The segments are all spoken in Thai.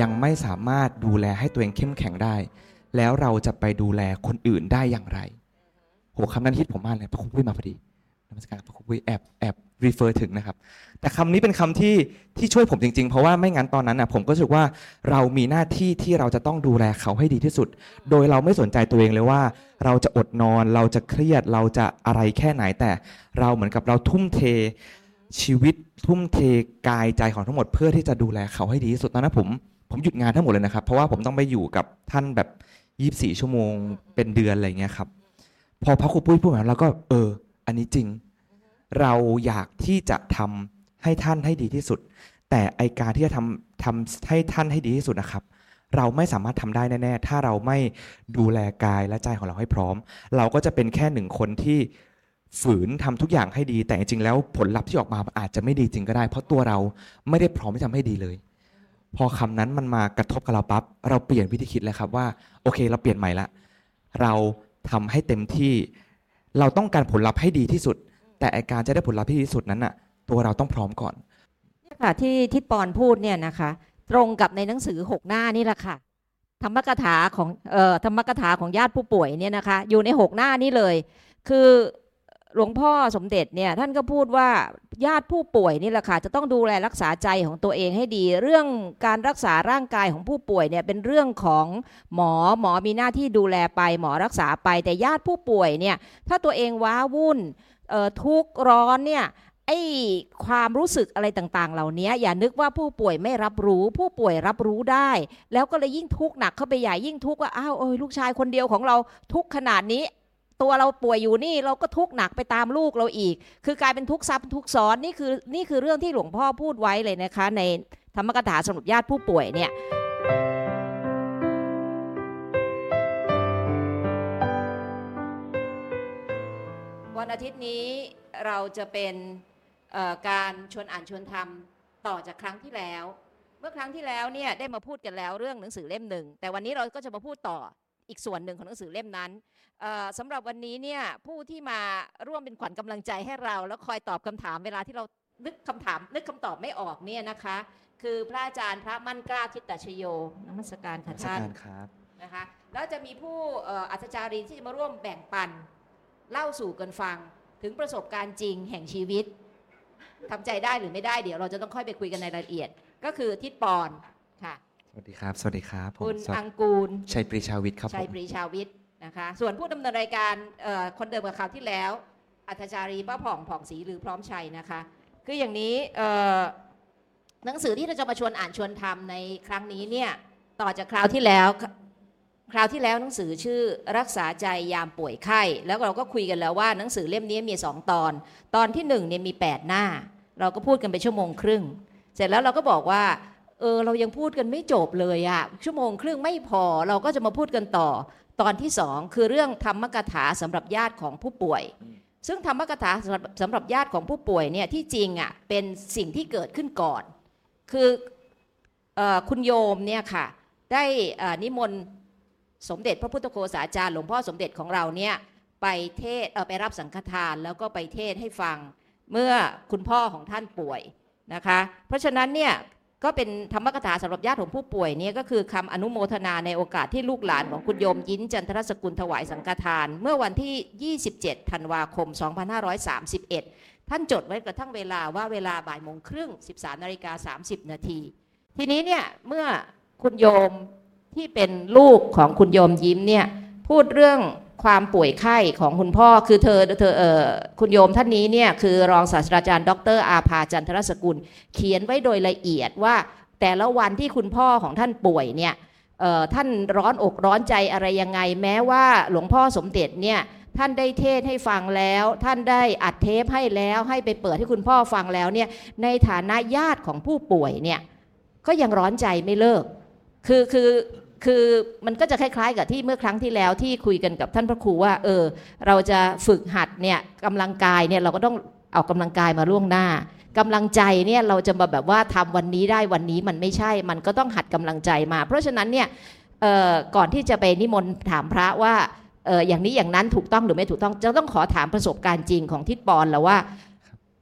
ยังไม่สามารถดูแลให้ตัวเองเข้มแข็งได้ แล้วเราจะไปดูแลคนอื่นได้อย่างไรโหคำนั้นฮิตผมมากเลยพระครูปุ้ยมาพอดีนมัสการพระครูปุ้ยแอบแอบรีเฟอร์ถึงนะครับ แต่คำนี้เป็นคำที่ที่ช่วยผมจริง ๆ เพราะว่าไม่งั้นตอนนั้นนะผมก็รู้สึกว่าเรามีหน้าที่ที่เราจะต้องดูแลเขาให้ดีที่สุด โดยเราไม่สนใจตัวเองเลยว่า เราจะอดนอนเราจะเครียดเราจะอะไรแค่ไหนแต่เราเหมือนกับเราทุ่มเทชีวิตทุ่มเทกายใจของทั้งหมดเพื่อที่จะดูแลเขาให้ดีที่สุดตอนนั้นผม ผมหยุดงานทั้งหมดเลยนะครับ เพราะว่าผมต้องไปอยู่กับท่านแบบ 24 ชั่วโมงเป็นเดือนอะไรเงี้ยครับ พอพระครูปุ้ยพูดมาแล้วก็ เออ อันนี้จริง เราอยากที่จะทำให้ท่านให้ดีที่สุด แต่ไอการที่จะทำทำให้ท่านให้ดีที่สุดนะครับ เราไม่สามารถทำได้แน่ๆ ถ้าเราไม่ดูแลกายและใจของเราให้พร้อม เราก็จะเป็นแค่หนึ่งคนที่ฝืนทำทุกอย่างให้ดี แต่จริงๆแล้วผลลัพธ์ที่ออกมาอาจจะไม่ดีจริงก็ได้ เพราะตัวเราไม่ได้พร้อมที่ทำให้ดีเลย พอคำนั้นมันมากระทบกับเราปั๊บเราเปลี่ยนวิธีคิดเลยครับว่าโอเค เราเปลี่ยนใหม่ละเราทำให้เต็มที่ เราต้องการผลลัพธ์ให้ดีที่สุด แต่ไอการจะได้ผลลัพธ์ที่ดีที่สุดนั้นน่ะ ตัวเราต้องพร้อมก่อนเนี่ยค่ะที่ทิดปอนพูดเนี่ยนะคะ ตรงกับในหนังสือหกหน้านี่แหละค่ะธรรมกถาของเอ่อธรรมกถาของญาติผู้ป่วยเนี่ยนะคะ อยู่ในหกหน้านี่เลย คือ หลวงพ่อสมเด็จเนี่ยท่านก็พูดว่าญาติผู้ป่วยนี่แหละค่ะจะต้องดูแลรักษาใจของตัวเองให้ดี เรื่องการรักษาร่างกายของผู้ป่วยเนี่ยเป็นเรื่องของหมอหมอมีหน้าที่ดูแลไป หมอรักษาไปแต่ญาติผู้ป่วยเนี่ยถ้าตัวเองว้าวุ่นทุกร้อนเนี่ยไอ้ความรู้สึกอะไรต่างๆ เหล่านี้อย่านึกว่าผู้ป่วยไม่รับรู้ผู้ป่วยรับรู้ได้ แล้วก็เลยยิ่งทุกข์หนักเข้าไปใหญ่ยิ่งทุกข์ว่าอ้าวเอ้ยลูกชายคนเดียวของเราทุกข์ขนาดนี้ ตัวเราป่วยอยู่นี่เราก็ทุกข์หนักไปตามลูกเราอีก คือกลายเป็นทุกข์ซ้ำทุกข์ซ้อนนี่คือนี่คือเรื่องที่หลวงพ่อพูดไว้เลยนะคะ ในธรรมกถาสำหรับญาติผู้ป่วยเนี่ยวันอาทิตย์นี้เราจะเป็นการชวนอ่านชวนทำต่อจากครั้งที่แล้ว เมื่อครั้งที่แล้วเนี่ยได้มาพูดกันแล้วเรื่องหนังสือเล่มหนึ่งแต่วันนี้เราก็จะมาพูดต่อ อีกส่วนหนึ่งของหนังสือเล่มนั้นเอ่อสำหรับวันนี้เนี่ยผู้ที่มาร่วมเป็นขวัญกำลังใจให้เรา แล้วคอยตอบคำถามเวลาที่เรานึกคำถามนึกคำตอบไม่ออกเนี่ยนะคะ คือพระอาจารย์พระมั่นกล้าทิตตชโยนมัสการค่ะท่านครับนะคะแล้วจะมีผู้เอ่ออัศจารีที่จะมาร่วมแบ่งปันเล่าสู่กันฟังถึงประสบการณ์จริงแห่งชีวิตทำใจได้หรือไม่ได้เดี๋ยวเราจะต้องค่อยไปคุยกันในรายละเอียด ก็คือทิดปอนค่ะ สวัสดีครับ สวัสดีครับผมคุณสวัสอังกูล ชัยปรีชาวิทย์ครับผชัยมปรีชาวิทย์นะคะ ส่วนผู้ดำเนินรายการเอ่อคนเดิมกับคราวที่แล้ว อัธจารีป้าผ่องผ่องศรีหรือพร้อมชัยนะคะ คืออย่างนี้เอ่อหนังสือที่เราจะมาชวนอ่านชวนทำในครั้งนี้เนี่ยต่อจากคราวที่แล้ว คราวที่แล้วหนังสือชื่อรักษาใจยามป่วยไข้ แล้วเราก็คุยกันแล้วว่าหนังสือเล่มนี้มีสองตอน ตอนที่หนึ่งเนี่ยมี 8 หน้า เราก็พูดกันไปชั่วโมงครึ่ง เสร็จแล้วเราก็บอกว่า เออเรายังพูดกันไม่จบเลยอะชั่วโมงครึ่งไม่พอเราก็จะมาพูดกันต่อ ตอนที่สองคือเรื่องธรรมกถาสำหรับญาติของผู้ป่วย ซึ่งธรรมกถาสำหรับสำหรับญาติของผู้ป่วยเนี่ยที่จริงอะเป็นสิ่งที่เกิดขึ้นก่อน คือเออคุณโยมเนี่ยค่ะได้เอ่อนิมนต์สมเด็จพระพุทธโฆษาจารย์หลวงพ่อสมเด็จของเราเนี่ยไปเทศเอ่อไปรับสังฆทานแล้วก็ไปเทศให้ฟังเมื่อคุณพ่อของท่านป่วยนะคะ เพราะฉะนั้นเนี่ย ก็เป็นธรรมกถาสำหรับญาติของผู้ป่วยเนี่ยก็คือคำอนุโมทนาในโอกาสที่ลูกหลานของคุณโยมยิ้นจันทรสกุลถวายสังฆทาน เมื่อวันที่ 27 ธันวาคม 2531 ท่านจดไว้กระทั่งเวลาว่าเวลาบ่ายโมงครึ่ง 13นาฬิกา30 นาที ทีนี้เนี่ยเมื่อคุณโยมที่เป็นลูกของคุณโยมยิ้มเนี่ยพูดเรื่อง ความป่วยไข้ของคุณพ่อคือเธอเธอเออคุณโยมท่านนี้เนี่ยคือรองศาสตราจารย์ ดร อาภาจันทรสกุล เขียนไว้โดยละเอียดว่า แต่ละวันที่คุณพ่อของท่านป่วยเนี่ยท่านร้อนอกร้อนใจอะไรยังไง แม้ว่าหลวงพ่อสมเด็จเนี่ยท่านได้เทศให้ฟังแล้ว ท่านได้อัดเทปให้แล้วให้ไปเปิดให้คุณพ่อฟังแล้วเนี่ยในฐานะญาติของผู้ป่วยเนี่ยก็ยังร้อนใจไม่เลิก คือคือ คือมันก็จะคล้ายๆ กับที่เมื่อครั้งที่แล้วที่คุยกันกับท่านพระครูว่า เออ เราจะฝึกหัดเนี่ยกำลังกายเนี่ยเราก็ต้องเอากำลังกายมาล่วงหน้ากำลังใจเนี่ยเราจะมาแบบว่าทำวันนี้ได้วันนี้มันไม่ใช่ มันก็ต้องหัดกำลังใจมา เพราะฉะนั้นเนี่ยเออก่อนที่จะไปนิมนต์ถามพระว่าเอออย่างนี้อย่างนั้นถูกต้องหรือไม่ถูกต้องจะต้องขอถามประสบการณ์จริงของทิศปอนแล้วว่า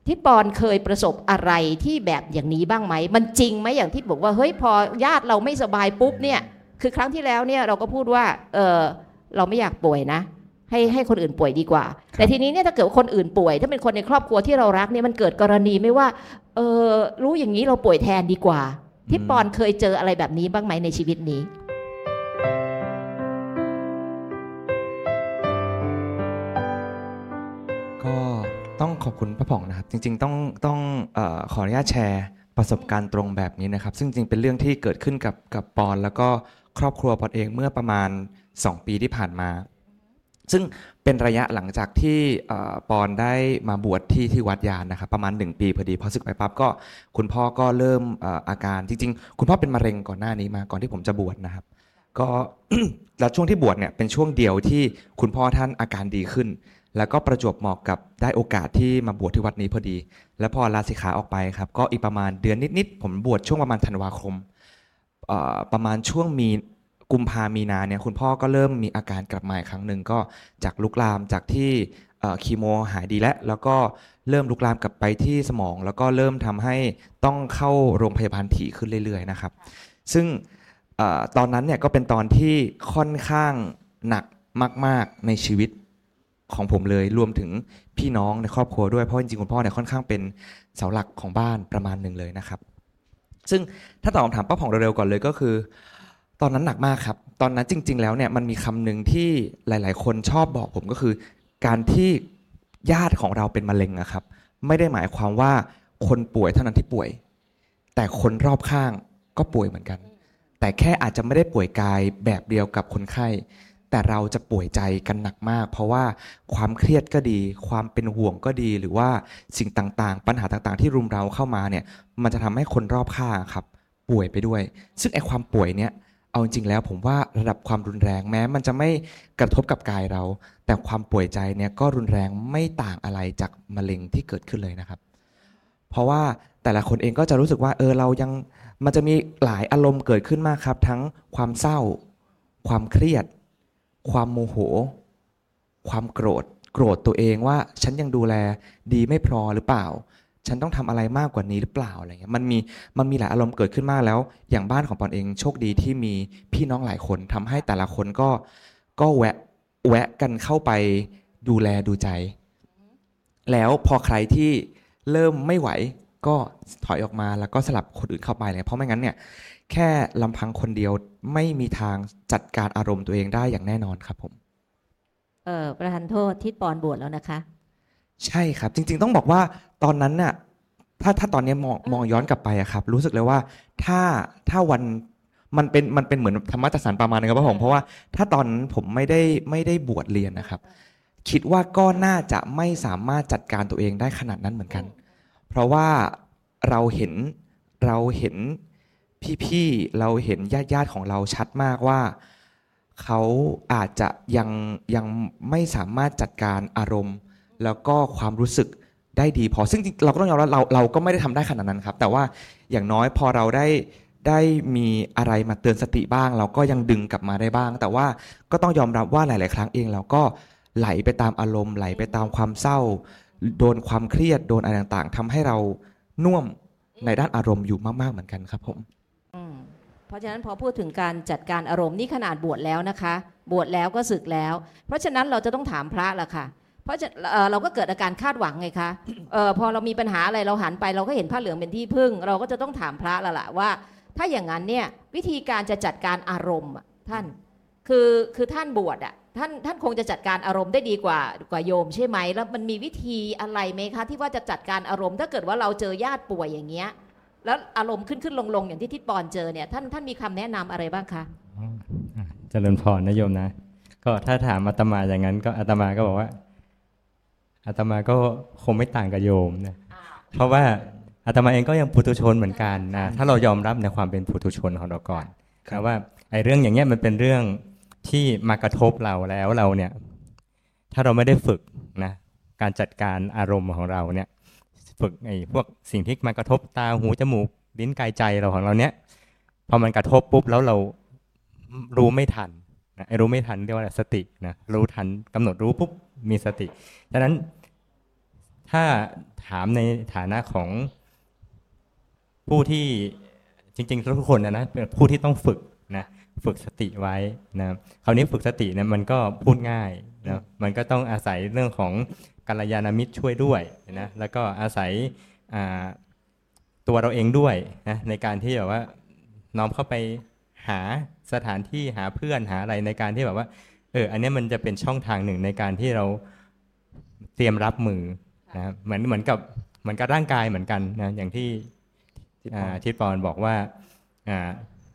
ทิศปอนเคยประสบอะไรที่แบบอย่างนี้บ้างไหม มันจริงไหมอย่างที่บอกว่าเฮ้ยพอญาติเราไม่สบายปุ๊บเนี่ย คือครั้งที่แล้วเนี่ยเราก็พูดว่าเออเราไม่อยากป่วยนะ ให้ให้คนอื่นป่วยดีกว่า แต่ทีนี้เนี่ยถ้าเกิดว่าคนอื่นป่วย ถ้าเป็นคนในครอบครัวที่เรารักเนี่ยมันเกิดกรณีไม่ว่าเออรู้อย่างนี้เราป่วยแทนดีกว่าทิศปอนเคยเจออะไรแบบนี้บ้างไหมในชีวิตนี้ก็ต้องขอบคุณพระผ่องนะครับ จริง ๆ ต้องต้องเออขออนุญาตแชร์ประสบการณ์ตรงแบบนี้นะครับ ซึ่งจริงเป็นเรื่องที่เกิดขึ้นกับกับปอนแล้วก็ครอบครัวปอนเองเมื่อประมาณ 2 ปีที่ผ่านมา ซึ่งเป็นระยะหลังจากที่ปอนได้มาบวชที่ที่วัดยานนะครับประมาณ 1 ปีพอดีพอศึกไปปั๊บก็คุณพ่อก็เริ่มอาการจริง ๆ คุณพ่อเป็นมะเร็งก่อนหน้านี้มาก่อนที่ผมจะบวชนะครับ ก็แล้วช่วงที่บวชเนี่ยเป็นช่วงเดียวที่คุณพ่อท่านอาการดีขึ้นแล้วก็ประจวบเหมาะกับได้โอกาสที่มาบวชที่วัดนี้พอดี แล้วพอลาสิกขาออกไปครับ ก็อีกประมาณเดือนนิดๆ ผมบวชช่วงประมาณธันวาคม ประมาณช่วงมีกุมภามีนาเนี่ยคุณพ่อก็เริ่มมีอาการกลับมาอีกครั้งหนึ่งก็จากลุกลามจากที่เอ่อคีโมหายดีแล้ว แล้วก็เริ่มลุกลามกลับไปที่สมอง แล้วก็เริ่มทำให้ต้องเข้าโรงพยาบาลถี่ขึ้นเรื่อยๆนะครับ ซึ่งอตอนนั้นเนี่ยก็เป็นตอนที่ค่อนข้างหนักมาก ๆในชีวิตของผมเลยรวมถึงพี่น้องในครอบครัวด้วยเพราะจริงๆคุณพ่อเนี่ยค่อนข้างเป็นเสาหลักของบ้านประมาณหนึ่งเลยนะครับ ซึ่งถ้าตอบคำถามป้าผ่องเร็วๆก่อนเลยก็คือ ตอนนั้นหนักมากครับ ตอนนั้นจริง ๆ แล้วเนี่ยมันมีคำหนึ่งที่หลาย ๆ คนชอบบอกผมก็คือ การที่ญาติของเราเป็นมะเร็งอะครับ ไม่ได้หมายความว่าคนป่วยเท่านั้นที่ป่วย แต่คนรอบข้างก็ป่วยเหมือนกัน แต่แค่อาจจะไม่ได้ป่วยกายแบบเดียวกับคนไข้ แต่เราจะป่วยใจกันหนักมาก เพราะว่าความเครียดก็ดี ความเป็นห่วงก็ดี หรือว่าสิ่งต่างๆ ปัญหาต่างๆ ที่รุมเราเข้ามาเนี่ย มันจะทำให้คนรอบข้างครับ ป่วยไปด้วย ซึ่งไอ้ความป่วยเนี่ยเอาจริงๆแล้วผมว่าระดับความรุนแรงแม้ มันจะไม่กระทบกับกายเรา แต่ความป่วยใจเนี่ยก็รุนแรงไม่ต่างอะไรจากมะเร็งที่เกิดขึ้นเลยนะครับ เพราะว่าแต่ละคนเองก็จะรู้สึกว่าเออเรายังมันจะมีหลายอารมณ์เกิดขึ้นมากครับ ทั้งความเศร้า ความเครียด ความโมโห ความโกรธ โกรธตัวเองว่าฉันยังดูแลดีไม่พอหรือเปล่า ฉันต้องทำอะไรมากกว่านี้หรือเปล่าอะไรเงี้ยมันมีมันมีหลายอารมณ์เกิดขึ้นมากแล้ว อย่างบ้านของปอนเองโชคดีที่มีพี่น้องหลายคนทำให้แต่ละคนก็ก็แวะแวะกันเข้าไปดูแลดูใจ แล้วพอใครที่เริ่มไม่ไหวก็ถอยออกมาแล้วก็สลับคนอื่นเข้าไปเลยเพราะไม่งั้นเนี่ย แค่ลำพังคนเดียวไม่มีทางจัดการอารมณ์ตัวเองได้อย่างแน่นอนครับผม เออประธานโทษทิศปอนบวชแล้วนะคะ ใช่ครับ จริง ๆ ต้องบอกว่าตอนนั้นน่ะ ถ้าถ้าตอนนี้มองมองย้อนกลับไปอะครับ รู้สึกเลยว่าถ้าถ้าวันมันเป็นมันเป็นเหมือนธรรมะจัดสรรประมาณนึงครับผมเพราะว่าถ้าตอนนั้นผมไม่ได้ไม่ได้บวชเรียนนะครับ คิดว่าก็น่าจะไม่สามารถจัดการตัวเองได้ขนาดนั้นเหมือนกัน เพราะว่าเราเห็นเราเห็น พี่ๆเราเห็นญาติญาติๆของเราชัดมากว่า เขาอาจจะยังยังไม่สามารถจัดการอารมณ์ แล้วก็ความรู้สึกได้ดีพอซึ่งเราก็ต้องยอมรับเราเราก็ไม่ได้ทำได้ขนาดนั้นครับ แต่ว่าอย่างน้อยพอเราได้ได้มีอะไรมาเตือนสติบ้าง เราก็ยังดึงกลับมาได้บ้าง แต่ว่าก็ต้องยอมรับว่าหลาย ๆ ครั้งเองเราก็ไหลไปตามอารมณ์ ไหลไปตามความเศร้า โดนความเครียดโดนอะไรต่าง ๆทำให้เราน่วมในด้านอารมณ์อยู่มาก ๆ เหมือนกันครับผม เพราะฉะนั้นพอพูดถึงการจัดการอารมณ์นี่ขนาดบวชแล้วนะคะ บวชแล้วก็ศึกแล้ว เพราะฉะนั้นเราจะต้องถามพระละค่ะ เพราะะเเราก็เกิดอาการคาดหวังไงคะออพอเรามีปัญหาอะไรเราหันไป เราก็เห็นผ้าเหลืองเป็นที่พึ่ง เราก็จะต้องถามพระละละว่า ถ้าอย่างนั้นเนี่ยวิธีการจะจัดการอารมณ์ท่านคือคือท่านบวชอะท่านท่านคงจะจัดการอารมณ์ได้ดีกว่ากว่าโยมใช่ไหมแล้วมันมีวิธีอะไรไหมคะ ที่ว่าจะจัดการอารมณ์ถ้าเกิดว่าเราเจอญาติป่วยอย่างเงี้ย แล้วอารมณ์ขึ้นขึ้นลงลงอย่างที่ทิดปอนเจอเนี่ยท่านท่านมีคำแนะนำอะไรบ้างคะอ๋ออะเจริญพรนะโยมนะ ก็ถ้าถามอาตมาอย่างนั้น ก็อาตมาก็บอกว่าอาตมาก็คงไม่ต่างกับโยมนะเพราะว่าอาตมาเองก็ยังปุถุชนเหมือนกันนะถ้าเรายอมรับในความเป็นปุถุชนของเราก่อนครับว่าไอ้เรื่องอย่างเงี้ยมันเป็นเรื่องที่มากระทบเราแล้วเราเนี่ย ถ้าเราไม่ได้ฝึกนะการจัดการอารมณ์ของเราเนี่ย ฝึกไอ้พวกสิ่งที่มากระทบตาหูจมูกลิ้นกายใจเราของเราเนี้ยพอมันกระทบปุ๊บแล้วเรารู้ไม่ทันนะไอ้รู้ไม่ทันเรียกว่าสตินะรู้ทันกำหนดรู้ปุ๊บมีสติดังนั้นถ้าถามในฐานะของผู้ที่จริงๆทุกคนนะนะเป็นผู้ที่ต้องฝึกนะฝึกสติไว้นะคราวนี้ฝึกสติเนี่ยมันก็พูดง่ายนะมันก็ต้องอาศัยเรื่องของ กัลยาณมิตรช่วยด้วยนะแล้วก็อาศัยตัวเราเองด้วยนะในการที่แบบว่าน้อมเข้าไปหาสถานที่หาเพื่อนหาอะไรในการที่แบบว่าเอออันนี้มันจะเป็นช่องทางหนึ่งในการที่เราเตรียมรับมือนะเหมือนเหมือนกับเหมือนกับร่างกายเหมือนกันนะอย่างที่ทิศปอนบอกว่า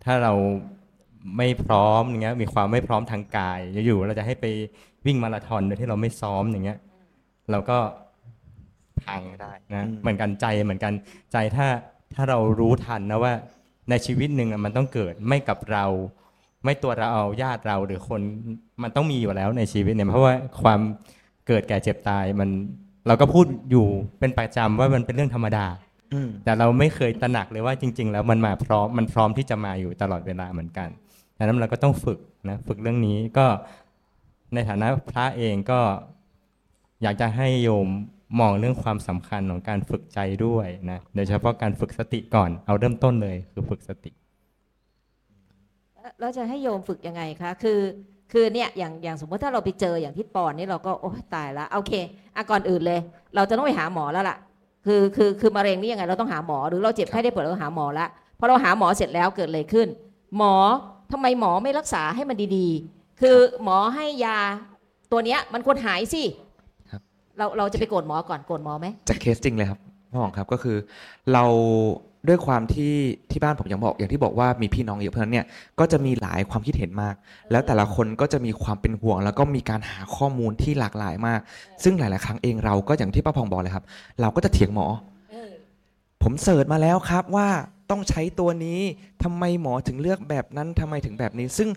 ถ้าเราไม่พร้อมอย่างเงี้ยมีความไม่พร้อมทางกายอยู่เราจะให้ไปวิ่งมาราธอนโดยที่เราไม่ซ้อมอย่างเงี้ย เราก็พังได้นะอืมเหมือนกันใจเหมือนกันใจถ้าถ้าเรารู้ทันนะว่า ในชีวิตหนึ่งอะมันต้องเกิดไม่กับเรา ไม่ตัวเราเอาญาติเราหรือคนมันต้องมีอยู่แล้วในชีวิตเนี่ยเพราะว่าความเกิดแก่เจ็บตายมันเราก็พูดอยู่เป็นประจำว่ามันเป็นเรื่องธรรมดาอืมแต่เราไม่เคยตระหนักเลยว่าจริง ๆ แล้วมันมาพร้อมมันพร้อมที่จะมาอยู่ตลอดเวลาเหมือนกันดังนั้นเราก็ต้องฝึกนะฝึกเรื่องนี้ก็ในฐานะพระเองก็ อยากจะให้โยมมองเรื่องความสำคัญของการฝึกใจด้วยนะโดยเฉพาะการฝึกสติก่อนเอาเริ่มต้นเลยคือฝึกสติแล้วจะให้โยมฝึกยังไงคะคือคือเนี่ยอย่างอย่างสมมติถ้าเราไปเจออย่างที่ปอนนี่เราก็โอ้ตายละโอเคอะก่อนอื่นเลย เราจะต้องไปหาหมอแล้วล่ะ คือคือคือมะเร็งนี่ยังไงเราต้องหาหมอหรือเราเจ็บไข้ได้ป่วยเราหาหมอละพอเราหาหมอเสร็จแล้วเกิดอะไรขึ้น หมอทำไมหมอไม่รักษาให้มันดีๆ คือหมอให้ยาตัวเนี้ยมันควรหายสิ เราเราจะไปโกรธหมอก่อนโกรธหมอไหมจากเคสจริงเลยครับพ่อหองครับก็คือ เราด้วยความที่ที่บ้านผมอย่างบอกอย่างที่บอกว่ามีพี่น้องเยอะเพราะฉะนั้นเนี่ยก็จะมีหลายความคิดเห็นมาก แล้วแต่ละคนก็จะมีความเป็นห่วง แล้วก็มีการหาข้อมูลที่หลากหลายมาก ซึ่งหลาย ๆ ครั้งเองเราก็อย่างที่ป้าพองบอกเลยครับ เราก็จะเถียงหมอผมเสิร์ชมาแล้วครับว่าต้องใช้ตัวนี้ทำไมหมอถึงเลือกแบบนั้นทำไมถึงแบบนี้ ซึ่ง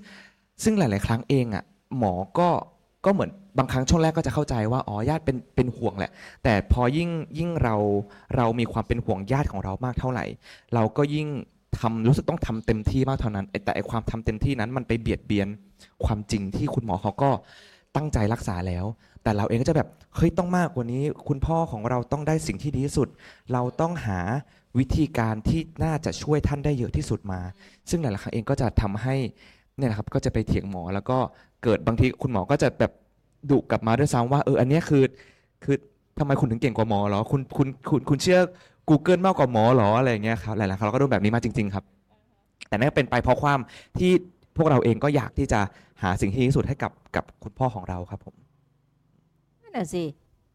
ซึ่งหลาย ๆ ครั้งเองอะหมอก็ก็เหมือน บางครั้งช่วงแรกก็จะเข้าใจว่าอ๋อญาติเป็นเป็นห่วงแหละ แต่พอยิ่งยิ่งเราเรามีความเป็นห่วงญาติของเรามากเท่าไหร่ เราก็ยิ่งทำรู้สึกต้องทำเต็มที่มากเท่านั้นแต่ไอความทำเต็มที่นั้นมันไปเบียดเบียนความจริงที่คุณหมอเขาก็ตั้งใจรักษาแล้ว แต่เราเองก็จะแบบเฮ้ยต้องมากกว่านี้ คุณพ่อของเราต้องได้สิ่งที่ดีที่สุด เราต้องหาวิธีการที่น่าจะช่วยท่านได้เยอะที่สุดมา ซึ่งหลายๆครั้งเองก็จะทำให้เนี่ยนะครับก็จะไปเถียงหมอแล้วก็เกิดบางทีคุณหมอก็จะแบบ ดุกลับมาด้วยซ้ำว่าเอออันนี้คือ คือทำไมคุณถึงเก่งกว่าหมอเหรอคุณคุณคุณคุณเชื่อ Google มากกว่าหมอเหรออะไรอย่างเงี้ยครับหลายๆครั้งเราก็โดนแบบนี้มาจริง ๆ ครับ แต่นั่นเป็นไปเพราะความที่พวกเราเองก็อยากที่จะหาสิ่งที่ดีที่สุดให้กับกับคุณพ่อของเราครับผมนั่นแหะสิ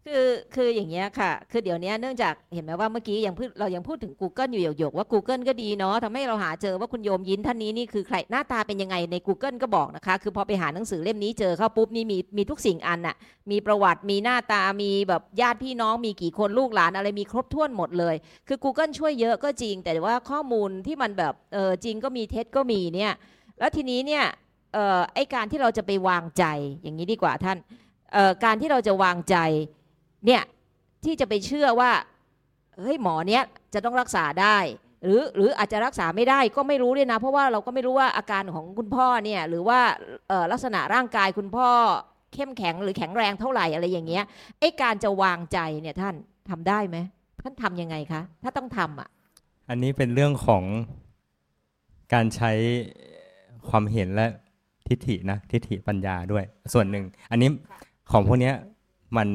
คือคืออย่างเงี้ยค่ะ คือเดี๋ยวนี้เนื่องจากเห็นไหมว่าเมื่อกี้ยังพูดเรายังพูดถึง Google อยู่หยกๆว่า Google ก็ดีเนาะทำให้เราหาเจอว่าคุณโยมยินท่านนี้นี่คือใครหน้าตาเป็นยังไงใน Google ก็บอกนะคะ คือพอไปหาหนังสือเล่มนี้เจอเข้าปุ๊บนี่มีมีทุกสิ่งอันน่ะมีประวัติมีหน้าตามีแบบญาติพี่น้องมีกี่คนลูกหลานอะไรมีครบถ้วนหมดเลย คือ Google ช่วยเยอะก็จริง แต่ว่าข้อมูลที่มันแบบเออจริงก็มีเท็จก็มีเนี่ยแล้วทีนี้เนี่ยเออไอการที่เราจะไปวางใจอย่างนี้ดีกว่าท่านเออการที่เราจะวางใจ เนี่ยที่จะไปเชื่อว่าเฮ้ยหมอเนี้ยจะต้องรักษาได้ หรือหรืออาจจะรักษาไม่ได้ก็ไม่รู้เลยนะ เพราะว่าเราก็ไม่รู้ว่าอาการของคุณพ่อเนี่ยหรือว่าลักษณะร่างกายคุณพ่อเข้มแข็งหรือแข็งแรงเท่าไหร่อะไรอย่างเงี้ยไอการจะวางใจเนี่ยท่านทำได้ไหมท่านทำยังไงคะ ถ้าต้องทำอะ อันนี้เป็นเรื่องของการใช้ความเห็นและทิฏฐินะทิฏฐิปัญญาด้วย ส่วนหนึ่ง อันนี้ของพวกเนี้ยมัน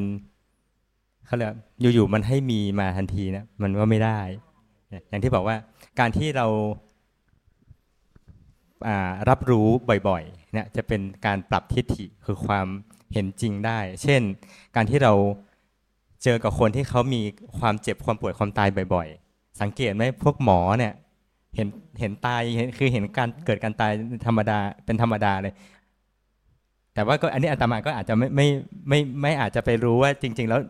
เขาเรียกอยู่ๆมันให้มีมาทันทีนะมันก็ไม่ได้ อย่างที่บอกว่าการที่เราอ่ารับรู้บ่อยๆเนี่ยจะเป็นการปรับทิฏฐิคือความเห็นจริงได้ เช่น การที่เราเจอกับคนที่เขามีความเจ็บความป่วยความตายบ่อยๆ สังเกตไหมพวกหมอเนี่ยเห็นเห็นตายเห็นคือเห็นการเกิดการตายธรรมดาเป็นธรรมดาเลย แต่ว่าก็อันนี้อาตมาก็อาจจะไม่ไม่ไม่ไม่อาจจะไปรู้ว่าจริง ๆ แล้ว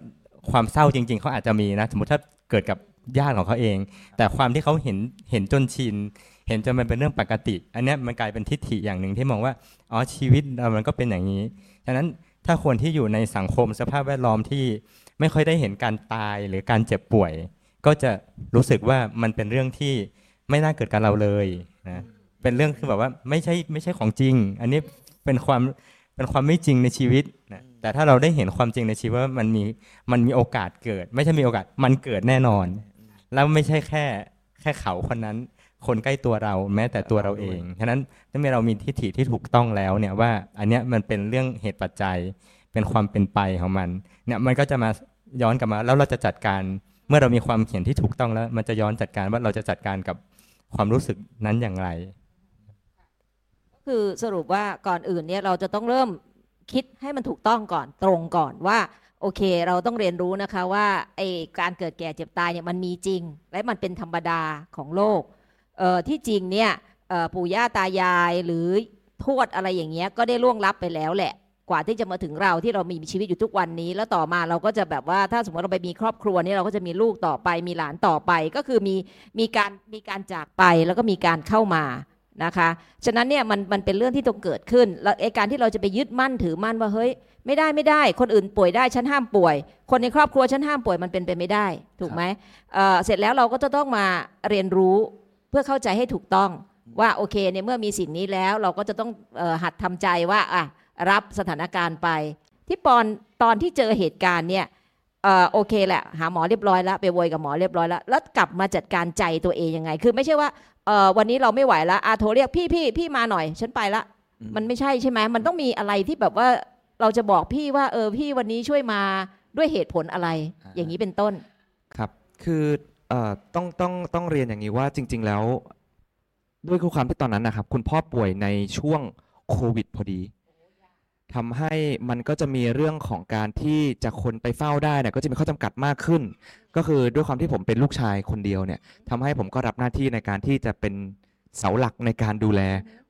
ความเศร้าจริง ๆเขาอาจจะมีนะ สมมติถ้าเกิดกับญาติของเขาเอง แต่ความที่เขาเห็นเห็นจนชิน เห็นจนมันเป็นเรื่องปกติ อันนี้มันกลายเป็นทิฏฐิอย่างหนึ่งที่มองว่าอ๋อชีวิตเรามันก็เป็นอย่างนี้ฉะนั้นถ้าคนที่อยู่ในสังคมสภาพแวดล้อมที่ไม่ค่อยได้เห็นการตายหรือการเจ็บป่วย ก็จะรู้สึกว่ามันเป็นเรื่องที่ไม่น่าเกิดกับเราเลยนะเป็นเรื่องคือแบบว่าไม่ใช่ไม่ใช่ของจริง อันนี้เป็นความเป็นความไม่จริงในชีวิตนะ แต่ถ้าเราได้เห็นความจริงในชีวิตว่ามันมีมันมีโอกาสเกิด ไม่ใช่มีโอกาสมันเกิดแน่นอน แล้วไม่ใช่แค่แค่เขาคนนั้น คนใกล้ตัวเราแม้แต่ตัวเราเองฉะนั้นถ้าเรามีทิฏฐิที่ถูกต้องแล้วเนี่ยว่าอันเนี้ยมันเป็นเรื่องเหตุปัจจัยเป็นความเป็นไปของมันเนี่ยมันก็จะมาย้อนกลับมาแล้วเราจะจัดการเมื่อเรามีความเขียนที่ถูกต้องแล้ว มันจะย้อนจัดการว่าเราจะจัดการกับความรู้สึกนั้นอย่างไร คือสรุปว่าก่อนอื่นเนี่ยเราจะต้องเริ่ม คิดให้มันถูกต้องก่อนตรงก่อนว่าโอเค เราต้องเรียนรู้นะคะว่าไอการเกิดแก่เจ็บตายเนี่ยมันมีจริง และมันเป็นธรรมดาของโลกเอ่อที่จริงเนี่ยปู่ย่าตายายหรือทวดอะไรอย่างเงี้ยก็ได้ล่วงลับไปแล้วแหละ กว่าที่จะมาถึงเราที่เรามีชีวิตอยู่ทุกวันนี้ แล้วต่อมาเราก็จะแบบว่าถ้าสมมติเราไปมีครอบครัวนี่เราก็จะมีลูกต่อไปมีหลานต่อไป ก็คือมีมีการมีการจากไปแล้วก็มีการเข้ามา นะคะ ฉะนั้นเนี่ยมันมันเป็นเรื่องที่ต้องเกิดขึ้น แล้วไอ้การที่เราจะไปยึดมั่นถือมั่นว่าเฮ้ยไม่ได้ไม่ได้ คนอื่นป่วยได้ฉันห้ามป่วย คนในครอบครัวฉันห้ามป่วยมันเป็นไปไม่ได้ ถูกไหมเเสร็จแล้วเราก็จะต้องมาเรียนรู้เพื่อเข้าใจให้ถูกต้องว่าโอเคในเมื่อมีสิ่งนี้แล้วเราก็จะต้องออหัดทำใจว่าอะรับสถานการณ์ไป ที่ปอนตอนที่เจอเหตุการณ์เนี่ยออโอเคแหละ หาหมอเรียบร้อยแล้ว ไปโวยกับหมอเรียบร้อยแล้ว แล้วกลับมาจัดการใจตัวเองยังไง คือไม่ใช่ว่า เออวันนี้เราไม่ไหวแล้วอาโทรเรียกพี่พี่พี่มาหน่อย ฉันไปละอืมมันไม่ใช่ใช่ไหมมันต้องมีอะไรที่แบบว่าเราจะบอกพี่ว่า เออพี่วันนี้ช่วยมาด้วยเหตุผลอะไร อย่างนี้เป็นต้น ครับ คือเอ่อต้องต้องต้องเรียนอย่างนี้ว่าจริง ๆ แล้ว ด้วยความที่ตอนนั้นนะครับ คุณพ่อป่วยในช่วงโควิดพอดี ทำให้มันก็จะมีเรื่องของการที่จะคนไปเฝ้าได้เนี่ยก็จะมีข้อจำกัดมากขึ้น ก็คือด้วยความที่ผมเป็นลูกชายคนเดียวเนี่ยทำให้ผมก็รับหน้าที่ในการที่จะเป็นเสาหลักในการดูแล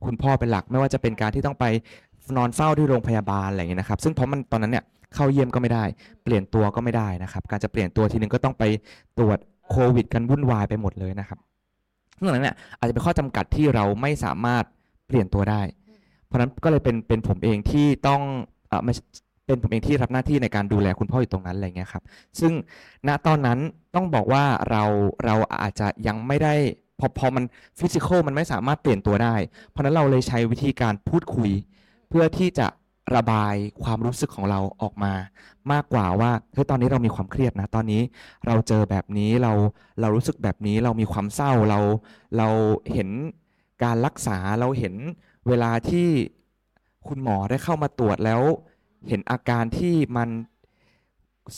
คุณพ่อเป็นหลักไม่ว่าจะเป็นการที่ต้องไปนอนเฝ้าที่โรงพยาบาลอะไรอย่างเงี้ยนะครับ ซึ่งเพราะมันตอนนั้นเนี่ยเข้าเยี่ยมก็ไม่ได้ เปลี่ยนตัวก็ไม่ได้นะครับ การจะเปลี่ยนตัวทีนึงก็ต้องไปตรวจโควิด กันวุ่นวายไปหมดเลยนะครับนอกจากนั้นเนี่ยอาจจะเป็นข้อจำกัดที่เราไม่สามารถเปลี่ยนตัวได้ เพราะนั้นก็เลยเป็นเป็นผมเองที่ต้องเออเป็นผมเองที่รับหน้าที่ในการดูแลคุณพ่ออยู่ตรงนั้นอะไรเงี้ยครับ ซึ่งณตอนนั้นต้องบอกว่าเราเราอาจจะยังไม่ได้พอพอมันฟิสิกอลมันไม่สามารถเปลี่ยนตัวได้ เพราะฉะนั้นเราเลยใช้วิธีการพูดคุย เพื่อที่จะระบายความรู้สึกของเราออกมา มากกว่าว่าเฮ้ยตอนนี้เรามีความเครียดนะ ตอนนี้เราเจอแบบนี้เราเรารู้สึกแบบนี้เรามีความเศร้าเราเราเห็นการรักษาเราเห็น เวลาที่คุณหมอได้เข้ามาตรวจแล้ว เห็นอาการที่มัน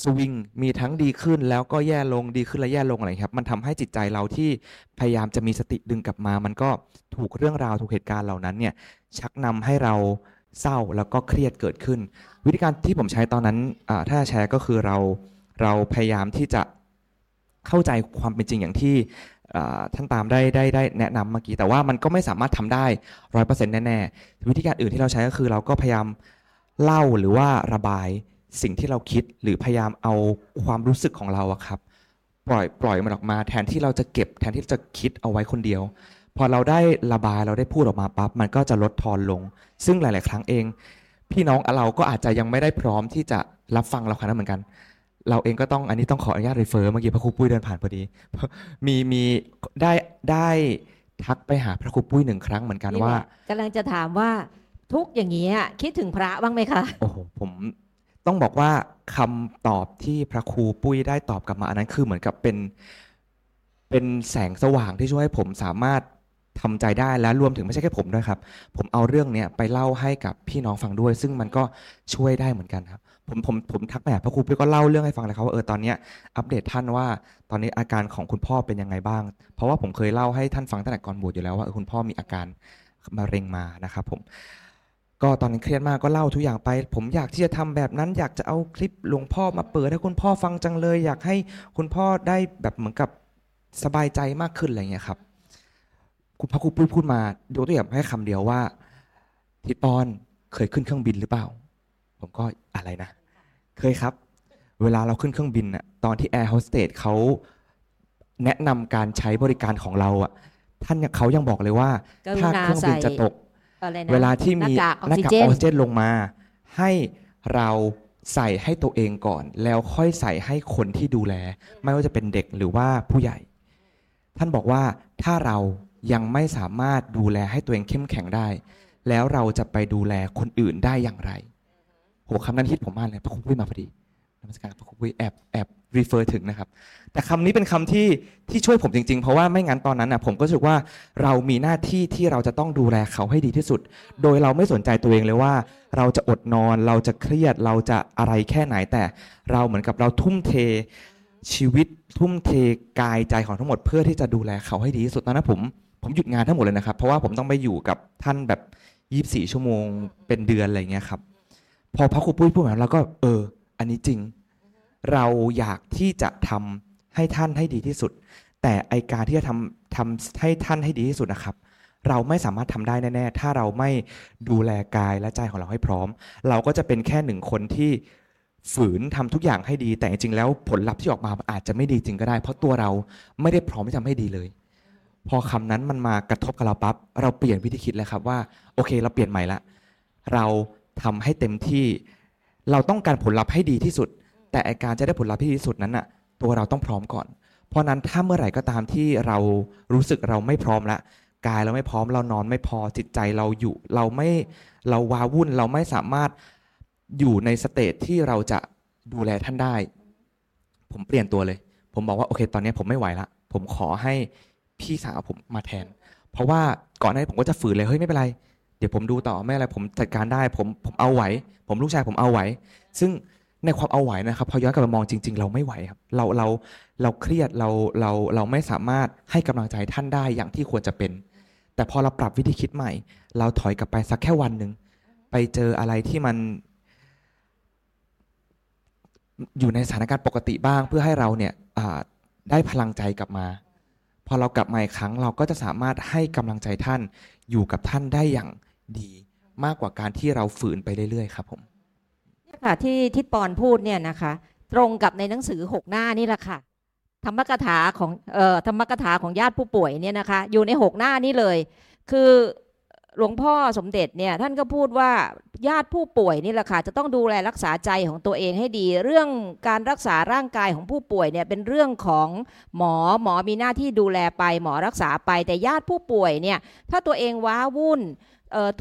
สวิงมีทั้งดีขึ้นแล้วก็แย่ลงดีขึ้นและแย่ลงอะไรครับ มันทำให้จิตใจเราที่พยายามจะมีสติดึงกลับมา มันก็ถูกเรื่องราวถูกเหตุการณ์เหล่านั้นเนี่ยชักนำให้เราเศร้าแล้วก็เครียดเกิดขึ้น วิธีการที่ผมใช้ตอนนั้นถ้าแชร์ก็คือเราเราพยายามที่จะเข้าใจความเป็นจริงอย่างที่ ท่านตามได้ได้ได้แนะนำเมื่อกี้ แต่ว่ามันก็ไม่สามารถทำได้ร้อยเปอร์เซ็นต์แน่ๆวิธีการอื่นที่เราใช้ก็คือเราก็พยายามเล่าหรือว่าระบายสิ่งที่เราคิดหรือพยายามเอาความรู้สึกของเราอะครับ ปล่อยปล่อยมันออกมาแทนที่เราจะเก็บ แทนที่จะคิดเอาไว้คนเดียว พอเราได้ระบายเราได้พูดออกมาปั๊บมันก็จะลดทอนลง ซึ่งหลาย ๆ ครั้งเอง พี่น้องเราก็อาจจะยังไม่ได้พร้อมที่จะรับฟังเราขนาดนั้นเหมือนกัน เราเองก็ต้องอันนี้ต้องขออนุญาตรีเฟอร์เมื่อกี้พระครูปุ้ยเดินผ่านพอดี มีมีได้ได้ทักไปหาพระครูปุ้ยหนึ่งครั้งเหมือนกันว่ากำลังจะถามว่าทุกข์อย่างนี้ยคิดถึงพระบ้างไหมคะโอ้โหผมต้องบอกว่าคำตอบที่พระครูปุ้ยได้ตอบกลับมาอันนั้นคือเหมือนกับเป็นเป็นแสงสว่างที่ช่วยให้ผมสามารถทำใจได้และรวมถึงไม่ใช่แค่ผมด้วยครับ ผมเอาเรื่องเนี้ยไปเล่าให้กับพี่น้องฟังด้วย ซึ่งมันก็ช่วยได้เหมือนกันครับ ผมผมผมทักไปหาพระครูปุ้ยก็เล่าเรื่องให้ฟังเลยครับว่าเออตอนเนี้ยอัปเดตท่านว่าตอนนี้อาการของคุณพ่อเป็นยังไงบ้าง เพราะว่าผมเคยเล่าให้ท่านฟังตั้งแต่ก่อนบวชอยู่แล้วว่าเออคุณพ่อมีอาการมะเร็งมานะครับผมก็ตอนนั้นเครียดมากก็เล่าทุกอย่างไป ผมอยากที่จะทำแบบนั้น อยากจะเอาคลิปหลวงพ่อมาเปิดให้คุณพ่อฟังจังเลย อยากให้คุณพ่อได้แบบเหมือนกับสบายใจมากขึ้นอะไรเงี้ยครับคุณพระครูปุ้ยพูดมายกตัวอย่างให้คำเดียวว่าทิดปอนเคยขึ้นเครื่องบินหรือเปล่า ผมก็อะไรนะ เคยครับ เวลาเราขึ้นเครื่องบินน่ะตอนที่แอร์โฮสเตสเขาแนะนำการใช้บริการของเราอะท่านยังเขายังบอกเลยว่า กรุถ้าณาเครื่องบิใส่นจะตก อะไรนะเวลาที่มีหน้ากากออกหน้าซิกากเจอนอกซิเจนลงมา ให้เราใส่ให้ตัวเองก่อน แล้วค่อยใส่ให้คนที่ดูแล ไม่ว่าจะเป็นเด็กหรือว่าผู้ใหญ่ ท่านบอกว่าถ้าเรายังไม่สามารถดูแลให้ตัวเองเข้มแข็งได้ แล้วเราจะไปดูแลคนอื่นได้อย่างไร โหคำนั้นฮิตผมมากเลยพระคุณปุ้ยมาพอดีนมัสการพระคุณปุ้ยแอบแอบรีเฟอร์ถึงนะครับ แต่คำนี้เป็นคำที่ที่ช่วยผมจริง ๆ เพราะว่าไม่งั้นตอนนั้นนะผมก็รู้สึกว่าเรามีหน้าที่ที่เราจะต้องดูแลเขาให้ดีที่สุด โดยเราไม่สนใจตัวเองเลยว่า เราจะอดนอนเราจะเครียดเราจะอะไรแค่ไหนแต่เราเหมือนกับเราทุ่มเทชีวิตทุ่มเทกายใจของทั้งหมดเพื่อที่จะดูแลเขาให้ดีที่สุดตอนนั้นผมผมหยุดงานทั้งหมดเลยนะครับ เพราะว่าผมต้องไปอยู่กับท่านแบบ 24 ชั่วโมงเป็นเดือนอะไรเงี้ยครับ พอพระครูปุ้ยพูดมาแล้วก็ เออ อันนี้จริง เราอยากที่จะทำให้ท่านให้ดีที่สุด แต่ไอการที่จะทำทำให้ท่านให้ดีที่สุดนะครับ เราไม่สามารถทำได้แน่ ๆ ถ้าเราไม่ดูแลกายและใจของเราให้พร้อม เราก็จะเป็นแค่หนึ่งคนที่ฝืนทำทุกอย่างให้ดี แต่จริงๆแล้วผลลัพธ์ที่ออกมาอาจจะไม่ดีจริงก็ได้ เพราะตัวเราไม่ได้พร้อมที่ทำให้ดีเลย พอคำนั้นมันมากระทบกับเราปั๊บเราเปลี่ยนวิธีคิดเลยครับว่า โอเค เราเปลี่ยนใหม่ละ เรา ทำให้เต็มที่ เราต้องการผลลัพธ์ให้ดีที่สุด แต่การจะได้ผลลัพธ์ที่ดีที่สุดนั้นน่ะตัวเราต้องพร้อมก่อน เพราะนั้นถ้าเมื่อไหร่ก็ตามที่เรารู้สึกเราไม่พร้อมละกายเราไม่พร้อมเรานอนไม่พอจิตใจเราอยู่ เราไม่เราวาวุ่นเราไม่สามารถอยู่ในสเตจที่เราจะดูแลท่านได้ ผมเปลี่ยนตัวเลย ผมบอกว่าโอเค ตอนนี้ผมไม่ไหวละผมขอให้พี่สาวผมมาแทน เพราะว่าก่อนหน้านี้ผมก็จะฝืนเลยเฮ้ยไม่เป็นไร เดี๋ยวผมดูต่อไม่อะไรผมจัดการได้ผมผมเอาไหว ผมลูกชายผมเอาไหว ซึ่งในความเอาไหวนะครับพอย้อนกลับมามองจริง ๆ เราไม่ไหวครับเราเราเราเครียดเราเราเราไม่สามารถให้กำลังใจท่านได้อย่างที่ควรจะเป็น แต่พอเราปรับวิธีคิดใหม่ เราถอยกลับไปสักแค่วันหนึ่งไปเจออะไรที่มัน อยู่ในสถานการณ์ปกติบ้าง เพื่อให้เราเนี่ยได้พลังใจกลับมา พอเรากลับมาอีกครั้งเราก็จะสามารถให้กำลังใจท่านอยู่กับท่านได้อย่าง ดีมากกว่าการที่เราฝืนไปเรื่อยๆครับผมเนี่ยค่ะที่ทิดปอนพูดเนี่ยนะคะ ตรงกับในหนังสือหกหน้านี่แหละค่ะ ธรรมกถาของเอ่อธรรมกถาของญาติผู้ป่วยเนี่ยนะคะ อยู่ในหกหน้านี้เลย คือหลวงพ่อสมเด็จเนี่ยท่านก็พูดว่าญาติผู้ป่วยนี่แหละค่ะจะต้องดูแลรักษาใจของตัวเองให้ดี เรื่องการรักษาร่างกายของผู้ป่วยเนี่ยเป็นเรื่องของหมอหมอมีหน้าที่ดูแลไป หมอรักษาไปแต่ญาติผู้ป่วยเนี่ยถ้าตัวเองว้าวุ่น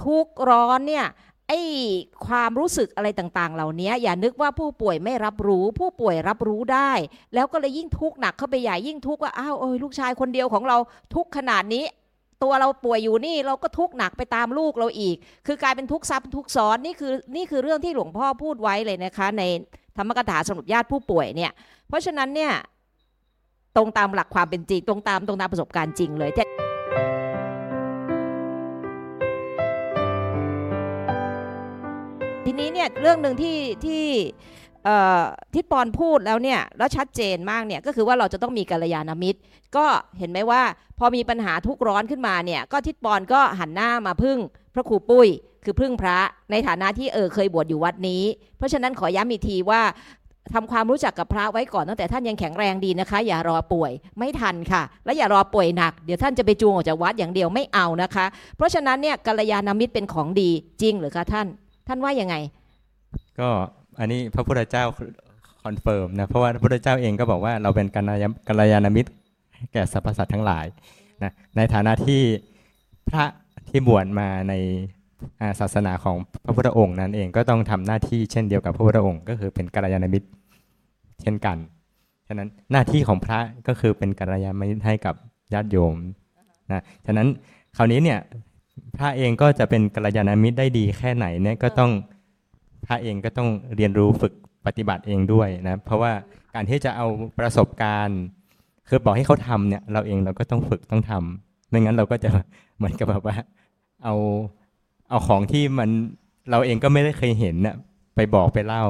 ทุกข์ร้อนเนี่ยไอ้ความรู้สึกอะไรต่างๆ เหล่านี้อย่านึกว่าผู้ป่วยไม่รับรู้ ผู้ป่วยรับรู้ได้ แล้วก็เลยยิ่งทุกข์หนักเข้าไปใหญ่ยิ่งทุกข์ว่าอ้าวเอ้ยลูกชายคนเดียวของเราทุกข์ขนาดนี้ ตัวเราป่วยอยู่นี่เราก็ทุกข์หนักไปตามลูกเราอีก คือกลายเป็นทุกข์ซ้ำทุกข์ซ้อนนี่คือนี่คือเรื่องที่หลวงพ่อพูดไว้เลยนะคะ ในธรรมกถาสำหรับญาติผู้ป่วยเนี่ย เพราะฉะนั้นเนี่ยตรงตามหลักความเป็นจริงตรงตามตรงตามประสบการณ์จริงเลย นี้เนี่ยเรื่องหนึ่งที่ที่เอ่อทิดปอนพูดแล้วเนี่ยแล้วชัดเจนมากเนี่ยก็คือว่าเราจะต้องมีกัลยาณมิตร ก็เห็นไหมว่าพอมีปัญหาทุกร้อนขึ้นมาเนี่ยก็ทิดปอนก็หันหน้ามาพึ่งพระครูปุ้ย คือพึ่งพระในฐานะที่เออเคยบวชอยู่วัดนี้ เพราะฉะนั้นขอย้ำอีกทีว่าทำความรู้จักกับพระไว้ก่อนตั้งแต่ท่านยังแข็งแรงดีนะคะ อย่ารอป่วยไม่ทันค่ะ และอย่ารอป่วยหนัก เดี๋ยวท่านจะไปจูงออกจากวัดอย่างเดียวไม่เอานะคะ เพราะฉะนั้นเนี่ยกัลยาณมิตรเป็นของดีจริงหรือคะท่าน ท่านว่ายังไง ก็อันนี้พระพุทธเจ้า confirm นะเพราะว่าพระพุทธเจ้าเองก็บอกว่าเราเป็นกัลยากัลยาณมิตรแก่สรรพสัตว์ทั้งหลายนะในฐานะที่พระที่บวชมาในศาสนาของพระพุทธองค์นั้นเองก็ต้องทำหน้าที่เช่นเดียวกับพระพุทธองค์ ก็คือเป็นกัลยาณมิตรเช่นกัน ฉะนั้นหน้าที่ของพระก็คือเป็นกัลยาณมิตรให้กับญาติโยมนะ ฉะนั้นคราวนี้เนี่ย พระเองก็จะเป็นกัลยาณมิตรได้ดีแค่ไหนเนี่ยก็ต้องพระเองก็ต้องเรียนรู้ฝึกปฏิบัติเองด้วยนะเพราะว่าการที่จะเอาประสบการณ์ คือบอกให้เขาทำเนี่ย เราเองเราก็ต้องฝึกต้องทำไม่งั้นเราก็จะเหมือนกับแบบว่า เอาเอาของที่มันเราเองก็ไม่ได้เคยเห็นน่ะไปบอกไปเล่า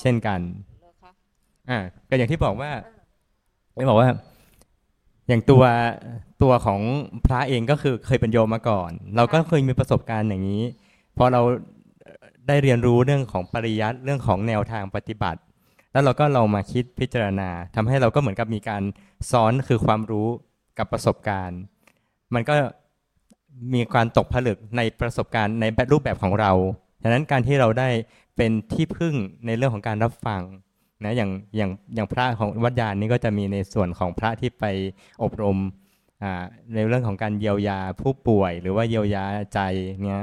เช่นกันอ่าก็อย่างที่บอกว่าไม่บอกว่า อย่างตัว ตัวของพระเองก็คือเคยเป็นโยมมาก่อน เราก็เคยมีประสบการณ์อย่างนี้พอเราได้เรียนรู้เรื่องของปริยัติเรื่องของแนวทางปฏิบัติ แล้วเราก็เรามาคิดพิจารณาทำให้เราก็เหมือนกับมีการซ้อนคือความรู้กับประสบการณ์ มันก็มีการตกผลึกในประสบการณ์ในรูปแบบของเราฉะนั้นการที่เราได้เป็นที่พึ่งในเรื่องของการรับฟังนะอย่างอย่างอย่างพระของวัดยานนี้ก็จะมีในส่วนของพระที่ไปอบรม ในเรื่องของการเยียวยาผู้ป่วย หรือว่าเยียวยาใจเนี้ย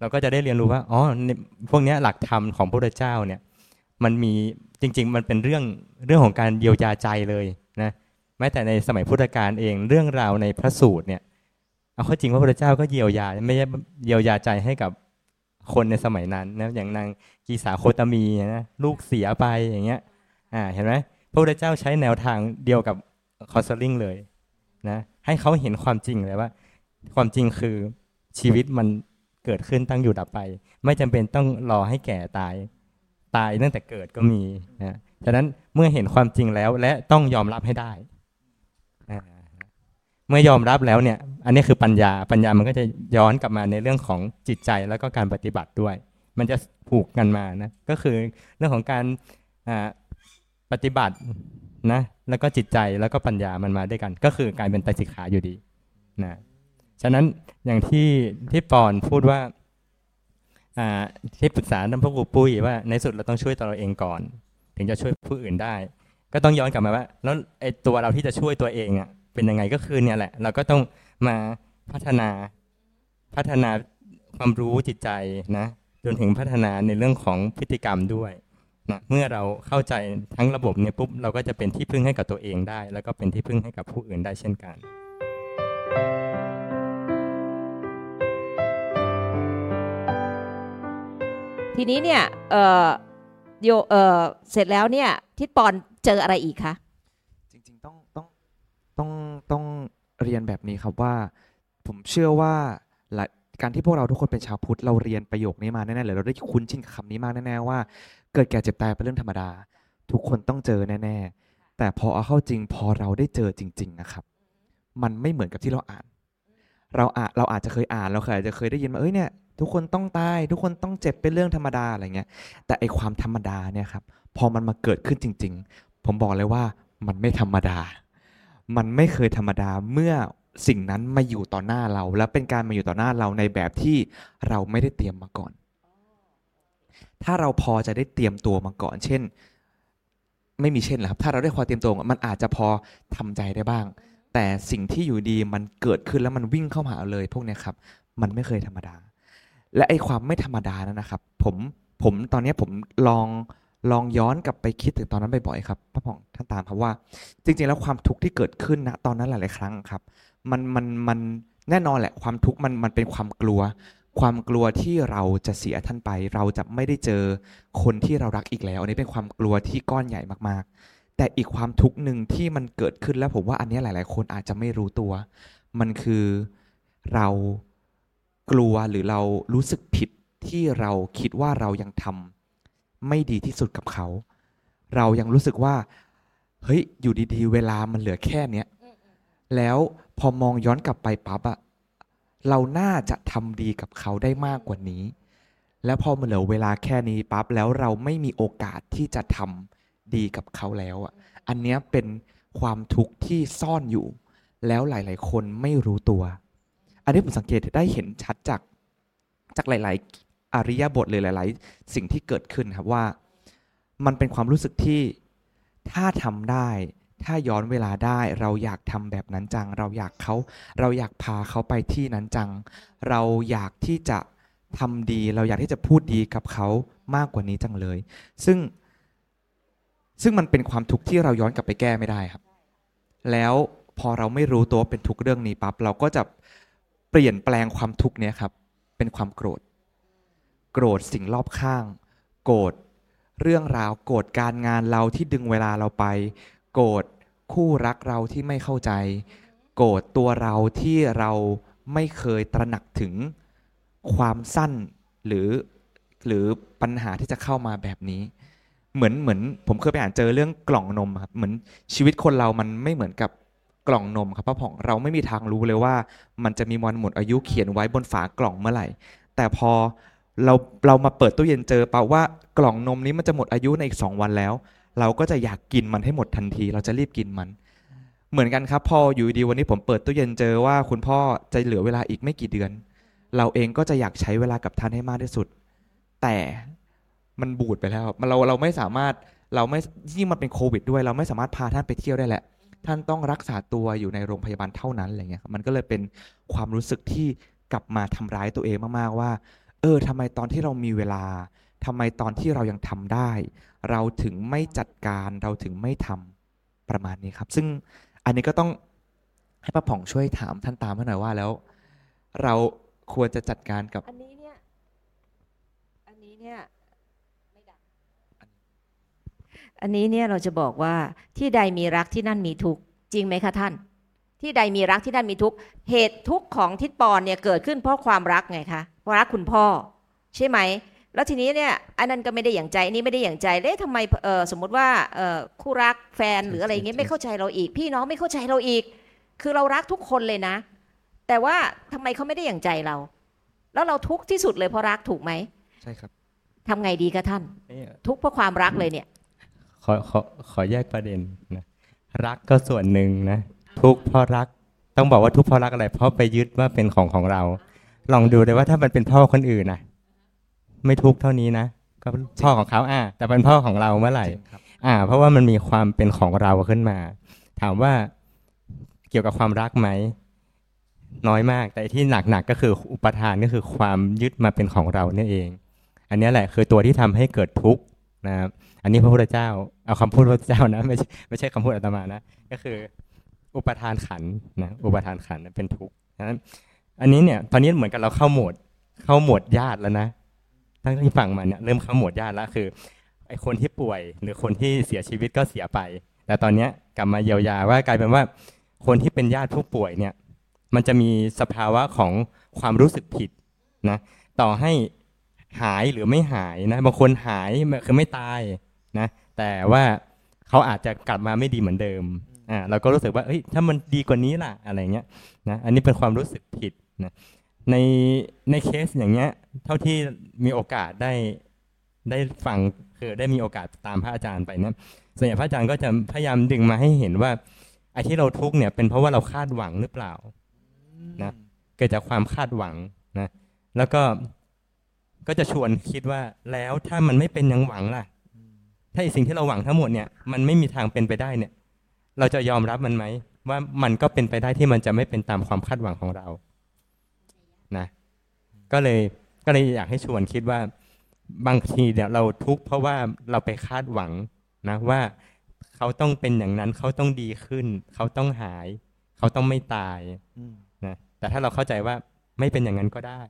เราก็จะได้เรียนรู้ว่าอ๋อพวกนี้หลักธรรมของพระพุทธเจ้าเนี่ยมันมีจริง ๆ มันเป็นเรื่องเรื่องของการเยียวยาใจเลยนะแม้แต่ในสมัยพุทธกาลเองเรื่องราวในพระสูตรเนี่ยเอาข้อจริงพระพุทธเจ้าก็เยียวยาไม่ใช่เยียวยาใจให้กับคนในสมัยนั้นนะอย่างนางกีสาโคตมีนะลูกเสียไปอย่างเงี้ยอ่าเห็นไหมพระพุทธเจ้าใช้แนวทางเดียวกับคอสซิงเลย นะให้เขาเห็นความจริงเลยว่า ความจริงคือชีวิตมันเกิดขึ้นตั้งอยู่ดับไป ไม่จำเป็นต้องรอให้แก่ตาย ตายตั้งแต่เกิดก็มีนะฉะนั้นเมื่อเห็นความจริงแล้วและต้องยอมรับให้ได้เมื่อยอมรับแล้วเนี่ย อันนี้คือปัญญาปัญญามันก็จะย้อนกลับมาในเรื่องของจิตใจแล้วก็การปฏิบัติด้วย มันจะผูกกันมานะก็คือเรื่องของการปฏิบัตินะ แล้วก็จิตใจแล้วก็ปัญญามันมาด้วยกัน ก็คือกลารเป็นไตรสิกขาอยู่ดีนะฉะนั้นอย่างที่ที่ปอนพูดว่าที่ปรึกษาท่านพระครูปุ้ยว่าในสุดเราต้องช่วยตัวเราเองก่อน ถึงจะช่วยผู้อื่นได้ ก็ต้องย้อนกลับมาว่า แล้วไอ้ตัวเราที่จะช่วยตัวเองอะเป็นยังไงก็คือเนี่ยแหละ เราก็ต้องมาพัฒนาพัฒนาความรู้จิตใจนะจนถึงพัฒนาในเรื่องของพฤติกรรมด้วย นะเมื่อเราเข้าใจทั้งระบบเนี่ยปุ๊บเราก็จะเป็นที่พึ่งให้กับตัวเองได้ แล้วก็เป็นที่พึ่งให้กับผู้อื่นได้เช่นกัน ทีนี้เนี่ยเออโยเออเสร็จแล้วเนี่ยทิดปอนเจออะไรอีกคะจริงๆต้องต้องต้องต้องเรียนแบบนี้ครับว่า ผมเชื่อว่าการที่พวกเราทุกคนเป็นชาวพุทธเราเรียนประโยคนี้มาแน่ๆเลยเราได้คุ้นชินกับคำนี้มากแน่ๆว่า เกิดแก่เจ็บตายเป็นเรื่องธรรมดา ทุกคนต้องเจอแน่ ๆ แต่พอเอาเข้าจริงพอเราได้เจอจริง ๆ นะครับ มันไม่เหมือนกับที่เราอ่าน เราอ่านเราอาจจะเคยอ่านเราเคยอาจจะเคยได้ยินมาเอ้ยเนี่ยทุกคนต้องตาย ทุกคนต้องเจ็บเป็นเรื่องธรรมดาอะไรเงี้ย แต่ไอความธรรมดาเนี่ยครับพอมันมาเกิดขึ้นจริง ๆ ผมบอกเลยว่ามันไม่ธรรมดา มันไม่เคยธรรมดาเมื่อสิ่งนั้นมาอยู่ต่อหน้าเรา แล้วเป็นการมาอยู่ต่อหน้าเราในแบบที่เราไม่ได้เตรียมมาก่อน ถ้าเราพอจะได้เตรียมตัวมาก่อน เช่น ไม่มีเช่นหรอครับถ้าเราได้พอเตรียมตัวมันอาจจะพอทำใจได้บ้าง แต่สิ่งที่อยู่ดีมันเกิดขึ้นแล้วมันวิ่งเข้ามาเลย พวกนี้ครับ มันไม่เคยธรรมดา และไอ้ความไม่ธรรมดานั้นนะครับ ผมผมตอนนี้ผมลองลองย้อนกลับไปคิดถึงตอนนั้นบ่อยๆครับพระผ่องท่านตามครับว่า จริงๆ แล้วความทุกข์ที่เกิดขึ้นนะตอนนั้นหลายๆครั้งครับ มันมันมันแน่นอนแหละความทุกข์มันมันเป็นความกลัว ความกลัวที่เราจะเสียท่านไป เราจะไม่ได้เจอคนที่เรารักอีกแล้วอันนี้เป็นความกลัวที่ก้อนใหญ่มากๆ แต่อีกความทุกข์หนึ่งที่มันเกิดขึ้นแล้วผมว่าอันนี้หลาย ๆ คนอาจจะไม่รู้ตัว มันคือเรากลัวหรือเรารู้สึกผิดที่เราคิดว่าเรายังทำไม่ดีที่สุดกับเขา เรายังรู้สึกว่าเฮ้ยอยู่ดีๆ เวลามันเหลือแค่เนี้ยแล้วพอมองย้อนกลับไปปั๊บอะ เราน่าจะทำดีกับเขาได้มากกว่านี้ แล้วพอมันเหลือเวลาแค่นี้ปั๊บแล้วเราไม่มีโอกาสที่จะทำดีกับเขาแล้วอะอันนี้เป็นความทุกข์ที่ซ่อนอยู่ แล้วหลาย ๆ คนไม่รู้ตัว อันนี้ผมสังเกตได้เห็นชัดจากจากหลาย ๆ อริยบทเลยหลาย ๆ สิ่งที่เกิดขึ้นครับว่า มันเป็นความรู้สึกที่ถ้าทำได้ ถ้าย้อนเวลาได้เราอยากทำแบบนั้นจัง เราอยากเขาเราอยากพาเขาไปที่นั้นจัง เราอยากที่จะทำดี เราอยากที่จะพูดดีกับเขามากกว่านี้จังเลย ซึ่งซึ่งมันเป็นความทุกข์ที่เราย้อนกลับไปแก้ไม่ได้ครับ แล้วพอเราไม่รู้ตัวเป็นทุกเรื่องนี้ปั๊บเราก็จะเปลี่ยนแปลงความทุกข์นี้ครับ เป็นความโกรธ โกรธสิ่งรอบข้าง โกรธเรื่องราวโกรธการงานเราที่ดึงเวลาเราไป โกรธคู่รักเราที่ไม่เข้าใจ โกรธตัวเราที่เราไม่เคยตระหนักถึงความสั้นหรือหรือปัญหาที่จะเข้ามาแบบนี้ เหมือนเหมือนผมเคยไปอ่านเจอเรื่องกล่องนมครับเหมือนชีวิตคนเรามันไม่เหมือนกับกล่องนมครับพ่อผ่องเราไม่มีทางรู้เลยว่า มันจะมีวันหมดอายุเขียนไว้บนฝากล่องเมื่อไหร่ แต่พอเราเรามาเปิดตู้เย็นเจอเปล่าว่ากล่องนมนี้มันจะหมดอายุในอีกสองวันแล้ว เราก็จะอยากกินมันให้หมดทันที เราจะรีบกินมัน เหมือนกันครับพออยู่ดีวันนี้ผมเปิดตู้เย็นเจอว่าคุณพ่อจะเหลือเวลาอีกไม่กี่เดือน เราเองก็จะอยากใช้เวลากับท่านให้มากที่สุด แต่มันบูดไปแล้วเราเราไม่สามารถเราไม่ยิ่งมันเป็นโควิด ด้วย เราไม่สามารถพาท่านไปเที่ยวได้แหละ ท่านต้องรักษาตัวอยู่ในโรงพยาบาลเท่านั้นอะไรเงี้ยมันก็เลยเป็นความรู้สึกที่กลับมาทำร้ายตัวเองมากๆว่า เออทำไมตอนที่เรามีเวลาทำไมตอนที่เรายังทำได้ เราถึงไม่จัดการเราถึงไม่ทำประมาณนี้ครับ ซึ่งอันนี้ก็ต้องให้ป้าผ่องช่วยถามท่านตามให้หน่อยว่าแล้ว เราควรจะจัดการกับ อันนี้เนี่ย อันนี้เนี่ยไม่ดังอันนี้เนี่ยเราจะบอกว่าที่ใดมีรักที่นั่นมีทุกข์จริงไหมคะท่าน ที่ใดมีรักที่นั่นมีทุกข์เหตุทุกข์ของทิศปอนเนี่ยเกิดขึ้นเพราะความรักไงคะเพราะรักคุณพ่อ ใช่ไหม แล้วทีนี้เนี่ยอันนั้นก็ไม่ได้อย่างใจอันนี้ไม่ได้อย่างใจเอ๊ะทำไมเออสมมติว่าเออคู่รักแฟนหรืออะไรอย่างเงี้ยไม่เข้าใจเราอีก พี่น้องไม่เข้าใจเราอีก คือเรารักทุกคนเลยนะ แต่ว่าทำไมเขาไม่ได้อย่างใจเรา แล้วเราทุกข์ที่สุดเลยเพราะรักถูกไหมใช่ครับทำไงดีคะท่าน ทุกข์เพราะความรักเลยเนี่ย ขอขอขอแยกประเด็นนะรักก็ส่วนหนึ่งนะทุกข์เพราะรักต้องบอกว่าทุกข์เพราะรักอะไร เพราะไปยึดว่าเป็นของของเรา ลองดูเลยว่าถ้ามันเป็นพ่อคนอื่นนะ ไม่ทุกข์เท่านี้นะก็พ่อของเขาอ่าแต่เป็นพ่อของเราเมื่อไหร่จริงครับอ่า เพราะว่ามันมีความเป็นของเราขึ้นมา ถามว่าเกี่ยวกับความรักไหมน้อยมาก แต่ที่หนักๆก็คืออุปทานก็คือความยึดมาเป็นของเราเนี่ยเอง อันนี้แหละคือตัวที่ทำให้เกิดทุกข์นะครับอันนี้พระพุทธเจ้า เอาคำพูดพระพุทธเจ้านะไม่ใช่ไม่ใช่คำพูดอาตมานะก็คือ อุปทานขันธ์นะอุปทานขันธ์เป็นทุกข์นั้นอันนี้เนี่ย ตอนนี้เหมือนกับเราเข้าโหมดเข้าโหมดญาติแล้วนะ ตั้งที่ฟังมาเนี่ยเริ่มเข้าหมดญาติแล้วคือไอ้คนที่ป่วย หรือคนที่เสียชีวิตก็เสียไป แต่ตอนเนี้ยกลับมาเยียวยาว่ากลายเป็นว่า คนที่เป็นญาติผู้ป่วยเนี่ย มันจะมีสภาวะของความรู้สึกผิดนะต่อให้หายหรือไม่หายนะบางคนหายคือไม่ตายนะแต่ว่าเขาอาจจะกลับมาไม่ดีเหมือนเดิมอ่าเราก็รู้สึกว่าเอ้ยถ้ามันดีกว่านี้ล่ะอะไรเงี้ยนะอันนี้เป็นความรู้สึกผิดนะ ในในเคสอย่างเงี้ย เท่าที่มีโอกาสได้ได้ฟังคือได้มีโอกาสตามพระอาจารย์ไปเนี่ยส่วนใหญ่พระอาจารย์ก็จะพยายามดึงมาให้เห็นว่าไอ้ที่เราทุกข์เนี่ยเป็นเพราะว่าเราคาดหวังหรือเปล่านะเกิดจากความคาดหวังนะแล้วก็ก็จะชวนคิดว่าแล้วถ้ามันไม่เป็นอยังหวังล่ะ ถ้าไอ้สิ่งที่เราหวังทั้งหมดเนี่ย มันไม่มีทางเป็นไปได้เนี่ย เราจะยอมรับมันไหมว่ามันก็เป็นไปได้ที่มันจะไม่เป็นตามความคาดหวังของเรา นะก็เลยก็เลยอยากให้ชวนคิดว่าบางทีเนี่ยเราทุกข์เพราะว่าเราไปคาดหวังนะว่าเขาต้องเป็นอย่างนั้นเขาต้องดีขึ้น เขาต้องหาย เขาต้องไม่ตายอืมนะแต่ถ้าเราเข้าใจว่าไม่เป็นอย่างนั้นก็ได้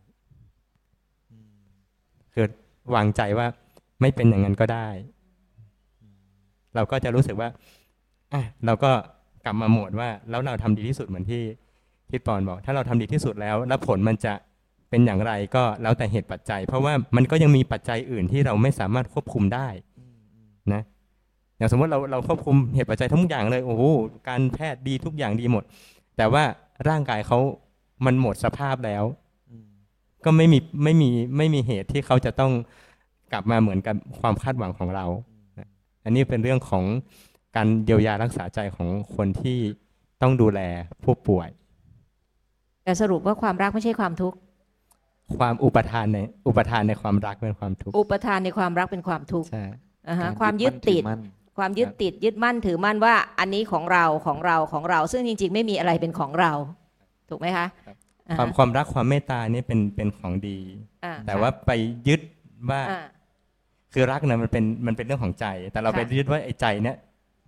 คือวางใจว่าไม่เป็นอย่างนั้นก็ได้ เราก็จะรู้สึกว่าอะเราก็กลับมาโหมดว่า แล้วเราทำดีที่สุดเหมือนที่ ที่ปอนบอก ถ้าเราทำดีที่สุดแล้ว แล้วผลมันจะเป็นอย่างไรก็แล้วแต่เหตุปัจจัย เพราะว่ามันก็ยังมีปัจจัยอื่นที่เราไม่สามารถควบคุมได้นะอย่างสมมติเราเราควบคุมเหตุปัจจัยทุกอย่างเลยโอ้โหการแพทย์ดีทุกอย่างดีหมด แต่ว่าร่างกายเขามันหมดสภาพแล้ว ก็ไม่มีไม่มีไม่มีเหตุที่เขาจะต้องกลับมาเหมือนกับความคาดหวังของเรา อันนี้เป็นเรื่องของการเยียวยารักษาใจของคนที่ต้องดูแลผู้ป่วย แต่สรุปว่าความรักไม่ใช่ความทุกข์ความอุปทานในอุปทานในความรักเป็นความทุกข์อุปทานในความรักเป็นความทุกข์ใช่อ่าฮะกรความยึดติดมั่นความยึดติดยึดมั่นถือมั่นว่า อันนี้ของเราของเราของเรา ซึ่งจริง ๆ ไม่มีอะไรเป็นของเรา ถูกไหมคะอ่าความฮะความรักความเมตตานี่เป็นเป็นของดีอ่าแต่ว่าไปยึดว่าอ่าคือรักเนี่ยมันเป็นมันเป็นเรื่องของใจ แต่เราไปค่ะยึดว่าไอ้ใจเนี่ย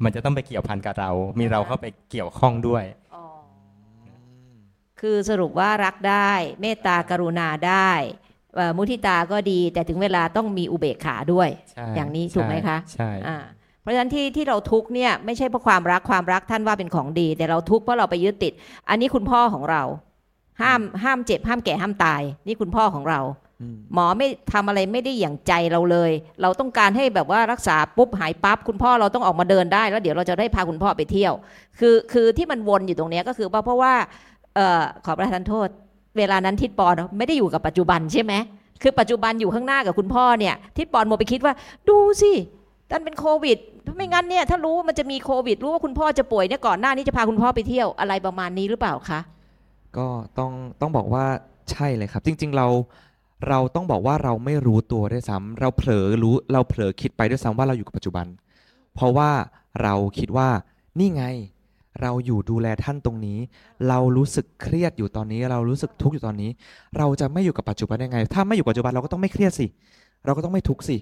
มันจะต้องไปเกี่ยวพันกับเรา มีเราอ่าฮะเข้าไปเกี่ยวข้องด้วยอ๋อ คือสรุปว่ารักได้ เมตตากรุณาได้เอ่อมุทิตาก็ดี แต่ถึงเวลาต้องมีอุเบกขาด้วยใช่อย่างนี้ถูกไหมคะใช่อ่าเพราะฉะนั้นที่ที่เราทุกข์เนี่ยไม่ใช่เพราะความรักความรักท่านว่าเป็นของดี แต่เราทุกข์เพราะเราไปยึดติด อันนี้คุณพ่อของเรา ห้ามห้ามเจ็บ ห้ามแก่ห้ามตาย นี่คุณพ่อของเราอืมหมอไม่ทำอะไรไม่ได้อย่างใจเราเลย เราต้องการให้แบบว่ารักษาปุ๊บหายปั๊บคุณพ่อเราต้องออกมาเดินได้ แล้วเดี๋ยวเราจะได้พาคุณพ่อไปเที่ยว คือคือที่มันวนอยู่ตรงเนี้ยก็คือว่าเพราะว่า เอ่อขอประทานโทษ เวลานั้นทิดปอนไม่ได้อยู่กับปัจจุบันใช่ไหมคือปัจจุบันอยู่ข้างหน้ากับคุณพ่อเนี่ยทิดปอนโมไปคิดว่าดูสิท่านเป็นโควิดถ้าไม่งั้นเนี่ยถ้ารู้ว่ามันจะมีโควิด รู้ว่าคุณพ่อจะป่วยเนี่ยก่อนหน้านี้จะพาคุณพ่อไปเที่ยวอะไรประมาณนี้หรือเปล่าคะก็ต้องต้องบอกว่าใช่เลยครับ จริง ๆเราเราต้องบอกว่าเราไม่รู้ตัวด้วยซ้ำเราเผลอรู้เราเผลอคิดไปด้วยซ้ำว่าเราอยู่กับปัจจุบัน เพราะว่าเราคิดว่านี่ไง เราอยู่ดูแลท่านตรงนี้ เรารู้สึกเครียดอยู่ตอนนี้ เรารู้สึกทุกข์อยู่ตอนนี้ เราจะไม่อยู่กับปัจจุบันได้ไง ถ้าไม่อยู่ปัจจุบันเราก็ต้องไม่เครียดสิ เราก็ต้องไม่ทุกข์สิ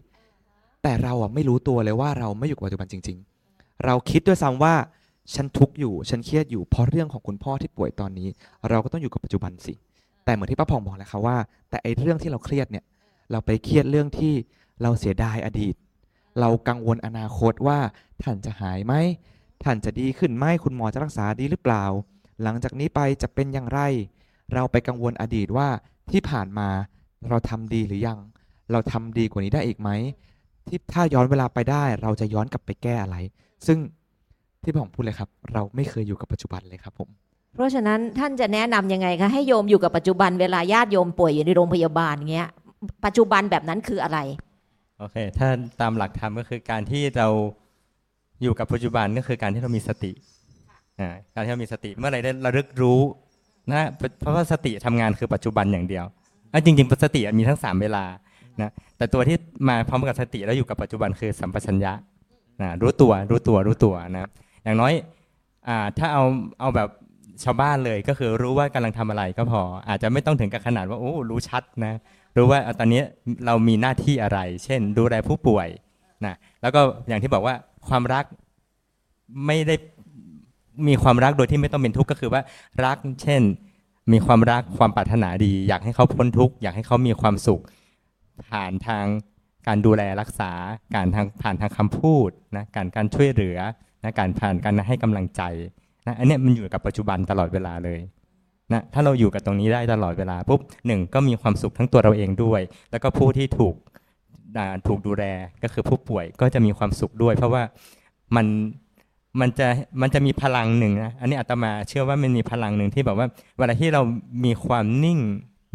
แต่เราอะไม่รู้ตัวเลยว่าเราไม่อยู่กับปัจจุบันจริง ๆ เราคิดด้วยซ้ำว่าฉันทุกข์อยู่ ฉันเครียดอยู่ เพราะเรื่องของคุณพ่อที่ป่วยตอนนี้ เราก็ต้องอยู่กับปัจจุบันสิ แต่เหมือนที่ป้าพองบอกแหละครับว่า แต่ไอ้เรื่องที่เราเครียดเนี่ย เราไปเครียดเรื่องที่เราเสียดายอดีต เรากังวลอนาคตว่าท่านจะหายไหม ท่านจะดีขึ้นไหมคุณหมอจะรักษาดีหรือเปล่า หลังจากนี้ไปจะเป็นอย่างไร เราไปกังวลอดีตว่าที่ผ่านมาเราทำดีหรือยัง เราทำดีกว่านี้ได้อีกไหมที่ถ้าย้อนเวลาไปได้ เราจะย้อนกลับไปแก้อะไร ซึ่งที่ผมพูดเลยครับ เราไม่เคยอยู่กับปัจจุบันเลยครับผมเพราะฉะนั้นท่านจะแนะนำยังไงคะให้โยมอยู่กับปัจจุบันเวลาญาติโยมป่วยอยู่ในโรงพยาบาลเงี้ย ปัจจุบันแบบนั้นคืออะไรโอเคถ้าตามหลักธรรมก็คือการที่เรา อยู่กับปัจจุบันก็คือการที่เรามีสติการที่เรามีสติเมื่อไรได้ระลึกรู้นะเพราะว่าสติทำงานคือปัจจุบันอย่างเดียวอะจริงๆสติมีทั้งสามเวลานะแต่ตัวที่มาพร้อมกับสติแล้วอยู่กับปัจจุบันคือสัมปชัญญะนะรู้ตัวรู้ตัวรู้ตัวนะอย่างน้อยอ่าถ้าเอาเอาแบบชาวบ้านเลยก็คือรู้ว่ากำลังทำอะไรก็พอ อาจจะไม่ต้องถึงกับขนาดว่าโอ้รู้ชัดนะรู้ว่าตอนนี้เรามีหน้าที่อะไร เช่น ดูแลผู้ป่วยนะแล้วก็อย่างที่บอกว่า ความรักไม่ได้มีความรักโดยที่ไม่ต้องเป็นทุกข์ก็คือว่ารัก เช่น มีความรักความปรารถนาดี อยากให้เขาพ้นทุกข์อยากให้เขามีความสุข ผ่านทางการดูแลรักษา การทางผ่านทางคำพูดนะการการช่วยเหลือนะการผ่านการให้กำลังใจนะอันนี้มันอยู่กับปัจจุบันตลอดเวลาเลยนะถ้าเราอยู่กับตรงนี้ได้ตลอดเวลาปุ๊บหนึ่งก็มีความสุขทั้งตัวเราเองด้วย แล้วก็ผู้ที่ถูก ถูกดูแลก็คือผู้ป่วยก็จะมีความสุขด้วย เพราะว่ามันมันจะมันจะมีพลังหนึ่งนะอันนี้อาตมาเชื่อว่ามันมีพลังหนึ่งที่แบบว่า เวลาที่เรามีความนิ่ง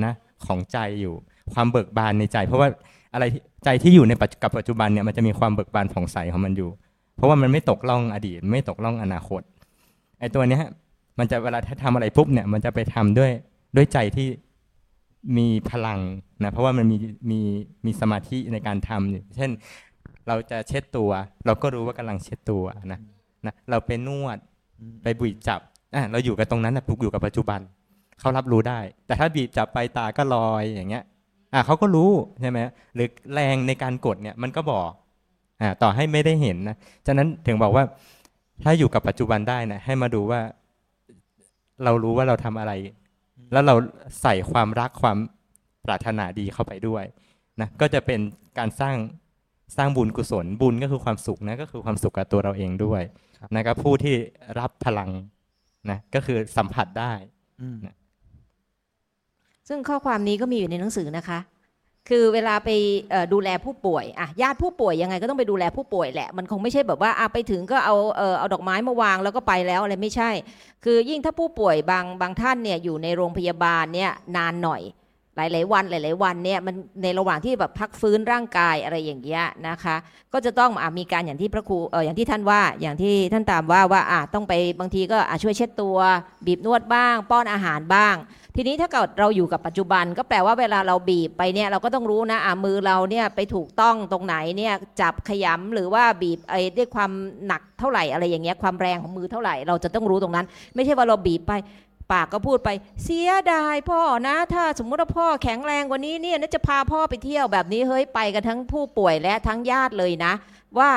นะของใจอยู่ ความเบิกบานในใจ เพราะว่าอะไรใจที่อยู่ในปัจจุกับปัจจุบันเนี่ยมันจะมีความเบิกบานผ่องใสของมันอยู่ เพราะว่ามันไม่ตกล่องอดีต ไม่ตกล่องอนาคตไอ้ตัวเนี้ยมันจะเวลาถ้าทำอะไรปุ๊บเนี่ยมันจะไปทำด้วยด้วยใจที่ มีพลังนะเพราะว่ามันมีมีมีสมาธิในการทำอยู่เช่นเราจะเช็ดตัว เราก็รู้ว่ากำลังเช็ดตัวนะนะเราไปนวดไปบีบจับอะเราอยู่กับตรงนั้นนะถูกอยู่กับปัจจุบันเขารับรู้ได้ แต่ถ้าบีบจับไปตาก็ลอยอย่างเงี้ยอะเขาก็รู้ใช่ไหมหรือแรงในการกดเนี่ยมันก็บอกอ่าต่อให้ไม่ได้เห็นนะฉะนั้นถึงบอกว่าถ้าอยู่กับปัจจุบันได้นะให้มาดูว่า เรารู้ว่าเราทำอะไร แล้วเราใส่ความรักความปรารถนาดีเข้าไปด้วยนะก็จะเป็นการสร้างสร้างบุญกุศลบุญก็คือความสุขนะก็คือความสุขกับตัวเราเองด้วยครับนะครับผู้ที่รับพลังนะก็คือสัมผัสได้อืมซึ่งข้อความนี้ก็มีอยู่ในหนังสือนะคะ คือเวลาไปดูแลผู้ป่วยอะญาติผู้ป่วยยังไงก็ต้องไปดูแลผู้ป่วยแหละ มันคงไม่ใช่แบบว่าอะไปถึงก็เอาเออเอาดอกไม้มาวางแล้วก็ไปแล้วอะไรไม่ใช่ คือยิ่งถ้าผู้ป่วยบางบางท่านเนี่ยอยู่ในโรงพยาบาลเนี่ยนานหน่อย หลาย ๆ วันหลาย ๆ วันเนี่ยมันในระหว่างที่แบบพักฟื้นร่างกายอะไรอย่างเงี้ยนะคะ ก็จะต้องอะมีการอย่างที่พระครูเอออย่างที่ท่านว่าอย่างที่ท่านตามว่าว่าอะต้องไปบางทีก็อะช่วยเช็ดตัว บีบนวดบ้าง ป้อนอาหารบ้าง ทีนี้ถ้าเกิดเราอยู่กับปัจจุบัน ก็แปลว่าเวลาเราบีบไปเนี่ยเราก็ต้องรู้นะอะมือเราเนี่ยไปถูกต้องตรงไหนเนี่ยจับขยำหรือว่าบีบไอ้ด้วยความหนักเท่าไหร่อะไรอย่างเงี้ยความแรงของมือเท่าไหร่ เราจะต้องรู้ตรงนั้น ไม่ใช่ว่าเราบีบไปปากก็พูดไปเสียดายพ่อนะ ถ้าสมมติว่าพ่อแข็งแรงกว่านี้เนี่ยน่าจะพาพ่อไปเที่ยวแบบนี้เฮ้ยไปกันทั้งผู้ป่วยและทั้งญาติเลยนะ ว่า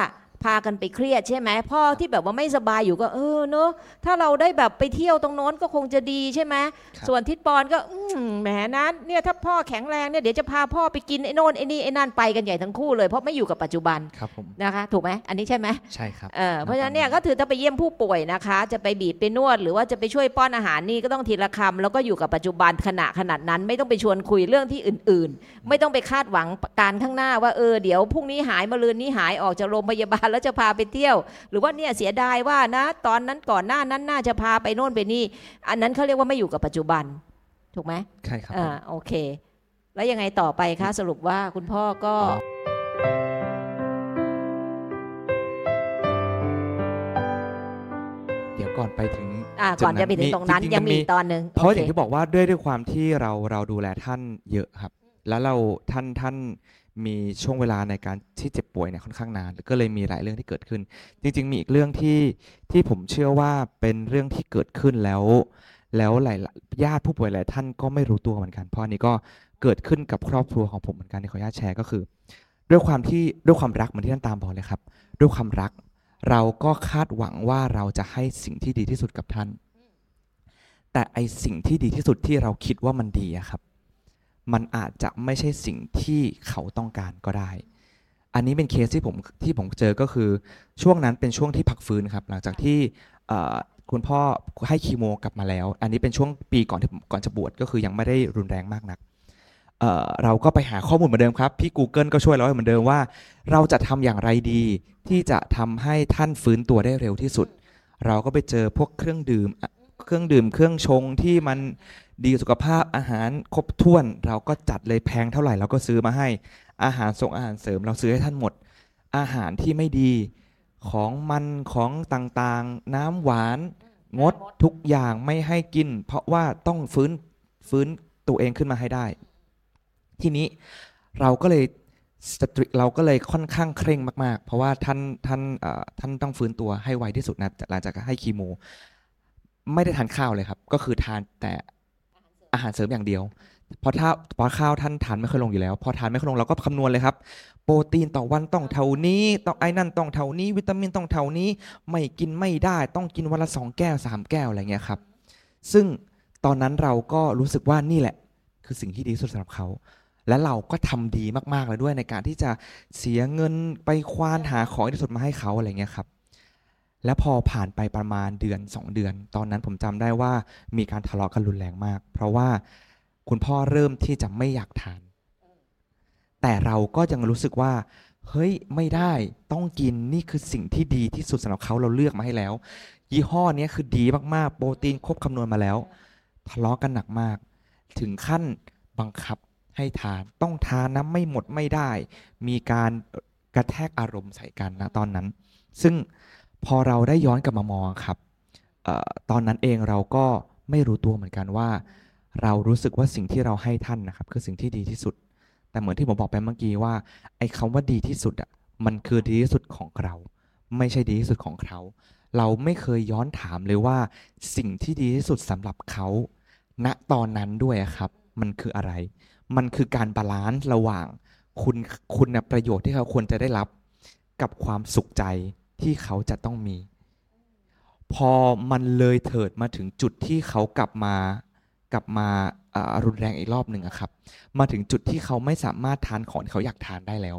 พากันไปเครียดใช่ไหมพ่อที่แบบว่าไม่สบายอยู่ก็ เออเนอะถ้าเราได้แบบไปเที่ยวตรงโน้นก็คงจะดีใช่ไหมครับส่วนทิศปอนก็อืมแหมนะเนี่ยถ้าพ่อแข็งแรงเนี่ยเดี๋ยวจะพาพ่อไปกินไอ้โน่นไอ้นี่ไอ้นั่นไปกันใหญ่ทั้งคู่เลยเพราะไม่อยู่กับปัจจุบันครับผมนะคะถูกไหมอันนี้ใช่ไหมใช่ครับเออเพราะฉะนั้นเนี่ยก็ถือถ้าไปเยี่ยมผู้ป่วยนะคะ จะไปบีบไปนวด หรือว่าจะไปช่วยป้อนอาหารนี่ก็ต้องทีละคำแล้วก็อยู่กับปัจจุบันขณะขนาดนั้น ไม่ต้องไปชวนคุยเรื่องที่อื่น ๆ ไม่ต้องไปคาดหวังการข้างหน้าว่าเออเดี๋ยวพรุ่งนี้หายมะรืนนี้หายออกจากโรงพยาบาลแล้วจะพาไปเที่ยว หรือว่าเนี่ยเสียดายว่านะ ตอนนั้นก่อนหน้านั้นน่าจะพาไปโน่นไปนี่ อันนั้นเขาเรียกว่าไม่อยู่กับปัจจุบัน ถูกไหมใช่ครับอ่าโอเค แล้วยังไงต่อไปคะสรุปว่าคุณพ่อก็เดี๋ยวก่อนไปถึงอ่าก่อนจะไปถึงตรงนั้นยังมีตอนหนึ่งเพราะอย่างที่บอกว่าด้วยด้วยความที่เราเราดูแลท่านเยอะครับ แล้วเราท่านท่าน มีช่วงเวลาในการที่เจ็บป่วยเนี่ยค่อนข้างนาน ก็เลยมีหลายเรื่องที่เกิดขึ้น จริง ๆ มีอีกเรื่องที่ที่ผมเชื่อว่าเป็นเรื่องที่เกิดขึ้นแล้ว แล้วหลายญาติผู้ป่วยหลายท่านก็ไม่รู้ตัวเหมือนกัน เพราะอันนี้ก็เกิดขึ้นกับครอบครัวของผมเหมือนกันที่ขออนุญาตแชร์ก็คือ ด้วยความที่ด้วยความรักเหมือนที่ท่านตามบอกเลยครับ ด้วยความรักเราก็คาดหวังว่าเราจะให้สิ่งที่ดีที่สุดกับท่าน แต่ไอสิ่งที่ดีที่สุดที่เราคิดว่ามันดีอะครับ มันอาจจะไม่ใช่สิ่งที่เขาต้องการก็ได้ อันนี้เป็นเคสที่ผมที่ผมเจอก็คือช่วงนั้นเป็นช่วงที่พักฟื้นครับ หลังจากที่คุณพ่อให้คีโมกลับมาแล้ว อันนี้เป็นช่วงปีก่อนที่ผมก่อนจะบวชก็คือยังไม่ได้รุนแรงมากนักเเราก็ไปหาข้อมูลเหมือนเดิมครับ พี่ Google ก็ช่วยเราเหมือนเดิมว่า เราจะทำอย่างไรดี ที่จะทำให้ท่านฟื้นตัวได้เร็วที่สุด เราก็ไปเจอพวกเครื่องดื่มเครื่องดื่มเครื่องชงที่มัน ดีสุขภาพอาหารครบถ้วนเราก็จัดเลยแพงเท่าไหร่เราก็ซื้อมาให้ อาหารส่งอาหารเสริมเราซื้อให้ท่านหมด อาหารที่ไม่ดีของมันของต่างๆ น้ำหวาน งดทุกอย่างไม่ให้กิน เพราะว่าต้องฟื้นฟื้นตัวเองขึ้นมาให้ได้ ทีนี้เราก็เลยสตริเราก็เลยค่อนข้างเคร่งมาก ๆ เพราะว่าท่านท่านท่านต้องฟื้นตัวให้ไวที่สุดนะหลังจากให้คีโม ไม่ได้ทานข้าวเลยครับ ก็คือทานแต่ อาหารเสริมอย่างเดียวเพราะถ้าเพราะข้าวท่านทานไม่ค่อยลงอยู่แล้ว พอทานไม่ค่อยลงเราก็คำนวณเลยครับ โปรตีนต่อวันต้องเท่านี้ต้องไอ้นั่นต้องเท่านี้ วิตามินต้องเท่านี้ ไม่กินไม่ได้ ต้องกินวันละสองแก้วสามแก้วอะไรเงี้ยครับ ซึ่งตอนนั้นเราก็รู้สึกว่านี่แหละ คือสิ่งที่ดีสุดสำหรับเขาและเราก็ทำดีมากๆเลยด้วยในการที่จะเสียเงินไปควานหาของที่สุดมาให้เขาอะไรเงี้ยครับ แล้วพอผ่านไปประมาณเดือนสองเดือน ตอนนั้นผมจำได้ว่ามีการทะเลาะกันรุนแรงมาก เพราะว่าคุณพ่อเริ่มที่จะไม่อยากทาน แต่เราก็ยังรู้สึกว่า เฮ้ยไม่ได้ต้องกินนี่คือสิ่งที่ดีที่สุดสำหรับเขาเราเลือกมาให้แล้ว ยี่ห้อนี้คือดีมากๆ โปรตีนครบคำนวณมาแล้ว ทะเลาะกันหนักมาก ถึงขั้นบังคับให้ทาน ต้องทานนะไม่หมดไม่ได้ มีการกระแทกอารมณ์ใส่กันนะตอนนั้น ซึ่ง พอเราได้ย้อนกลับมามองครับออตอนนั้นเองเราก็ไม่รู้ตัวเหมือนกันว่า เรารู้สึกว่าสิ่งที่เราให้ท่านนะครับ คือสิ่งที่ดีที่สุด แต่เหมือนที่ผมบอกไปเมื่อกี้ว่าไอ้คำว่าดีที่สุดอะมันคือดีที่สุดของเรา ไม่ใช่ดีที่สุดของเขา เราไม่เคยย้อนถามเลยว่า สิ่งที่ดีที่สุดสำหรับเขา ณตอนนั้นด้วยครับ มันคืออะไร มันคือการบาลานซ์ระหว่าง คุณคุณประโยชน์ที่เขาควรจะได้รับ กับความสุขใจ ที่เขาจะต้องมี พอมันเลยเถิดมาถึงจุดที่เขากลับมากลับมารุนแรงอีกรอบหนึ่งครับ มาถึงจุดที่เขาไม่สามารถทานของที่เขาอยากทานได้แล้ว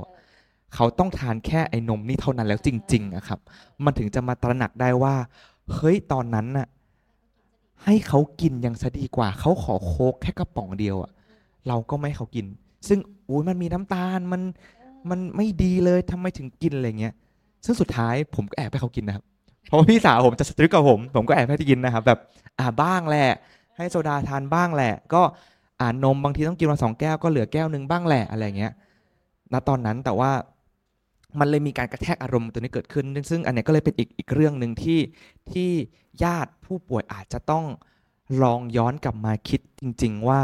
เขาต้องทานแค่ไอ้นมนี่เท่านั้นแล้วจริงๆอะครับ มันถึงจะมาตระหนักได้ว่า เฮ้ยตอนนั้นน่ะให้เขากินยังซะดีกว่า เขาขอโค้กแค่กระป๋องเดียวอะเราก็ไม่ให้เขากิน ซึ่งอุ้ยมันมีน้ำตาลมันมันไม่ดีเลยทำไมถึงกินอะไรเงี้ย ซึ่งสุดท้ายผมก็แอบให้เขากินนะครับเพราะพี่สาวผมจะสตริกกับผม ผมก็แอบให้กินนะครับ แบบอ่าบ้างแหละให้โซดาทานบ้างแหละ ก็อ่านมบางทีต้องกินมาสองแก้วก็เหลือแก้วหนึ่งบ้างแหละอะไรเงี้ยณตอนนั้นแต่ว่ามันเลยมีการกระแทกอารมณ์ตัวนี้เกิดขึ้น ซึ่งอันนี้ก็เลยเป็นอีกอีกเรื่องหนึ่งที่ที่ญาติผู้ป่วยอาจจะต้องลองย้อนกลับมาคิดจริง ๆ ว่า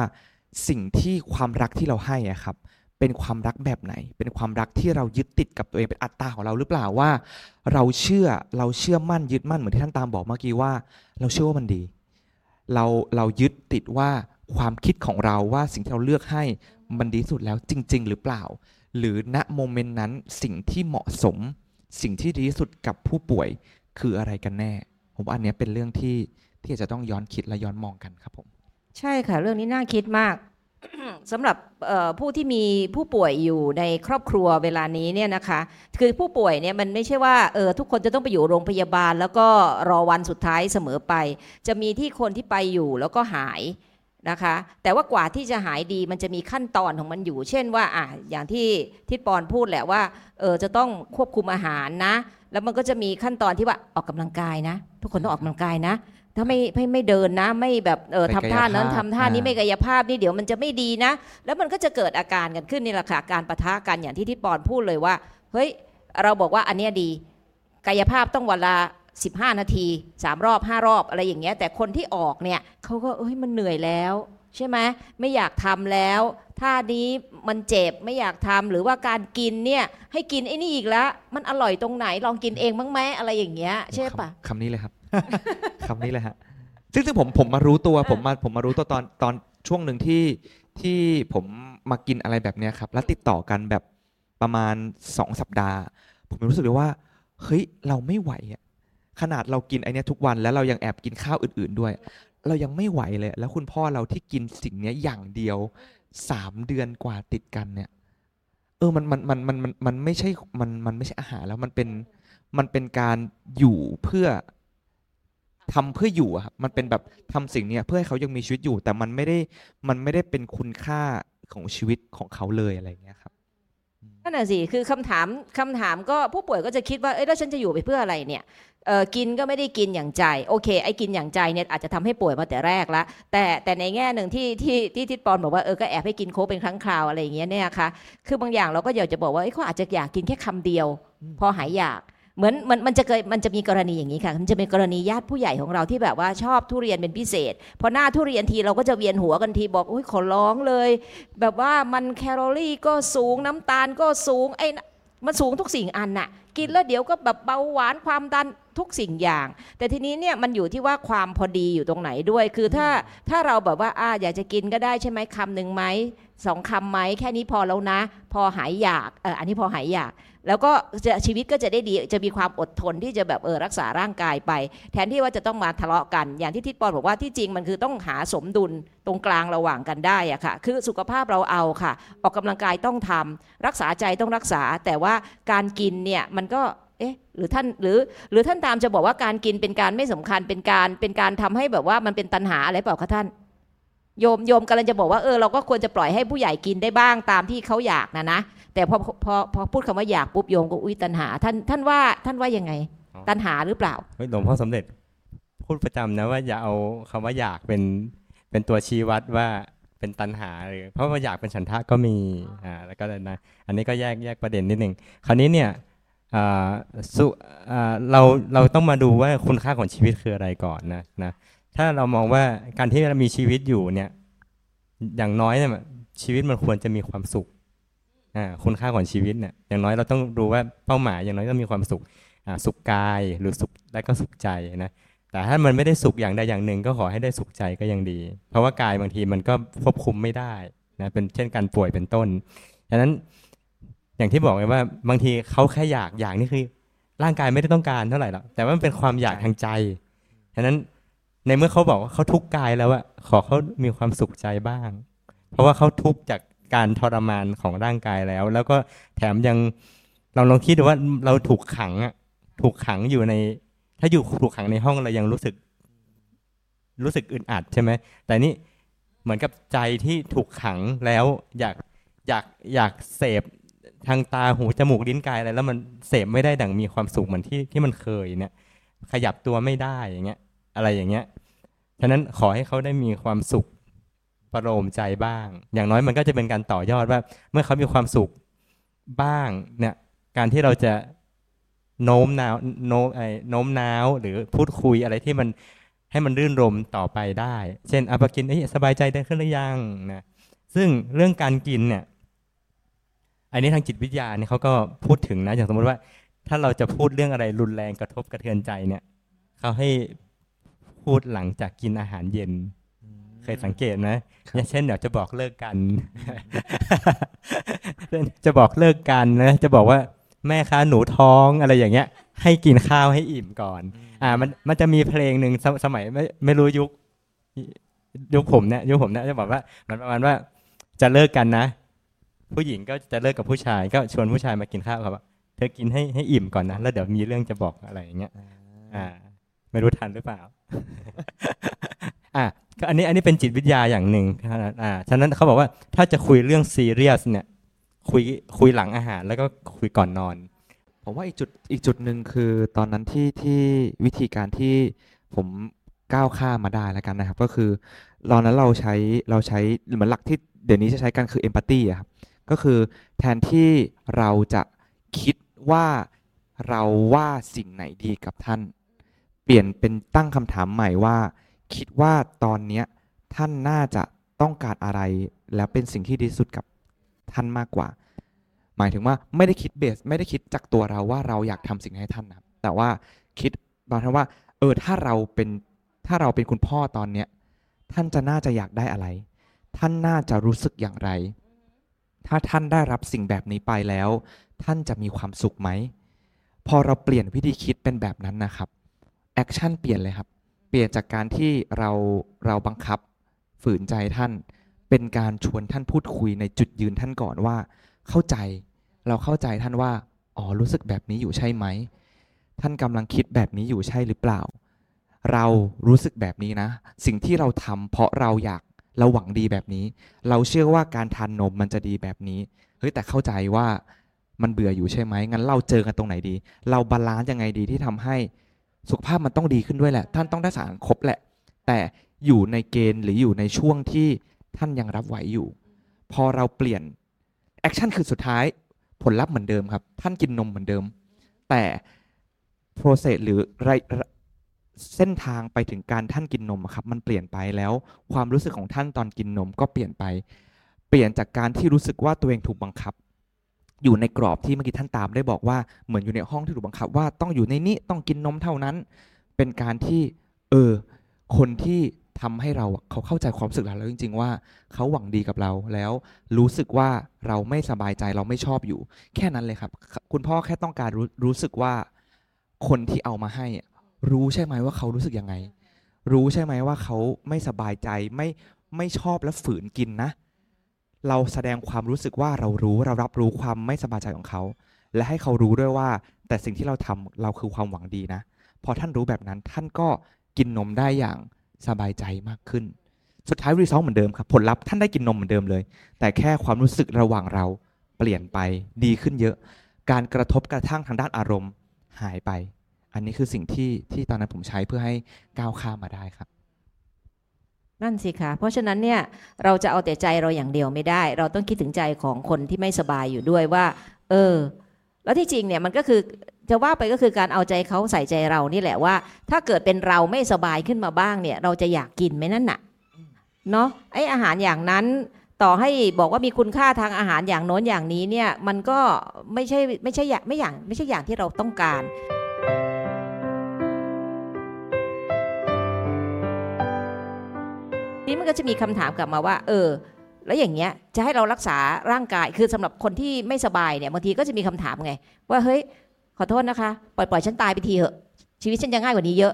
สิ่งที่ความรักที่เราให้อะครับ เป็นความรักแบบไหน เป็นความรักที่เรายึดติดกับตัวเองเป็นอัตตาของเราหรือเปล่าว่า เราเชื่อเราเชื่อมั่นยึดมั่นเหมือนที่ท่านตามบอกเมื่อกี้ว่า เราเชื่อว่ามันดี เราเรายึดติดว่าความคิดของเราว่าสิ่งที่เราเลือกให้มันดีสุดแล้วจริง ๆ หรือเปล่า หรือณโมเมนต์นั้นสิ่งที่เหมาะสม สิ่งที่ดีที่สุดกับผู้ป่วยคืออะไรกันแน่ ผมว่าอันนี้เป็นเรื่องที่ที่จะต้องย้อนคิดและย้อนมองกันครับผม ใช่ค่ะ เรื่องนี้น่าคิดมาก สำหรับผู้ที่มีผู้ป่วยอยู่ในครอบครัวเวลานี้เนี่ยนะคะคือผู้ป่วยเนี่ยมันไม่ใช่ว่าเออทุกคนจะต้องไปอยู่โรงพยาบาล แล้วก็รอวันสุดท้ายเสมอไป จะมีที่คนที่ไปอยู่แล้วก็หายนะคะแต่ว่ากว่าที่จะหายดีมันจะมีขั้นตอนของมันอยู่ เช่นว่าอะอย่างที่ทิดปอนพูดแหละว่าเออจะต้องควบคุมอาหารนะ แล้วมันก็จะมีขั้นตอนที่ว่าออกกำลังกายนะ ทุกคนต้องออกกำลังกายนะ ถ้าไม่ไม่ไม่เดินนะ ไม่แบบเออไม่ทำท่านั้นกายภาพทำท่านี้อ่าไม่กายภาพนี่เดี๋ยวมันจะไม่ดีนะ แล้วมันก็จะเกิดอาการกันขึ้นนี่แหละค่ะการปะทะกันอย่างที่ที่ปอนพูดเลยว่า เฮ้ย เราบอกว่าอันเนี้ยดี กายภาพต้องวันละ15 นาที 3 รอบ 5 รอบอะไรอย่างเงี้ยแต่คนที่ออกเนี่ยเขาก็เอ้ยมันเหนื่อยแล้วใช่ไหมไม่อยากทำแล้วท่านี้มันเจ็บไม่อยากทำหรือว่าการกินเนี่ยให้กินไอ้นี่อีกแล้วมันอร่อยตรงไหนลองกินเองบ้างไหมอะไรอย่างเงี้ยใช่ปะคำคำนี้เลยครับ คำนี้เลยฮะซึ่งซึ่งผมผมมารู้ตัวอ่าผมมาผมมารู้ตัวตอนตอนช่วงหนึ่งที่ที่ผมมากินอะไรแบบเนี้ยครับ แล้วติดต่อกันแบบประมาณสองสัปดาห์ ผมรู้สึกเลยว่า เฮ้ย เราไม่ไหวอะขนาดเรากินไอเนี้ยทุกวันแล้วเรายังแอบกินข้าวอื่น ๆด้วย เรายังไม่ไหวเลย แล้วคุณพ่อเราที่กินสิ่งเนี้ยอย่างเดียวสามเดือนกว่าติดกันเนี่ย เออมันมันมันมันมันมันไม่ใช่มันมันไม่ใช่อาหารแล้วมันเป็นมันเป็นการอยู่เพื่อ ทำเพื่ออยู่อะครับมันเป็นแบบทำสิ่งเนี้ยเพื่อให้เขายังมีชีวิตอยู่ แต่มันไม่ได้มันไม่ได้เป็นคุณค่าของชีวิตของเขาเลยอะไรอย่างเงี้ยครับนั่นน่ะสิคือคำถามคำถามก็ผู้ป่วยก็จะคิดว่าเอ้ยแล้วฉันจะอยู่ไปเพื่ออะไรเนี่ยเออกินก็ไม่ได้กินอย่างใจโอเคไอ้กินอย่างใจเนี่ยอาจจะทำให้ป่วยมาแต่แรกละแต่แต่ในแง่หนึ่งที่ที่ที่ทิดปอนบอกว่าเออก็แอบให้กินโค้กเป็นครั้งคราวอะไรอย่างเงี้ยเนี่ยค่ะคือบางอย่างเราก็อยากจะบอกว่าเอ้ยเขาอาจจะอยากกินแค่คำเดียว พอหายอยาก เหมือนมันมันจะเคยมันจะมีกรณีอย่างนี้ค่ะ มันจะเป็นกรณีญาติผู้ใหญ่ของเราที่แบบว่าชอบทุเรียนเป็นพิเศษ พอหน้าทุเรียนทีเราก็จะเวียนหัวกันทีบอกอุ้ยขอร้องเลย แบบว่ามันแคลอรี่ก็สูงน้ำตาลก็สูงไอ้น่ะมันสูงทุกสิ่งอันน่ะ กินแล้วเดี๋ยวก็แบบเบาหวานความดันทุกสิ่งอย่าง แต่ทีนี้เนี่ยมันอยู่ที่ว่าความพอดีอยู่ตรงไหนด้วย คือถ้าถ้าเราแบบว่าอ่าอยากจะกินก็ได้ใช่ไหมคำหนึ่งไหมสองคำไหมแค่นี้พอแล้วนะ พอหายอยากเอออันนี้พอหายอยาก แล้วก็จะชีวิตก็จะได้ดีจะมีความอดทนที่จะแบบเออรักษาร่างกายไป แทนที่ว่าจะต้องมาทะเลาะกัน อย่างที่ทิดปอนบอกว่าที่จริงมันคือต้องหาสมดุลตรงกลางระหว่างกันได้อะค่ะ คือสุขภาพเราเอาค่ะ ออกกำลังกายต้องทำรักษาใจต้องรักษา แต่ว่าการกินเนี่ยมันก็เอ๊ะหรือท่านหรือหรือท่านตามจะบอกว่าการกินเป็นการไม่สำคัญเป็นการเป็นการทำให้แบบว่ามันเป็นตันหาอะไรเปล่าคะท่าน โยมโยมกำลังจะบอกว่าเออเราก็ควรจะปล่อยให้ผู้ใหญ่กินได้บ้างตามที่เขาอยากนะนะแต่พอพอพอพูดคำว่าอยากปุ๊บโยมก็อุ้ยตันหา ท่านท่านว่าท่านว่ายังไงอ๋อตันหาหรือเปล่าเฮ้ยหลวงพ่อสมเด็จพูดประจำนะว่าอย่าเอาคำว่าอยากเป็นเป็นตัวชี้วัดว่าเป็นตัณหาหรือเพราะว่าอยากเป็นฉันทะก็มีอ่าแล้วก็นะอันนี้ก็แยกแยกประเด็นนิดหนึ่งคราวนี้เนี่ยอ่าสุอ่าเราเราต้องมาดูว่าคุณค่าของชีวิตคืออะไรก่อนนะนะ ถ้าเรามองว่าการที่เรามีชีวิตอยู่เนี่ย อย่างน้อยเนี่ยชีวิตมันควรจะมีความสุขอ่าคุณค่าของชีวิตเนี่ยอย่างน้อยเราต้องดูว่าเป้าหมายอย่างน้อยต้องมีความสุขอ่าสุขกายหรือสุขและก็สุขใจนะแต่ถ้ามันไม่ได้สุขอย่างใดอย่างหนึ่ง ก็ขอให้ได้สุขใจก็ยังดี เพราะว่ากายบางทีมันก็ควบคุมไม่ได้นะเป็นเช่นการป่วยเป็นต้นฉะนั้นอย่างที่บอกไว้ว่าบางทีเขาแค่อยากอยากนี่คือ ร่างกายไม่ได้ต้องการเท่าไหร่หรอกแต่ว่ามันเป็นความอยากทางใจฉะนั้น ในเมื่อเขาบอกว่าเขาทุกข์กายแล้วอะขอเขามีความสุขใจบ้าง เพราะว่าเขาทุกข์จากการทรมานของร่างกายแล้ว แล้วก็แถมยังเราลองคิดดูว่าเราถูกขังอะถูกขังอยู่ใน ถ้าอยู่ถูกขังในห้องเรายังรู้สึก รู้สึกอึดอัดใช่ไหมแต่นี่เหมือนกับใจที่ถูกขังแล้วอยากอยากอยากเสพทางตาหูจมูกลิ้นกายอะไรแล้วมันเสพไม่ได้ดังมีความสุขเหมือนที่ที่มันเคยเนี่ย ขยับตัวไม่ได้อย่างเงี้ย อะไรอย่างเงี้ย ฉะนั้นขอให้เขาได้มีความสุขประโลมใจบ้าง อย่างน้อยมันก็จะเป็นการต่อยอดว่า เมื่อเขามีความสุขบ้างเนี่ยการที่เราจะโน้มน้าวโน้มไอ้โน้มน้าวหรือพูดคุยอะไรที่มันให้มันรื่นรมต่อไปได้ เช่นอาปกินเอ้ยสบายใจได้ขึ้นหรือยังนะซึ่งเรื่องการกินเนี่ยอันนี้ทางจิตวิทยาเนี่ยเขาก็พูดถึงนะอย่างสมมติว่า ถ้าเราจะพูดเรื่องอะไรรุนแรงกระทบกระเทือนใจเนี่ยเขาให้ พูดหลังจากกินอาหารเย็น เคยสังเกตไหมอย่างเช่นเดี๋ยวจะบอกเลิกกันจะบอกเลิกกันนะจะบอกว่าแม่คะหนูท้องอะไรอย่างเงี้ย ให้กินข้าวให้อิ่มก่อน อ่ามันมันจะมีเพลงหนึ่งสมสมัยไม่ไม่รู้ยุคยุคผมเนี่ยยุคผมเนี่ยจะบอกว่ามันประมาณว่าจะเลิกกันนะ ผู้หญิงก็จะเลิกกับผู้ชาย ก็ชวนผู้ชายมากินข้าวครับว่าเธอกินให้ให้อิ่มก่อนนะแล้วเดี๋ยวมีเรื่องจะบอกอะไรอย่างเงี้ย อ่า ไม่รู้ทันหรือเปล่าอะก็อันนี้อันนี้เป็นจิตวิทยาอย่างหนึ่งอ่าฉะนั้นเขาบอกว่าถ้าจะคุยเรื่องซีเรียสเนี่ยคุยคุยหลังอาหารแล้วก็คุยก่อนนอน ผมว่าอีกจุดอีกจุดหนึ่งคือตอนนั้นที่ที่วิธีการที่ผมก้าวข้ามมาได้แล้วกันนะครับ ก็คือตอนนั้นเราใช้เราใช้เหมือนหลักที่เดี๋ยวนี้จะใช้กันคือเอมพัตตีครับก็คือแทนที่เราจะคิดว่าเราว่าสิ่งไหนดีกับท่าน เปลี่ยนเป็นตั้งคำถามใหม่ว่า คิดว่าตอนเนี้ยท่านน่าจะต้องการอะไร แล้วเป็นสิ่งที่ดีสุดกับท่านมากกว่า หมายถึงว่าไม่ได้คิดเบสไม่ได้คิดจากตัวเราว่าเราอยากทำสิ่งให้ท่านนะแต่ว่าคิดบางทีว่า เออถ้าเราเป็นถ้าเราเป็นคุณพ่อตอนเนี้ยท่านจะน่าจะอยากได้อะไร ท่านน่าจะรู้สึกอย่างไร ถ้าท่านได้รับสิ่งแบบนี้ไปแล้ว ท่านจะมีความสุขไหม พอเราเปลี่ยนวิธีคิดเป็นแบบนั้นนะครับ แอคชั่นเปลี่ยนเลยครับ เปลี่ยนจากการที่เราเราบังคับฝืนใจท่าน เป็นการชวนท่านพูดคุยในจุดยืนท่านก่อนว่า เข้าใจเราเข้าใจท่านว่าอ๋อรู้สึกแบบนี้อยู่ใช่ไหม ท่านกำลังคิดแบบนี้อยู่ใช่หรือเปล่า เรารู้สึกแบบนี้นะ สิ่งที่เราทำเพราะเราอยากเราหวังดีแบบนี้ เราเชื่อว่าการทานนมมันจะดีแบบนี้เฮ้ยแต่เข้าใจว่ามันเบื่ออยู่ใช่ไหมงั้นเราเจอกันตรงไหนดี เรา balance ยังไงดีที่ทำให้ สุขภาพมันต้องดีขึ้นด้วยแหละ ท่านต้องได้สารครบแหละ แต่อยู่ในเกณฑ์หรืออยู่ในช่วงที่ท่านยังรับไหวอยู่ พอเราเปลี่ยน action คือสุดท้ายผลลัพธ์เหมือนเดิมครับ ท่านกินนมเหมือนเดิม แต่ process หรือไรเส้นทางไปถึงการท่านกินนมครับมันเปลี่ยนไปแล้วความรู้สึกของท่านตอนกินนมก็เปลี่ยนไป เปลี่ยนจากการที่รู้สึกว่าตัวเองถูกบังคับ อยู่ในกรอบที่เมื่อกี้ท่านตามได้บอกว่าเหมือนอยู่ในห้องที่ถูกบังคับ ว่าต้องอยู่ในนี้ต้องกินนมเท่านั้น เป็นการที่เออคนที่ทำให้เราเขาเข้าใจความรู้สึกเราแล้วจริง ๆ ว่าเขาหวังดีกับเราแล้วรู้สึกว่าเราไม่สบายใจเราไม่ชอบอยู่ แค่นั้นเลยครับ คุณพ่อแค่ต้องการรู้รู้สึกว่าคนที่เอามาให้รู้ใช่ไหมว่าเขารู้สึกยังไง รู้ใช่ไหมว่าเขาไม่สบายใจไม่ไม่ชอบและฝืนกินนะ เราแสดงความรู้สึกว่าเรารู้เรารับรู้ความไม่สบายใจของเขา และให้เขารู้ด้วยว่า แต่สิ่งที่เราทำเราคือความหวังดีนะ พอท่านรู้แบบนั้นท่านก็กินนมได้อย่างสบายใจมากขึ้น สุดท้ายรีซอสเหมือนเดิมครับผลลัพธ์ท่านได้กินนมเหมือนเดิมเลย แต่แค่ความรู้สึกระหว่างเราเปลี่ยนไปดีขึ้นเยอะ การกระทบกระทั่งทางด้านอารมณ์หายไป อันนี้คือสิ่งที่ที่ตอนนั้นผมใช้เพื่อให้ก้าวข้ามมาได้ครับ นั่นสิคะเพราะฉะนั้นเนี่ยเราจะเอาแต่ใจเราอย่างเดียวไม่ได้ เราต้องคิดถึงใจของคนที่ไม่สบายอยู่ด้วยว่า เออ แล้วที่จริงเนี่ยมันก็คือจะว่าไปก็คือการเอาใจเขาใส่ใจเรานี่แหละว่า ถ้าเกิดเป็นเราไม่สบายขึ้นมาบ้างเนี่ย เราจะอยากกินไหมนั่นน่ะเนาะไออาหารอย่างนั้นต่อให้บอกว่ามีคุณค่าทางอาหารอย่างโน้นอย่างนี้เนี่ย มันก็ไม่ใช่ไม่ใช่อย่างไม่อย่างไม่ใช่อย่างที่เราต้องการ นี่มันก็จะมีคำถามกลับมาว่า เออ แล้วอย่างเงี้ยจะให้เรารักษาร่างกายคือสำหรับคนที่ไม่สบายเนี่ยบางทีก็จะมีคำถามไง ว่าเฮ้ยขอโทษนะคะ ปล่อยปล่อยฉันตายไปทีเหอะ ชีวิตฉันจะง่ายกว่านี้เยอะ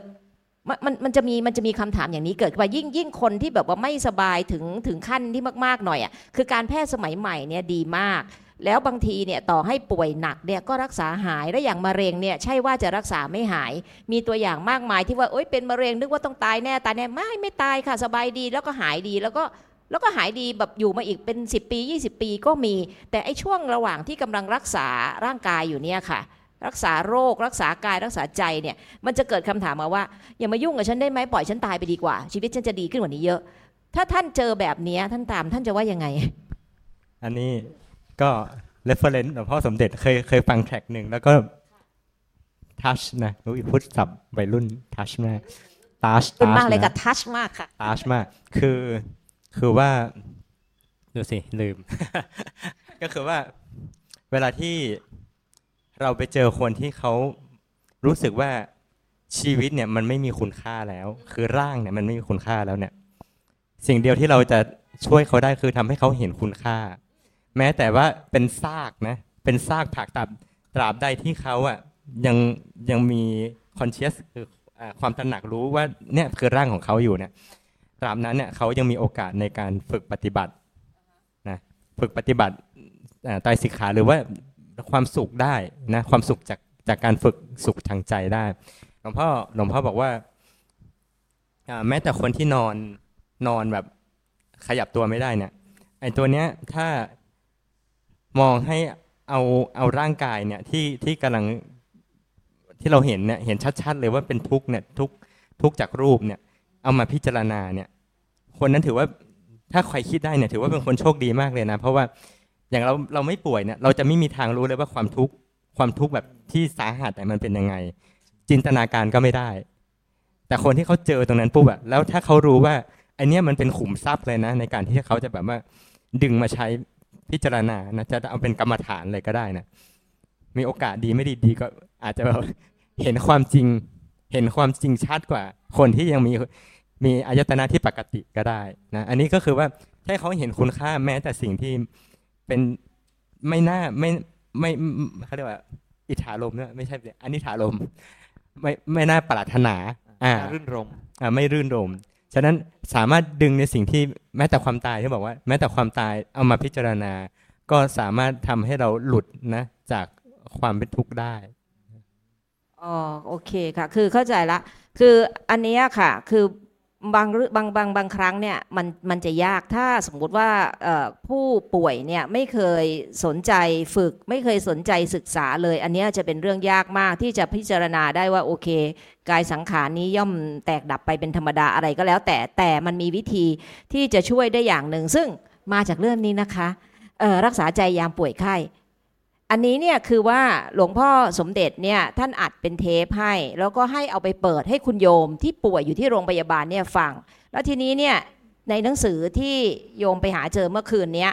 มันมันมันจะมีมันจะมีคำถามอย่างนี้เกิดขึ้นมายิ่งยิ่งคนที่แบบว่าไม่สบายถึงถึงขั้นที่มากๆหน่อยอะคือการแพทย์สมัยใหม่เนี่ยดีมาก แล้วบางทีเนี่ยต่อให้ป่วยหนักเนี่ยก็รักษาหายและอย่างมะเร็งเนี่ยใช่ว่าจะรักษาไม่หาย มีตัวอย่างมากมายที่ว่าโอ๊ยเป็นมะเร็งนึกว่าต้องตายแน่ตายแน่ไม่ไม่ตายค่ะสบายดีแล้วก็หายดีแล้วก็แล้วก็หายดีแบบอยู่มาอีกเป็น 10 ปี 20 ปีก็มี แต่ไอ้ช่วงระหว่างที่กำลังรักษาร่างกายอยู่เนี่ยค่ะ รักษาโรค รักษากายรักษาใจเนี่ยมันจะเกิดคำถามมาว่า อย่ามายุ่งกับฉันได้ไหมปล่อยฉันตายไปดีกว่า ชีวิตฉันจะดีขึ้นกว่านี้เยอะ ถ้าท่านเจอแบบเนี้ยท่านตามท่านจะว่ายังไง อันนี้ ก็ reference หลวงพ่อสมเด็จเคยเคยฟังแทร็กหนึ่งแล้วก็ touch นะรู้อีกพุทธศัพท์วัยรุ่น touch มาก touch คุณมาก touch เลยนะกับทัชมากค่ะ touch มาก คือคือว่า ดูสิ ลืม ก็คือว่าเวลาที่เราไปเจอคนที่เขารู้สึกว่าชีวิตเนี่ยมันไม่มีคุณค่าแล้ว คือร่างเนี่ยมันไม่มีคุณค่าแล้วเนี่ย สิ่งเดียวที่เราจะช่วยเขาได้คือทำให้เขาเห็นคุณค่า แม้แต่ว่าเป็นซากนะ เป็นซากผักตับตราบใดที่เขาอะยังยังมีคอนเชียสคือความตระหนักรู้ว่าเนี่ยคือร่างของเขาอยู่เนี่ยตราบนั้นเนี่ยเขายังมีโอกาสในการฝึกปฏิบัตินะฝึกปฏิบัติอ่าไตรสิกขาหรือว่าความสุขได้นะความสุขจากจากการฝึกสุขทางใจได้หลวงพ่อหลวงพ่อบอกว่าอ่าแม้แต่คนที่นอนนอนแบบขยับตัวไม่ได้เนี่ยไอ้ตัวเนี้ยถ้า มองให้เอาเอาร่างกายเนี่ยที่ที่กำลังที่เราเห็นเนี่ยเห็นชัด ๆ เลยว่าเป็นทุกเนี่ยทุกทุกจากรูปเนี่ย เอามาพิจารณาเนี่ย คนนั้นถือว่าถ้าใครคิดได้เนี่ยถือว่าเป็นคนโชคดีมากเลยนะ เพราะว่าอย่างเราเราไม่ป่วยเนี่ยเราจะไม่มีทางรู้เลยว่าความทุกข์ความทุกข์แบบที่สาหัสแต่มันเป็นยังไง จินตนาการก็ไม่ได้ แต่คนที่เขาเจอตรงนั้นปุ๊บอะแล้วถ้าเขารู้ว่าไอเนี้ยมันเป็นขุมทรัพย์เลยนะ ในการที่เขาจะแบบว่าดึงมาใช้ พิจารณานะจะเอาเป็นกรรมฐานเลยก็ได้นะมีโอกาสดีไม่ดีดีก็อาจจะแบบเห็นความจริง เห็นความจริงชัดกว่า คนที่ยังมีมีอายตนะที่ปกติก็ได้นะอันนี้ก็คือว่าให้เขาเห็นคุณค่าแม้แต่สิ่งที่เป็นไม่น่าไม่ไม่เขาเรียกว่า อิทธารมเนี่ยไม่ใช่อันนี้ถารมไม่ไม่น่าปรารถนา อ่ารื่นรมอ่าไม่รื่นรม ฉะนั้นสามารถดึงในสิ่งที่แม้แต่ความตายที่บอกว่า แม้แต่ความตายเอามาพิจารณา ก็สามารถทำให้เราหลุดนะจากความเป็นทุกข์ได้อ๋อโอเคค่ะ คือเข้าใจละ คืออันนี้ค่ะ คือ บางรึบางบางบางครั้งเนี่ยมันมันจะยากถ้าสมมุติว่าผู้ป่วยเนี่ยไม่เคยสนใจฝึก ไม่เคยสนใจศึกษาเลย อันนี้จะเป็นเรื่องยากมากที่จะพิจารณาได้ว่าโอเค กายสังขารนี้ย่อมแตกดับไปเป็นธรรมดาอะไรก็แล้ว แต่แต่มันมีวิธีที่จะช่วยได้อย่างหนึ่งซึ่งมาจากเรื่องนี้นะคะรักษาใจยามป่วยไข้ อันนี้เนี่ยคือว่าหลวงพ่อสมเด็จเนี่ยท่านอัดเป็นเทปให้ แล้วก็ให้เอาไปเปิดให้คุณโยมที่ป่วยอยู่ที่โรงพยาบาลเนี่ยฟัง แล้วทีนี้เนี่ยในหนังสือที่โยมไปหาเจอเมื่อคืนเนี้ย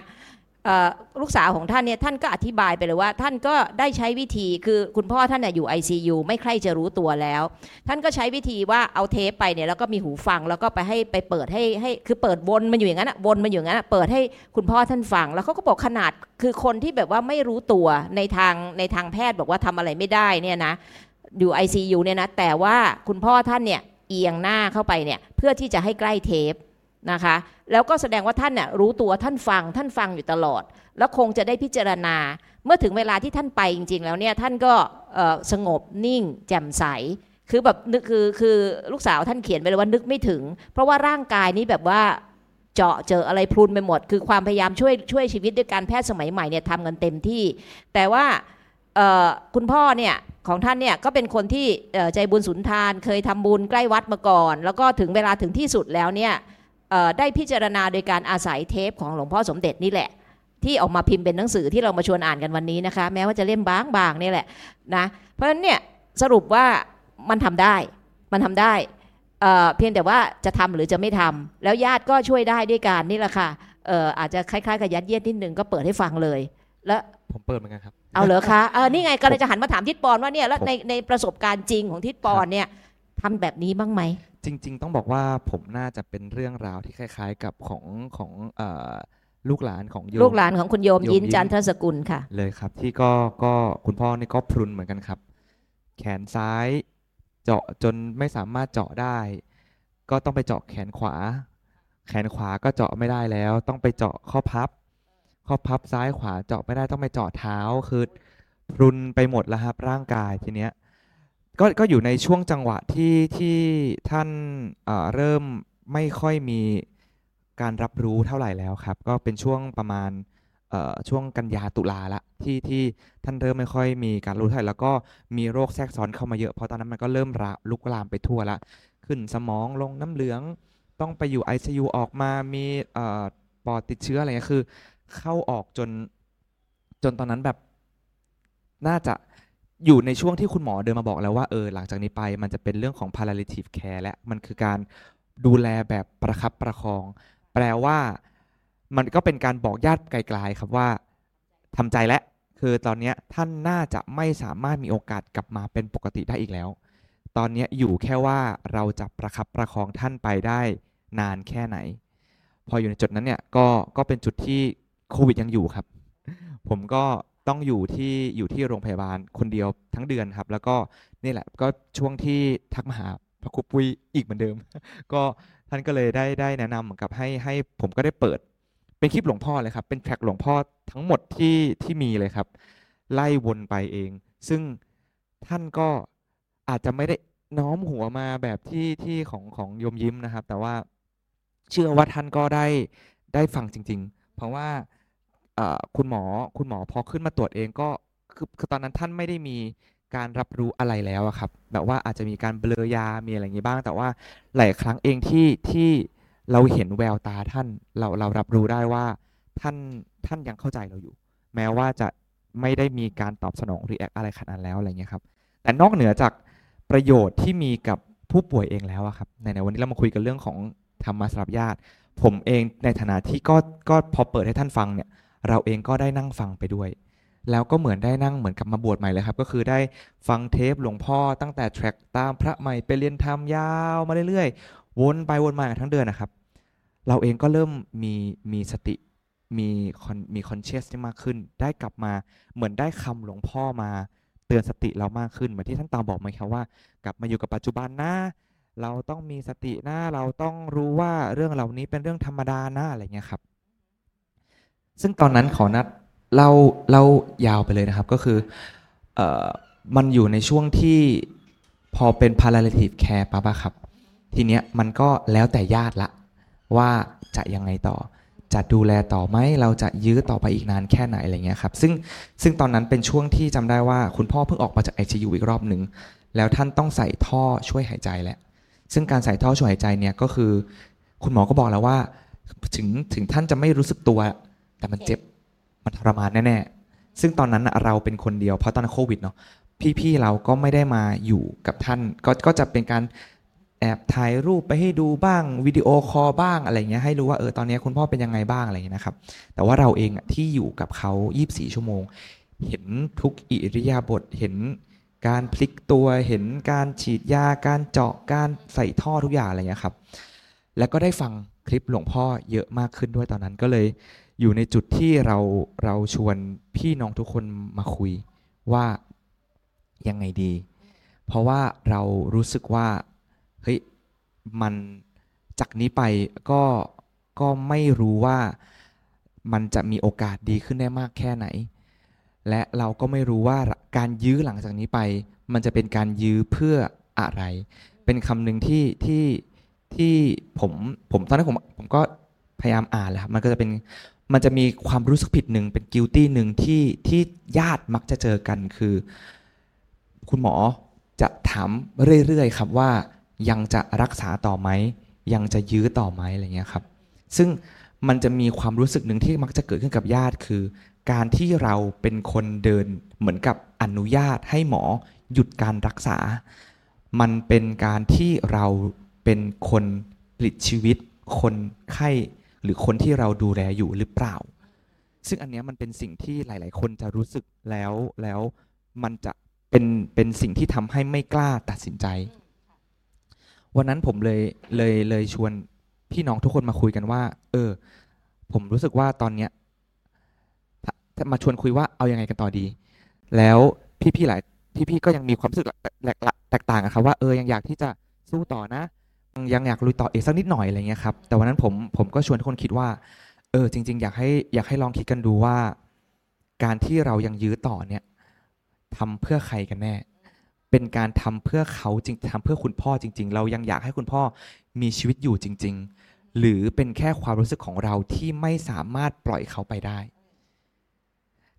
ลูกสาวของท่านเนี่ยท่านก็อธิบายไปเลยว่า ท่านก็ได้ใช้วิธีคือคุณพ่อท่านน่ยอยู่ ICU ไม่ใครจะรู้ตัวแล้ว ท่านก็ใช้วิธีว่าเอาเทปไปเนี่ยแล้วก็มีหูฟังแล้วก็ไปให้ไปเปิดให้ให้คือเปิดวนมันอยู่อย่างนั้นอะวนมันอยู่อย่างนั้นอะเปิดให้คุณพ่อท่านฟัง แล้วเขาก็บอกขนาดคือคนที่แบบว่าไม่รู้ตัวในทางในทางแพทย์บอกว่าทำอะไรไม่ได้เนี่ยนะอยู่ ICU เนี่ยนะแต่ว่าคุณพ่อท่านเนี่ยเอียงหน้าเข้าไปเนี่ยเพื่อที่จะให้ใกล้เทป นะคะแล้วก็แสดงว่าท่านเนี่ยรู้ตัวท่านฟังท่านฟังอยู่ตลอด แล้วคงจะได้พิจารณา เมื่อถึงเวลาที่ท่านไปจริง ๆ แล้วเนี่ยท่านก็สงบนิ่ง แจ่มใส คือแบบนึกคือคือลูกสาวท่านเขียนไปเลยว่านึกไม่ถึง เพราะว่าร่างกายนี้แบบว่าเจาะเจออะไรพรุนไปหมด คือความพยายามช่วยช่วยชีวิตด้วยการแพทย์สมัยใหม่เนี่ยทำกันเต็มที่ แต่ว่าคุณพ่อเนี่ยของท่านเนี่ยก็เป็นคนที่ใจบุญสุนทาน เคยทำบุญใกล้วัดมาก่อน แล้วก็ถึงเวลาถึงที่สุดแล้วเนี่ย ได้พิจารณาโดยการอาศัยเทปของหลวงพ่อสมเด็จนี่แหละ ที่ออกมาพิมพ์เป็นหนังสือที่เรามาชวนอ่านกันวันนี้นะคะ แม้ว่าจะเล่มบางๆนี่แหละนะเพราะฉะนั้นเนี่ยสรุปว่ามันทำได้มันทำได้เอ่อเพียงแต่ว่าจะทำหรือจะไม่ทำแล้วญาติก็ช่วยได้ด้วยการนี่แหละค่ะเอ่ออาจจะคล้ายๆกับยัดเยียดนิดนึงก็เปิดให้ฟังเลย แล้วผมเปิดเหมือนกันครับเอาเหรอคะเออนี่ไงก็เลยจะหันมาถามทิดปอนว่าเนี่ยแล้วผมในในประสบการณ์จริงของทิดปอนเนี่ยทำแบบนี้บ้างไหม จริง ๆ ต้องบอกว่าผมน่าจะเป็นเรื่องราวที่คล้าย ๆ กับของของเอ่อลูกหลานของโยม ลูกหลานของคุณโยมโยมยินยิ้ม จันทสกุลค่ะ เลยครับ ที่ก็ก็คุณพ่อนี่ก็พรุนเหมือนกันครับ แขนซ้ายเจาะจนไม่สามารถเจาะได้ ก็ต้องไปเจาะแขนขวา แขนขวาก็เจาะไม่ได้แล้ว ต้องไปเจาะข้อพับ ข้อพับซ้ายขวาเจาะไม่ได้ต้องไปเจาะเท้าคือพรุนไปหมดแล้วครับร่างกายทีเนี้ย ก็ก็อยู่ในช่วงจังหวะที่ที่ท่านเริ่มไม่ค่อยมีการรับรู้เท่าไหร่แล้วครับ ก็เป็นช่วงประมาณช่วงกันยาตุลาละที่ที่ท่านเริ่มไม่ค่อยมีการรู้เท่าไหร่แล้วก็มีโรคแทรกซ้อนเข้ามาเยอะเพราะตอนนั้นมันก็เริ่มระลุกลามไปทั่วละ ขึ้นสมองลงน้ำเหลือง ต้องไปอยู่ ICU ออกมามีปอดติดเชื้ออะไรเงี้ยคือ เข้าออกจนจนตอนนั้นแบบน่าจะ อยู่ในช่วงที่คุณหมอเดินมาบอกแล้วว่าเออหลังจากนี้ไปมันจะเป็นเรื่องของ palliative care และมันคือการดูแลแบบประคับประคอง แปลว่ามันก็เป็นการบอกญาติไกลๆครับว่าทำใจแล้วคือตอนนี้ท่านน่าจะไม่สามารถมีโอกาสกลับมาเป็นปกติได้อีกแล้ว ตอนนี้อยู่แค่ว่าเราจะประคับประคองท่านไปได้นานแค่ไหน พออยู่ในจุดนั้นเนี่ยก็ก็เป็นจุดที่โควิดยังอยู่ครับ ผมก็ ต้องอยู่ที่อยู่ที่โรงพยาบาลคนเดียวทั้งเดือนครับ แล้วก็นี่แหละก็ช่วงที่ทักมาหาพระครูปุ้ยอีกเหมือนเดิม ก็ท่านก็เลยได้ได้แนะนำเหมือนกับให้ให้ผมก็ได้เปิด เป็นคลิปหลวงพ่อเลยครับ เป็นแทร็กหลวงพ่อทั้งหมดที่ที่มีเลยครับ ไล่วนไปเอง ซึ่งท่านก็อาจจะไม่ได้น้อมหัวมาแบบที่ที่ของของโยมยิ้มนะครับ แต่ว่าเชื่อว่าท่านก็ได้ได้ฟังจริง ๆ เพราะว่า คุณหมอคุณหมอพอขึ้นมาตรวจเองก็คือคือตอนนั้นท่านไม่ได้มีการรับรู้อะไรแล้วอะครับแบบว่าอาจจะมีการเบลอยามีอะไรอย่างนี้บ้าง แต่ว่าหลายครั้งเองที่ที่เราเห็นแววตาท่านเราเรารับรู้ได้ว่าท่านท่านยังเข้าใจเราอยู่ แม้ว่าจะไม่ได้มีการตอบสนอง react อะไรขนาดแล้วอะไรเงี้ยครับแต่นอกเหนือจากประโยชน์ที่มีกับผู้ป่วยเองแล้วอะครับในในวันนี้เรามาคุยกันเรื่องของธรรมะสำหรับญาติ ผมเองในฐานะที่ก็ก็พอเปิดให้ท่านฟังเนี่ย เราเองก็ได้นั่งฟังไปด้วย แล้วก็เหมือนได้นั่งเหมือนกับมาบวชใหม่เลยครับ ก็คือได้ฟังเทปหลวงพ่อตั้งแต่แทร็กตามพระใหม่ไปเรียนธรรมยาวมาเรื่อยๆ วนไปวนมาทั้งเดือนนะครับ เราเองก็เริ่มมีมีสติมีมีคอนเชสที่มากขึ้น ได้กลับมาเหมือนได้คำหลวงพ่อมาเตือนสติเรามากขึ้นเหมือนที่ท่านตาบอกไหมครับว่า กลับมาอยู่กับปัจจุบันนะเราต้องมีสตินะเราต้องรู้ว่าเรื่องเหล่านี้เป็นเรื่องธรรมดานะอะไรเงี้ยครับ ซึ่งตอนนั้นขอนัดเล่าเล่ายาวไปเลยนะครับ ก็คือเออมันอยู่ในช่วงที่พอเป็น palliative care ปั๊บอะครับ ทีเนี้ยมันก็แล้วแต่ญาติละ ว่าจะยังไงต่อ จะดูแลต่อไหมเราจะยื้อต่อไปอีกนานแค่ไหนอะไรเงี้ยครับ ซึ่งซึ่งตอนนั้นเป็นช่วงที่จำได้ว่าคุณพ่อเพิ่งออกมาจาก ICU อีกรอบหนึ่งแล้วท่านต้องใส่ท่อช่วยหายใจแหละ ซึ่งการใส่ท่อช่วยหายใจเนี่ยก็คือ คุณหมอก็บอกแล้วว่า ถึงถึงท่านจะไม่รู้สึกตัว แต่มันเจ็บมันทรมานแน่ๆซึ่งตอนนั้นเราเป็นคนเดียวเพราะตอนโควิดเนาะพี่ๆเราก็ไม่ได้มาอยู่กับท่านก็ก็จะเป็นการแอบถ่ายรูปไปให้ดูบ้างวิดีโอคอลบ้างอะไรเงี้ยให้รู้ว่าเออตอนนี้คุณพ่อเป็นยังไงบ้างอะไรเงี้ยนะครับ แต่ว่าเราเองอะที่อยู่กับเขา 24 ชั่วโมง เห็นทุกอิริยาบถเห็นการพลิกตัวเห็นการฉีดยาการเจาะการใส่ท่อทุกอย่างอะไรเงี้ยครับ แล้วก็ได้ฟังคลิปหลวงพ่อเยอะมากขึ้นด้วยตอนนั้นก็เลย อยู่ในจุดที่เราเราชวนพี่น้องทุกคนมาคุยว่ายังไงดี เพราะว่าเรารู้สึกว่าเฮ้ยมันจากนี้ไปก็ก็ไม่รู้ว่ามันจะมีโอกาสดีขึ้นได้มากแค่ไหน และเราก็ไม่รู้ว่าการยื้อหลังจากนี้ไป มันจะเป็นการยื้อเพื่ออะไร เป็นคำหนึ่งที่ที่ที่ผมผมตอนนั้นผมผมก็พยายามอ่านแหละครับมันก็จะเป็น มันจะมีความรู้สึกผิดหนึ่งเป็นกิลตี้หนึ่งที่ที่ญาติมักจะเจอกันคือ คุณหมอจะถามเรื่อยๆครับว่ายังจะรักษาต่อไหม ยังจะยื้อต่อไหมอะไรเงี้ยครับ ซึ่งมันจะมีความรู้สึกหนึ่งที่มักจะเกิดขึ้นกับญาติคือ การที่เราเป็นคนเดินเหมือนกับอนุญาตให้หมอหยุดการรักษา มันเป็นการที่เราเป็นคนปลิดชีวิต คนไข้ หรือคนที่เราดูแลอยู่หรือเปล่า ซึ่งอันเนี้ยมันเป็นสิ่งที่หลาย ๆ คนจะรู้สึกแล้วแล้วมันจะเป็นเป็นสิ่งที่ทำให้ไม่กล้าตัดสินใจ วันนั้นผมเลยเลยเลยชวนพี่น้องทุกคนมาคุยกันว่า เออ ผมรู้สึกว่าตอนเนี้ยมาชวนคุยว่าเอายังไงกันต่อดี แล้วพี่ๆหลายพี่ๆก็ยังมีความรู้สึกแตกแตกต่างกันครับว่าเออยังอยากที่จะสู้ต่อนะ ยังอยากลุยต่ออีกสักนิดหน่อยอะไรเงี้ยครับแต่วันนั้นผมผมก็ชวนทุกคนคิดว่าเออจริง ๆ อยากให้อยากให้ลองคิดกันดูว่า การที่เรายังยื้อต่อเนี่ยทำเพื่อใครกันแน่ เป็นการทำเพื่อเขาจริงทำเพื่อคุณพ่อจริง ๆ เรายังอยากให้คุณพ่อมีชีวิตอยู่จริง ๆ หรือเป็นแค่ความรู้สึกของเราที่ไม่สามารถปล่อยเขาไปได้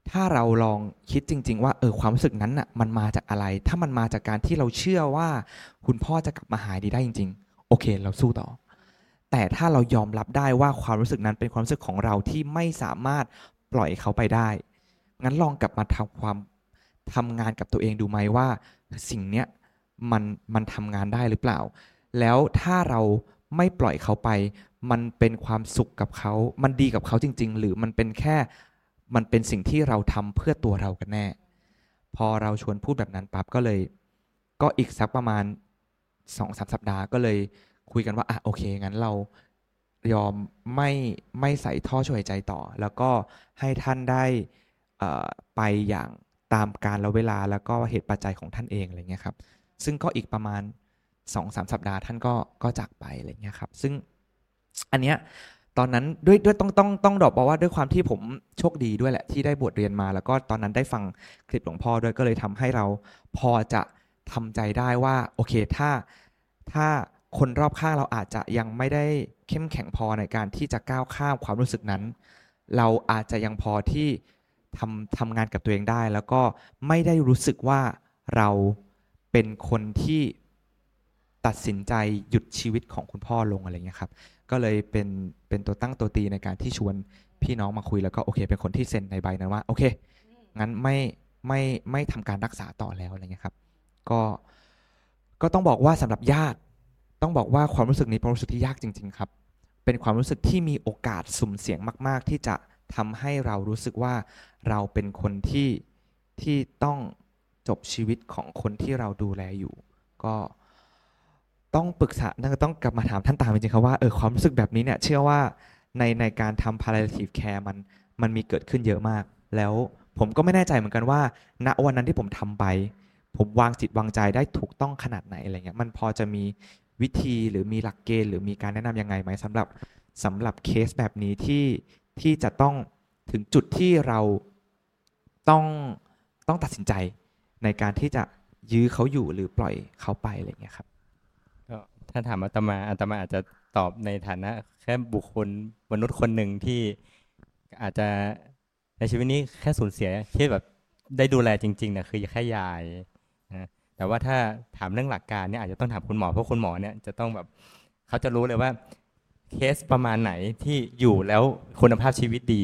ถ้าเราลองคิดจริง ๆ ว่าเออความรู้สึกนั้นน่ะมันมาจากอะไร ถ้ามันมาจากการที่เราเชื่อว่า คุณพ่อจะกลับมาหายดีได้จริง ๆ โอเค เราสู้ต่อ แต่ถ้าเรายอมรับได้ว่าความรู้สึกนั้นเป็นความรู้สึกของเราที่ไม่สามารถปล่อยเขาไปได้ งั้นลองกลับมาทำความทำงานกับตัวเองดูไหมว่า สิ่งเนี้ยมันมันทำงานได้หรือเปล่า แล้วถ้าเราไม่ปล่อยเขาไป มันเป็นความสุขกับเขา มันดีกับเขาจริง ๆ หรือมันเป็นแค่ มันเป็นสิ่งที่เราทำเพื่อตัวเรากันแน่ พอเราชวนพูดแบบนั้นปั๊บก็เลย ก็อีกสักประมาณ สองสามสัปดาห์ก็เลยคุยกันว่าอะโอเค งั้นเรายอมไม่ไม่ใส่ท่อช่วยหายใจต่อ แล้วก็ให้ท่านได้อ่อไปอย่างตามการละเวลาแล้วก็เหตุปัจจัยของท่านเองอะไรเงี้ยครับ ซึ่งก็อีกประมาณสองสามสัปดาห์ท่านก็ก็จากไปอะไรเงี้ยครับ ซึ่งอันเนี้ยตอนนั้นด้วยด้วยต้องต้องต้องดอกบอกว่าด้วยความที่ผมโชคดีด้วยแหละที่ได้บวชเรียนมา แล้วก็ตอนนั้นได้ฟังคลิปหลวงพ่อด้วยก็เลยทำให้เราพอจะ ทำใจได้ว่าโอเคถ้าถ้าคนรอบข้างเราอาจจะยังไม่ได้เข้มแข็งพอในการที่จะก้าวข้ามความรู้สึกนั้น เราอาจจะยังพอที่ทำทำงานกับตัวเองได้ แล้วก็ไม่ได้รู้สึกว่าเราเป็นคนที่ตัดสินใจหยุดชีวิตของคุณพ่อลงอะไรเงี้ยครับ ก็เลยเป็นเป็นตัวตั้งตัวตีในการที่ชวนพี่น้องมาคุยแล้วก็โอเค เป็นคนที่เซ็นในใบนั้นว่าโอเคงั้นไม่ไม่ไม่ทำการรักษาต่อแล้วอะไรเงี้ยครับ ก็ก็ต้องบอกว่าสำหรับญาติ ต้องบอกว่าความรู้สึกนี้เป็นความรู้สึกที่ยากจริง ๆ ครับ เป็นความรู้สึกที่มีโอกาสสุ่มเสี่ยงมาก ๆ ที่จะทำให้เรารู้สึกว่าเราเป็นคนที่ที่ต้องจบชีวิตของคนที่เราดูแลอยู่ ก็ต้องปรึกษาต้องกลับมาถามท่านตามจริงๆครับว่าเออความรู้สึกแบบนี้เนี่ยเชื่อว่าในในการทำ palliative care มันมันมีเกิดขึ้นเยอะมาก แล้วผมก็ไม่แน่ใจเหมือนกันว่า ณวันนั้นที่ผมทำไป ผมวางจิตวางใจได้ถูกต้องขนาดไหนอะไรเงี้ยมันพอจะมีวิธีหรือมีหลักเกณฑ์หรือมีการแนะนำยังไงไหมสำหรับสำหรับเคสแบบนี้ที่ที่จะต้องถึงจุดที่เราต้องต้องตัดสินใจในการที่จะยื้อเขาอยู่หรือปล่อยเขาไปอะไรเงี้ยครับก็ถ้าถามอาตมาอาตมาอาจจะตอบในฐานะแค่บุคคลมนุษย์คนหนึ่งที่อาจจะในชีวิตนี้แค่สูญเสียที่แบบได้ดูแลจริงๆเนี่ยคือแค่ยาย แต่ว่าถ้าถามเรื่องหลักการเนี่ยอาจจะต้องถามคุณหมอเพราะคุณหมอเนี่ยจะต้องแบบเขาจะรู้เลยว่าเคสประมาณไหนที่อยู่แล้วคุณภาพชีวิตดี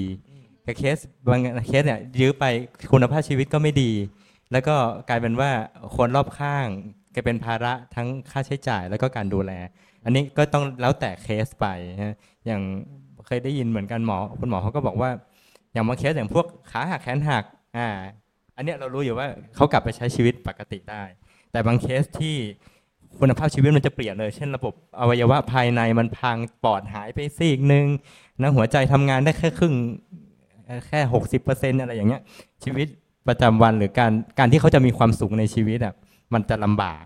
กับเคสบางเคสเนี่ยยื้อไปคุณภาพชีวิตก็ไม่ดี แล้วก็กลายเป็นว่าคนรอบข้างกลายเป็นภาระทั้งค่าใช้จ่ายแล้วก็การดูแล อันนี้ก็ต้องแล้วแต่เคสไปนะอย่างเคยได้ยินเหมือนกันหมอคุณหมอเขาก็บอกว่า อย่างบางเคสอย่างพวกขาหักแขนหักอ่าอันเนี้ยเรารู้อยู่ว่าเขากลับไปใช้ชีวิตปกติได้ แต่บางเคสที่คุณภาพชีวิตมันจะเปลี่ยนเลย เช่นระบบอวัยวะภายในมันพังปอดหายไปซีกหนึ่งนะหัวใจทำงานได้แค่ครึ่งแค่หกสิบเปอร์เซ็นอะไรอย่างเงี้ย ชีวิตประจำวันหรือการการที่เขาจะมีความสุขในชีวิตอะมันจะลำบาก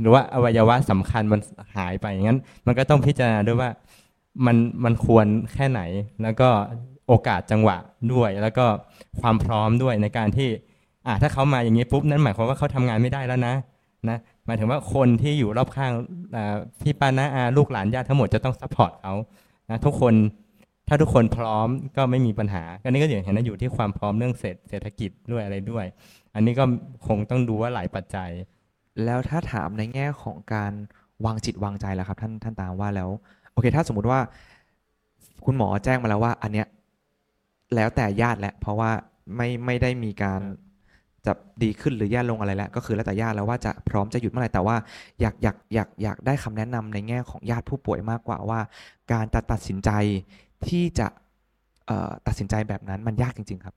หรือว่าอวัยวะสำคัญมันหายไปอย่างนั้น มันก็ต้องพิจารณาด้วยว่ามันมันควรแค่ไหน แล้วก็โอกาสจังหวะด้วย แล้วก็ความพร้อมด้วยในการที่ อ่าถ้าเขามาอย่างนี้ปุ๊บนั่นหมายความว่าเขาทำงานไม่ได้แล้วนะนะหมายถึงว่าคนที่อยู่รอบข้างพี่ป้าน้าอาลูกหลานญาติทั้งหมดจะต้อง support เขานะทุกคนถ้าทุกคนพร้อมก็ไม่มีปัญหาอันนี้ก็อย่างเห็นนะอยู่ที่ความพร้อมเรื่องเศรษฐกิจด้วยอะไรด้วย อันนี้ก็คงต้องดูว่าหลายปัจจัย แล้วถ้าถามในแง่ของการวางจิตวางใจแล้วครับ ท่านท่านตามว่าแล้ว โอเค ถ้าสมมุติว่า คุณหมอแจ้งมาแล้วว่า อันเนี้ยแล้วแต่ญาติแหละ เพราะว่าไม่ไม่ได้มีการ จะดีขึ้นหรือแย่ลงอะไรแล้ว ก็คือแล้วแต่ญาติแล้วว่าจะพร้อมจะหยุดเมื่อไหร่แต่ว่าอยากอยากอยากอยากได้คำแนะนำในแง่ของญาติผู้ป่วยมากกว่าว่า การจะตัดสินใจที่จะตัดสินใจแบบนั้นมันยากจริง ๆ ครับ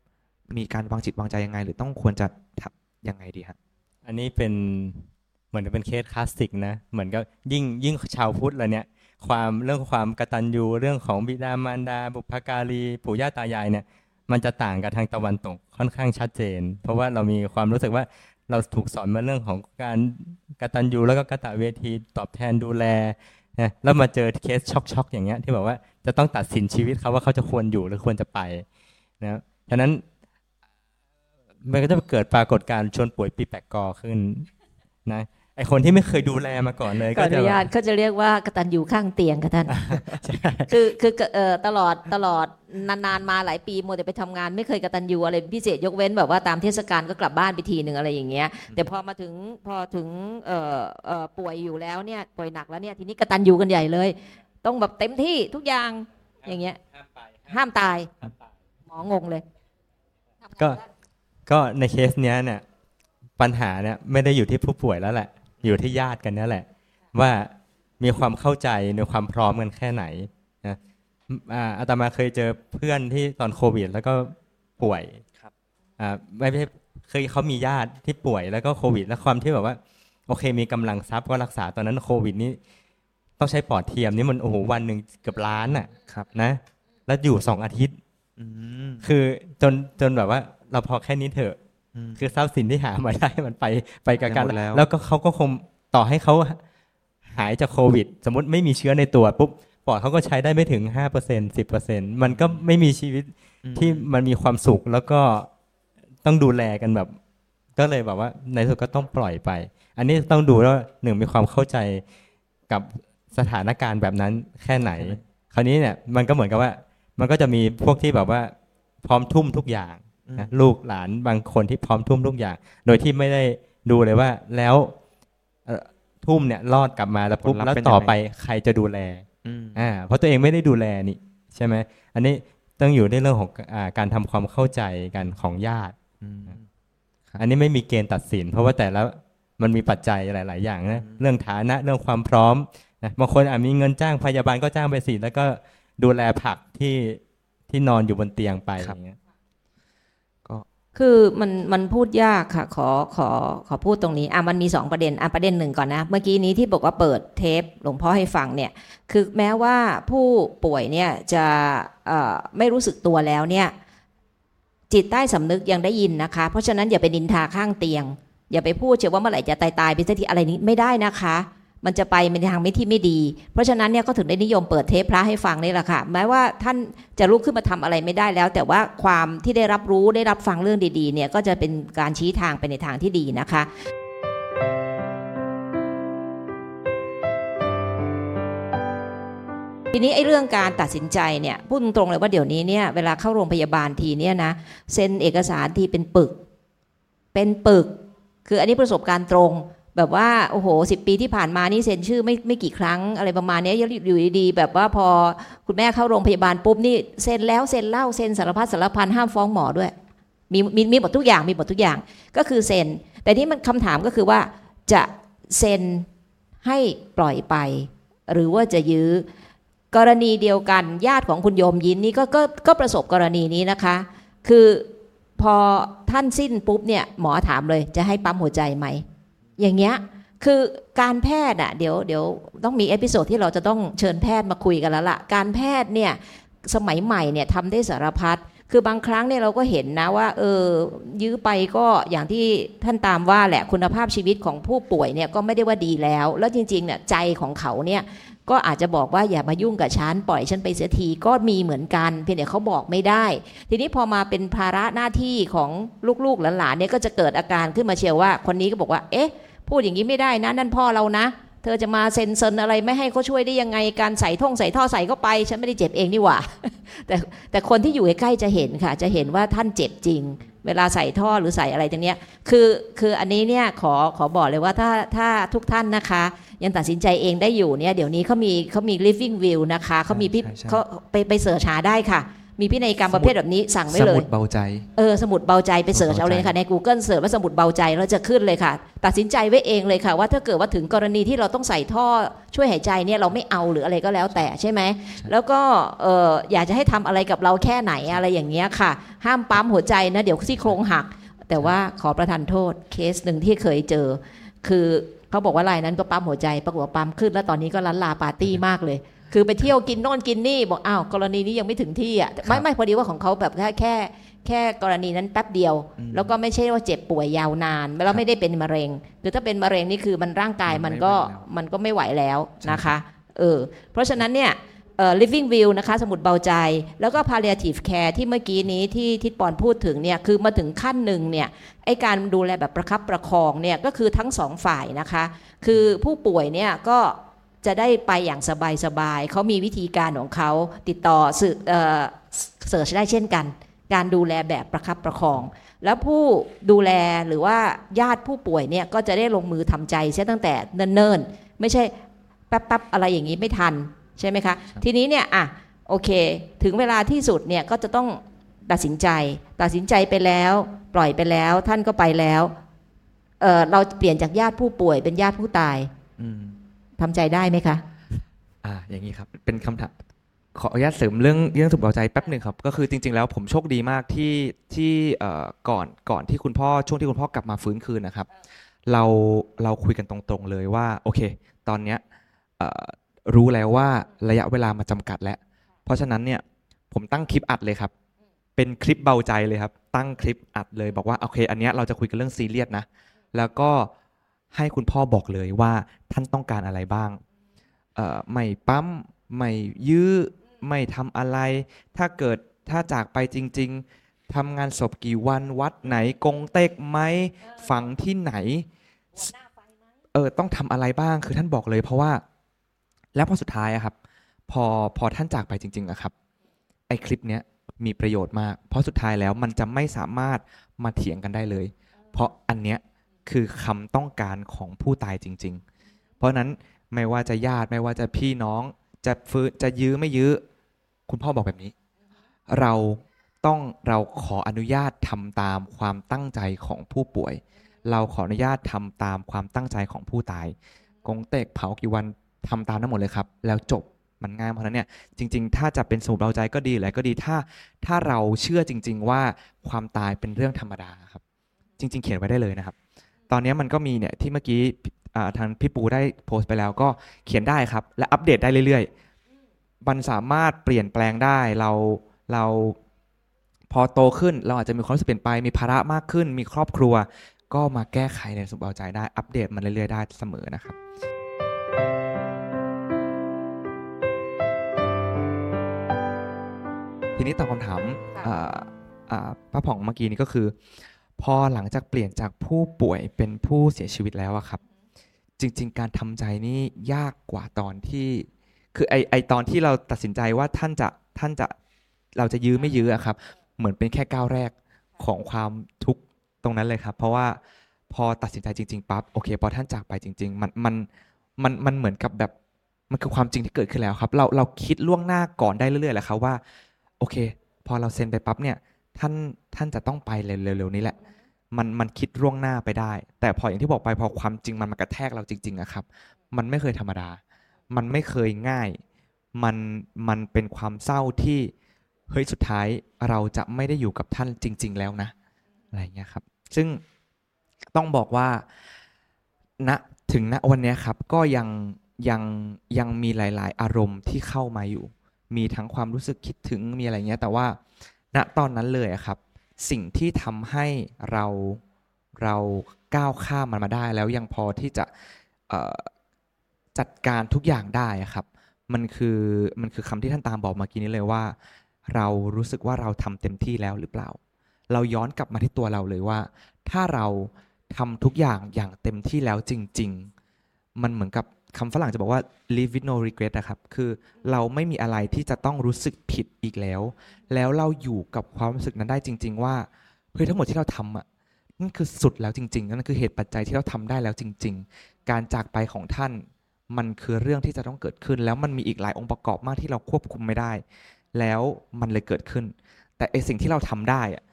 มีการวางจิตวางใจยังไง หรือต้องควรจะทำยังไงดีครับอันนี้เป็นเหมือนเป็น case classic นะเหมือนกับยิ่งยิ่งชาวพุทธเลยเนี่ยความเรื่องความกตัญญูเรื่องของบิดามารดา บุพการีปู่ย่าตายายเนี่ย มันจะต่างกับทางตะวันตกค่อนข้างชัดเจน เพราะว่าเรามีความรู้สึกว่าเราถูกสอนมาเรื่องของการกตัญญูแล้วก็กตเวทีตอบแทนดูแลนะแล้วมาเจอเคสช็อกๆอย่างเงี้ยที่บอกว่าจะต้องตัดสินชีวิตเขาว่าเขาจะควรอยู่หรือควรจะไปนะฉะนั้นมันก็จะเกิดปรากฏการณ์ชวนป่วยปีแปกกอขึ้นนะ ไอคนที่ไม่เคยดูแลมาก่อนเลย ก็จะญาตเขาจะเรียกว่ากตันอยู่ข้างเตียงกับท่านคือคือเอ่อตลอดตลอดนานๆมาหลายปีโมแต่ไปทำงาน ไม่เคยกตันอยู่อะไรพิเศษยกเว้นแบบว่าตามเทศกาลก็กลับบ้านไปทีหนึ่งอะไรอย่างเงี้ย แต่พอมาถึงพอถึงเอ่อเอ่อป่วยอยู่แล้วเนี่ยป่วยหนักแล้วเนี่ยทีนี้กตันอยู่กันใหญ่เลย ต้องแบบเต็มที่ทุกอย่างอย่างเงี้ยห้ามตายหมองงเลย ก็ก็ในเคสเนี้ยเนี่ยปัญหาเนี่ยไม่ได้อยู่ที่ผู้ป่วยแล้วแหละ อยู่ที่ญาติกันนี่แหละ ว่ามีความเข้าใจในความพร้อมกันแค่ไหนนะอาตมาเคยเจอเพื่อนที่ตอนโควิด แล้วก็ป่วยครับอ่าไม่ใช่เคยเขามีญาติที่ป่วยแล้วก็โควิด แล้วความที่แบบว่า โอเค มีกำลังทรัพย์ก็รักษาตอนนั้นโควิดนี้ต้องใช้ปอดเทียมนี่มันโอ้โหวันหนึ่งเกือบล้านอะครับนะ แล้วอยู่สองอาทิตย์คือจนจนแบบว่า เราพอแค่นี้เถอะ คือทรัพย์สินที่หามาได้มันไปไปกับกันแล้ว แล้วก็เขาก็คงต่อให้เขาหายจากโควิด สมมติไม่มีเชื้อในตัวปุ๊บปอดเขาก็ใช้ได้ไม่ถึงห้าเปอร์เซ็นสิบเปอร์เซ็นมันก็ไม่มีชีวิตที่มันมีความสุขแล้วก็ต้องดูแลกันแบบ ก็เลยแบบว่า ในสุดก็ต้องปล่อยไป อันนี้ต้องดูว่าหนึ่งมีความเข้าใจกับสถานการณ์แบบนั้นแค่ไหน คราวนี้เนี่ยมันก็เหมือนกับว่า มันก็จะมีพวกที่แบบว่า พร้อมทุ่มทุกอย่าง นะลูกหลานบางคนที่พร้อมทุ่มทุกอย่าง โดยที่ไม่ได้ดูเลยว่า แล้วทุ่มเนี่ยรอดกลับมาแล้วปุ๊บแล้วต่อไปใครจะดูแลอ่าเพราะตัวเองไม่ได้ดูแลนี่ใช่ไหมอันนี้ต้องอยู่ในเรื่องของอการทำความเข้าใจกันของญาติอันนี้ไม่มีเกณฑ์ตัดสิน เพราะว่าแต่ละมันมีปัจจัยหลาย ๆ อย่างนะเรื่องฐานะเรื่องความพร้อมนะบางคนอาจมีเงินจ้างพยาบาลก็จ้างไปสิแล้วก็ดูแลผักที่ที่นอนอยู่บนเตียงไปอย่างเงี้ย คือมันมันพูดยากค่ะ ขอขอขอพูดตรงนี้อะมันมีสองประเด็นอะประเด็นหนึ่งก่อนนะ เมื่อกี้นี้ที่บอกว่าเปิดเทปหลวงพ่อให้ฟังเนี่ย คือแม้ว่าผู้ป่วยเนี่ยจะเอ่อไม่รู้สึกตัวแล้วเนี่ย จิตใต้สำนึกยังได้ยินนะคะ เพราะฉะนั้นอย่าไปนินทาข้างเตียง อย่าไปพูดเชื่อว่าเมื่อไหร่จะตายตายไปสักทีอะไรนี้ไม่ได้นะคะ มันจะไปในทางไม่ที่ไม่ดี เพราะฉะนั้นเนี่ยก็ถึงได้นิยมเปิดเทปพระให้ฟังนี่แหละค่ะแม้ว่าท่านจะลุกขึ้นมาทำอะไรไม่ได้แล้ว แต่ว่าความที่ได้รับรู้ได้รับฟังเรื่องดีๆเนี่ยก็จะเป็นการชี้ทางไปในทางที่ดีนะคะทีนี้ไอ้เรื่องการตัดสินใจเนี่ยพูดตรงๆเลยว่าเดี๋ยวนี้เนี่ยเวลาเข้าโรงพยาบาลทีเนี่ยนะเซ็นเอกสารทีเป็นปึก เป็นปึก คืออันนี้ประสบการณ์ตรง แบบว่าโอ้โหสิปีที่ผ่านมานี่เซ็นชื่อไม่ไม่กี่ครั้งอะไรประมาณนี้ยอยู่ดีๆแบบว่าพอคุณแม่เข้าโรงพยาบาลปุ๊บนี่เซ็นแล้วเซ็นเล่าเซ็นสารพัดสารพันห้ามฟ้องหมอด้วย มีมีมีหมดทุกอย่างมีหมดทุกอย่างก็คือเซ็น แต่ที่มันคำถามก็คือว่าจะเซ็นให้ปล่อยไป หรือว่าจะยื้อกรณีเดียวกันญาติของคุณโยมยินนี่ก็ก็ก็ประสบกรณีนี้นะคะ คือพอท่านสิ้นปุ๊บเนี่ยหมอถามเลยจะให้ปั๊มหัวใจไหม อย่างเงี้ยคือการแพทย์อะเดี๋ยวเดี๋ยวต้องมี episode ที่เราจะต้องเชิญแพทย์มาคุยกันแล้วล่ะ การแพทย์เนี่ยสมัยใหม่เนี่ยทำได้สารพัดคือบางครั้งเนี่ยเราก็เห็นนะว่าเออยื้อไปก็อย่างที่ท่านตามว่าแหละคุณภาพชีวิตของผู้ป่วยเนี่ยก็ไม่ได้ว่าดีแล้ว แล้วจริงๆเนี่ยใจของเขาเนี่ยก็อาจจะบอกว่าอย่ามายุ่งกับฉันปล่อยฉันไปเสียทีก็มีเหมือนกัน เพียงแต่เขาบอกไม่ได้ ทีนี้พอมาเป็นภาระหน้าที่ของลูกๆหลานๆเนี่ยก็จะเกิดอาการขึ้นมาเชียวว่า คนนี้ก็บอกว่า เอ๊ะ พูดอย่างนี้ไม่ได้นะ นั่นพ่อเรานะ เธอจะมาเซ็นเซนอะไรไม่ให้เขาช่วยได้ยังไงการใส่ท่องใส่ท่อใส่เข้าไป ฉันไม่ได้เจ็บเองนี่หว่า แต่แต่คนที่อยู่ใกล้ๆจะเห็นค่ะ จะเห็นว่าท่านเจ็บจริง เวลาใส่ท่อหรือใส่อะไรตรงเนี้ยคือคืออันนี้เนี่ยขอขอบอกเลยว่าถ้าถ้าทุกท่านนะคะ ยังตัดสินใจเองได้อยู่เนี่ยเดี๋ยวนี้เขามีเขามี living will นะคะเขามีพิใช่ใช่เขาไปไปเสิร์ชหาได้ค่ะ มีพินัยกรรมประเภทแบบนี้สั่งไว้สเลมุยดเบาใจ เออ สมุดเบาใจไปเสิร์ชสมุดเอาเบาใจเลยค่ะใน Google เสิร์ชว่าสมุดเบาใจแล้วจะขึ้นเลยค่ะ ตัดสินใจไว้เองเลยค่ะ ว่าถ้าเกิดว่าถึงกรณีที่เราต้องใส่ท่อช่วยหายใจเนี่ยเราไม่เอาหรืออะไรก็แล้วแต่ใช่ไหม แล้วก็เอออยากจะให้ทำอะไรกับเราแค่ไหนอะไรอย่างเงี้ยค่ะ ห้ามปั๊มหัวใจนะเดี๋ยวซี่โครงหัก แต่ว่าขอประทานโทษเคสหนึ่งที่เคยเจอ คือเขาบอกว่ารายนั้นก็ปั๊มหัวใจปรากฏว่าปั๊มขึ้นแล้วตอนนี้ก็ลันลาปาร์ตี้มากเลย คือไปเที่ยวกินโน่นกินนี่บอกอ้าวกรณีนี้ยังไม่ถึงที่อะไม่ไม่พอดีว่าของเขาแบบแค่แค่แค่กรณีนั้นแป๊บเดียวอืมแล้วก็ไม่ใช่ว่าเจ็บป่วยยาวนาน แล้วไม่ได้เป็นมะเร็งหรือถ้าเป็นมะเร็งนี่คือมันร่างกายมันก็ไม่ไหวแล้วมันก็ไม่ไหวแล้วนะคะเออเพราะฉะนั้นเนี่ยเอ่อ living will นะคะสมุดเบาใจ แล้วก็ palliative care ที่เมื่อกี้นี้ที่ทิดปอนพูดถึงเนี่ยคือมาถึงขั้นหนึ่งเนี่ยไอการดูแลแบบประคับประคองเนี่ยก็คือทั้งสองฝ่ายนะคะ คือผู้ป่วยเนี่ยก็ จะได้ไปอย่างสบายๆเขามีวิธีการของเขาติดต่อสื่อเอ่อเสิร์ชได้เช่นกัน การดูแลแบบประคับประคอง แล้วผู้ดูแลหรือว่าญาติผู้ป่วยเนี่ยก็จะได้ลงมือทำใจเสียตั้งแต่เนิ่นๆ ไม่ใช่แป๊บๆอะไรอย่างนี้ไม่ทันใช่ไหมคะ ทีนี้เนี่ยอะโอเค ถึงเวลาที่สุดเนี่ยก็จะต้องตัดสินใจ ตัดสินใจไปแล้ว ปล่อยไปแล้วท่านก็ไปแล้วเออเราเปลี่ยนจากญาติผู้ป่วยเป็นญาติผู้ตายอืม ทำใจได้ไหมคะอ่าอย่างนี้ครับ เป็นคำถามขออนุญาตเสริมเรื่องเรื่องสุขเบาใจแป๊บหนึ่งครับ ก็คือจริง ๆ แล้วผมโชคดีมากที่ที่ก่อนก่อนที่คุณพ่อช่วงที่คุณพ่อกลับมาฟื้นคืนนะครับ เราเราคุยกันตรงๆเลยว่า โอเค ตอนเนี้ยรู้แล้วว่าระยะเวลามาจำกัดแล้ว เพราะฉะนั้นเนี่ยผมตั้งคลิปอัดเลยครับ เป็นคลิปเบาใจเลยครับ ตั้งคลิปอัดเลยบอกว่าโอเค อันเนี้ยเราจะคุยกันเรื่องซีเรียสนะ แล้วก็ ให้คุณพ่อบอกเลยว่าท่านต้องการอะไรบ้าง ไม่ปั๊ม ไม่ยื้อ ไม่ทำอะไร ถ้าเกิดถ้าจากไปจริง ๆทำงานศพกี่วันวัดไหนกงเต็กไหมฝังที่ไหนเออต้องทำอะไรบ้างคือท่านบอกเลย เพราะว่า แล้วพอสุดท้ายอะครับ พอพอท่านจากไปจริง ๆอะครับ ไอ้คลิปเนี้ยมีประโยชน์มาก เพราะสุดท้ายแล้วมันจะไม่สามารถมาเถียงกันได้เลย เพราะอันเนี้ย คือคำต้องการของผู้ตายจริง ๆ เพราะนั้นไม่ว่าจะญาติไม่ว่าจะพี่น้องจะฟื้นจะยื้อไม่ยื้อ คุณพ่อบอกแบบนี้ เราต้องเราขออนุญาตทำตามความตั้งใจของผู้ป่วย เราขออนุญาตทำตามความตั้งใจของผู้ตาย กงเตกเผากี่วันทำตามนั้นหมดเลยครับ แล้วจบมันง่ายเพราะฉะนั้นเนี่ยจริง ๆ ถ้าจะเป็นสมุดเราใจก็ดีอะไรก็ดีถ้าถ้าเราเชื่อจริง ๆ ว่าความตายเป็นเรื่องธรรมดาครับ จริง ๆ เขียนไว้ได้เลยนะครับ ตอนนี้มันก็มีเนี่ยที่เมื่อกี้อ่าทางพี่ปูได้โพสต์ไปแล้วก็เขียนได้ครับ และอัปเดตได้เรื่อยๆ มันสามารถเปลี่ยนแปลงได้เราเราพอโตขึ้นเราอาจจะมีความรู้สึกเปลี่ยนไปมีภาระมากขึ้น มีครอบครัว ก็มาแก้ไขในสมุดเอาใจได้อัปเดตมันเรื่อยๆได้เสมอนะครับทีนี้ตอบคำถามค่ะอ่าอ่าป้าผ่องเมื่อกี้นี้ก็คือ พอหลังจากเปลี่ยนจากผู้ป่วยเป็นผู้เสียชีวิตแล้วอะครับ จริง ๆ การทำใจนี่ยากกว่าตอนที่คือไอไอตอนที่เราตัดสินใจว่าท่านจะท่านจะเราจะยื้อไม่ยื้ออะครับ เหมือนเป็นแค่ก้าวแรกของความทุกข์ตรงนั้นเลยครับ เพราะว่าพอตัดสินใจจริง ๆปั๊บโอเค พอท่านจากไปจริง ๆ มันมันมันมันเหมือนกับแบบมันคือความจริงที่เกิดขึ้นแล้วครับ เราเราคิดล่วงหน้าก่อนได้เรื่อยๆแหละครับว่า โอเค พอเราเซ็นไปปั๊บเนี่ย ท่านท่านจะต้องไปเร็วๆนี้แหละ มันมันคิดล่วงหน้าไปได้ แต่พออย่างที่บอกไปพอความจริงมันมากระแทกเราจริงๆอะครับ มันไม่เคยธรรมดา มันไม่เคยง่าย มันมันเป็นความเศร้าที่เฮ้ยสุดท้ายเราจะไม่ได้อยู่กับท่านจริง ๆ แล้วนะอะไรอย่างเงี้ยครับ ซึ่งต้องบอกว่าณถึงณวันเนี้ยครับก็ยังยังยังมีหลาย ๆ อารมณ์ที่เข้ามาอยู่ มีทั้งความรู้สึกคิดถึงมีอะไรเงี้ย แต่ว่า ณตอนนั้นเลยครับ สิ่งที่ทำให้เราเราก้าวข้ามมันมาได้แล้วยังพอที่จะจัดการทุกอย่างได้ครับมันคือมันคือคำที่ท่านตามบอกเมื่อกี้นี้เลยว่า เรารู้สึกว่าเราทำเต็มที่แล้วหรือเปล่า เราย้อนกลับมาที่ตัวเราเลยว่า ถ้าเราทำทุกอย่างอย่างเต็มที่แล้วจริง ๆ มันเหมือนกับ คำฝรั่งจะบอกว่า live with no regret นะครับ คือเราไม่มีอะไรที่จะต้องรู้สึกผิดอีกแล้ว แล้วเราอยู่กับความรู้สึกนั้นได้จริง ๆ ว่าเฮ้ยทั้งหมดที่เราทำอะนั่นคือสุดแล้วจริงๆนั่นคือเหตุปัจจัยที่เราทำได้แล้วจริง ๆ การจากไปของท่าน มันคือเรื่องที่จะต้องเกิดขึ้น แล้วมันมีอีกหลายองค์ประกอบมากที่เราควบคุมไม่ได้ แล้วมันเลยเกิดขึ้น แต่ไอสิ่งที่เราทำได้อะ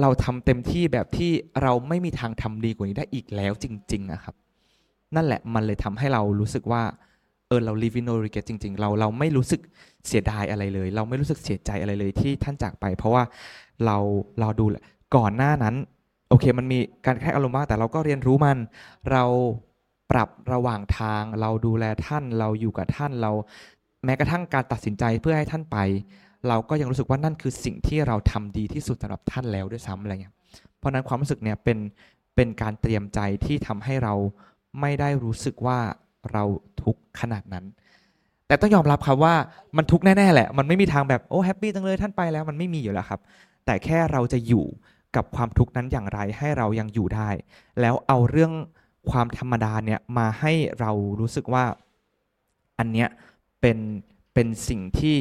เราทำเต็มที่แบบที่เราไม่มีทางทำดีกว่านี้ได้อีกแล้วจริงๆอะครับ นั่นแหละมันเลยทำให้เรารู้สึกว่าเออเรา live in no regret จริง ๆ เราเราไม่รู้สึกเสียดายอะไรเลย เราไม่รู้สึกเสียใจอะไรเลยที่ท่านจากไป เพราะว่าเราเราดูแหละก่อนหน้านั้น โอเค มันมีการแค่อารมณ์บ้างแต่เราก็เรียนรู้มัน เราปรับระหว่างทาง เราดูแลท่านเราอยู่กับท่านเรา แม้กระทั่งการตัดสินใจเพื่อให้ท่านไป เราก็ยังรู้สึกว่านั่นคือสิ่งที่เราทำดีที่สุดสำหรับท่านแล้วด้วยซ้ำอะไรเงี้ยเพราะนั้นความรู้สึกเนี่ยเป็นเป็นการเตรียมใจที่ทำให้เรา ไม่ได้รู้สึกว่าเราทุกข์ขนาดนั้น แต่ต้องยอมรับครับว่ามันทุกข์แน่ ๆ แหละ มันไม่มีทางแบบโอ้แฮปปี้จังเลยท่านไปแล้วมันไม่มีอยู่แล้วครับ แต่แค่เราจะอยู่กับความทุกข์นั้นอย่างไรให้เรายังอยู่ได้ แล้วเอาเรื่องความธรรมดาเนี่ยมาให้เรารู้สึกว่าอันเนี้ยเป็นเป็นสิ่งที่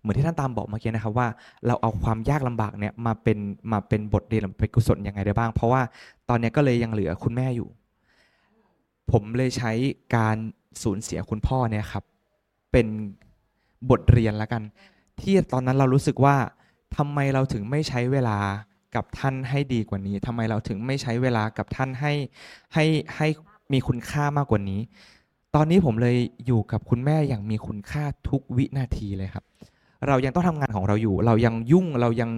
เหมือนที่ท่านตามบอกเมื่อกี้นะครับว่าเราเอาความยากลำบากเนี่ยมาเป็นมาเป็นบทเรียนหรือเป็นกุศลยังไงได้บ้าง เพราะว่าตอนเนี้ยก็เลยยังเหลือคุณแม่อยู่ ผมเลยใช้การสูญเสียคุณพ่อเนี่ยครับ เป็นบทเรียนละกัน ที่ตอนนั้นเรารู้สึกว่าทำไมเราถึงไม่ใช้เวลากับท่านให้ดีกว่านี้ทำไมเราถึงไม่ใช้เวลากับท่านให้ให้ให้มีคุณค่ามากกว่านี้ ตอนนี้ผมเลยอยู่กับคุณแม่อย่างมีคุณค่าทุกวินาทีเลยครับ เรายังต้องทำงานของเราอยู่ เรายังยุ่งเรายัง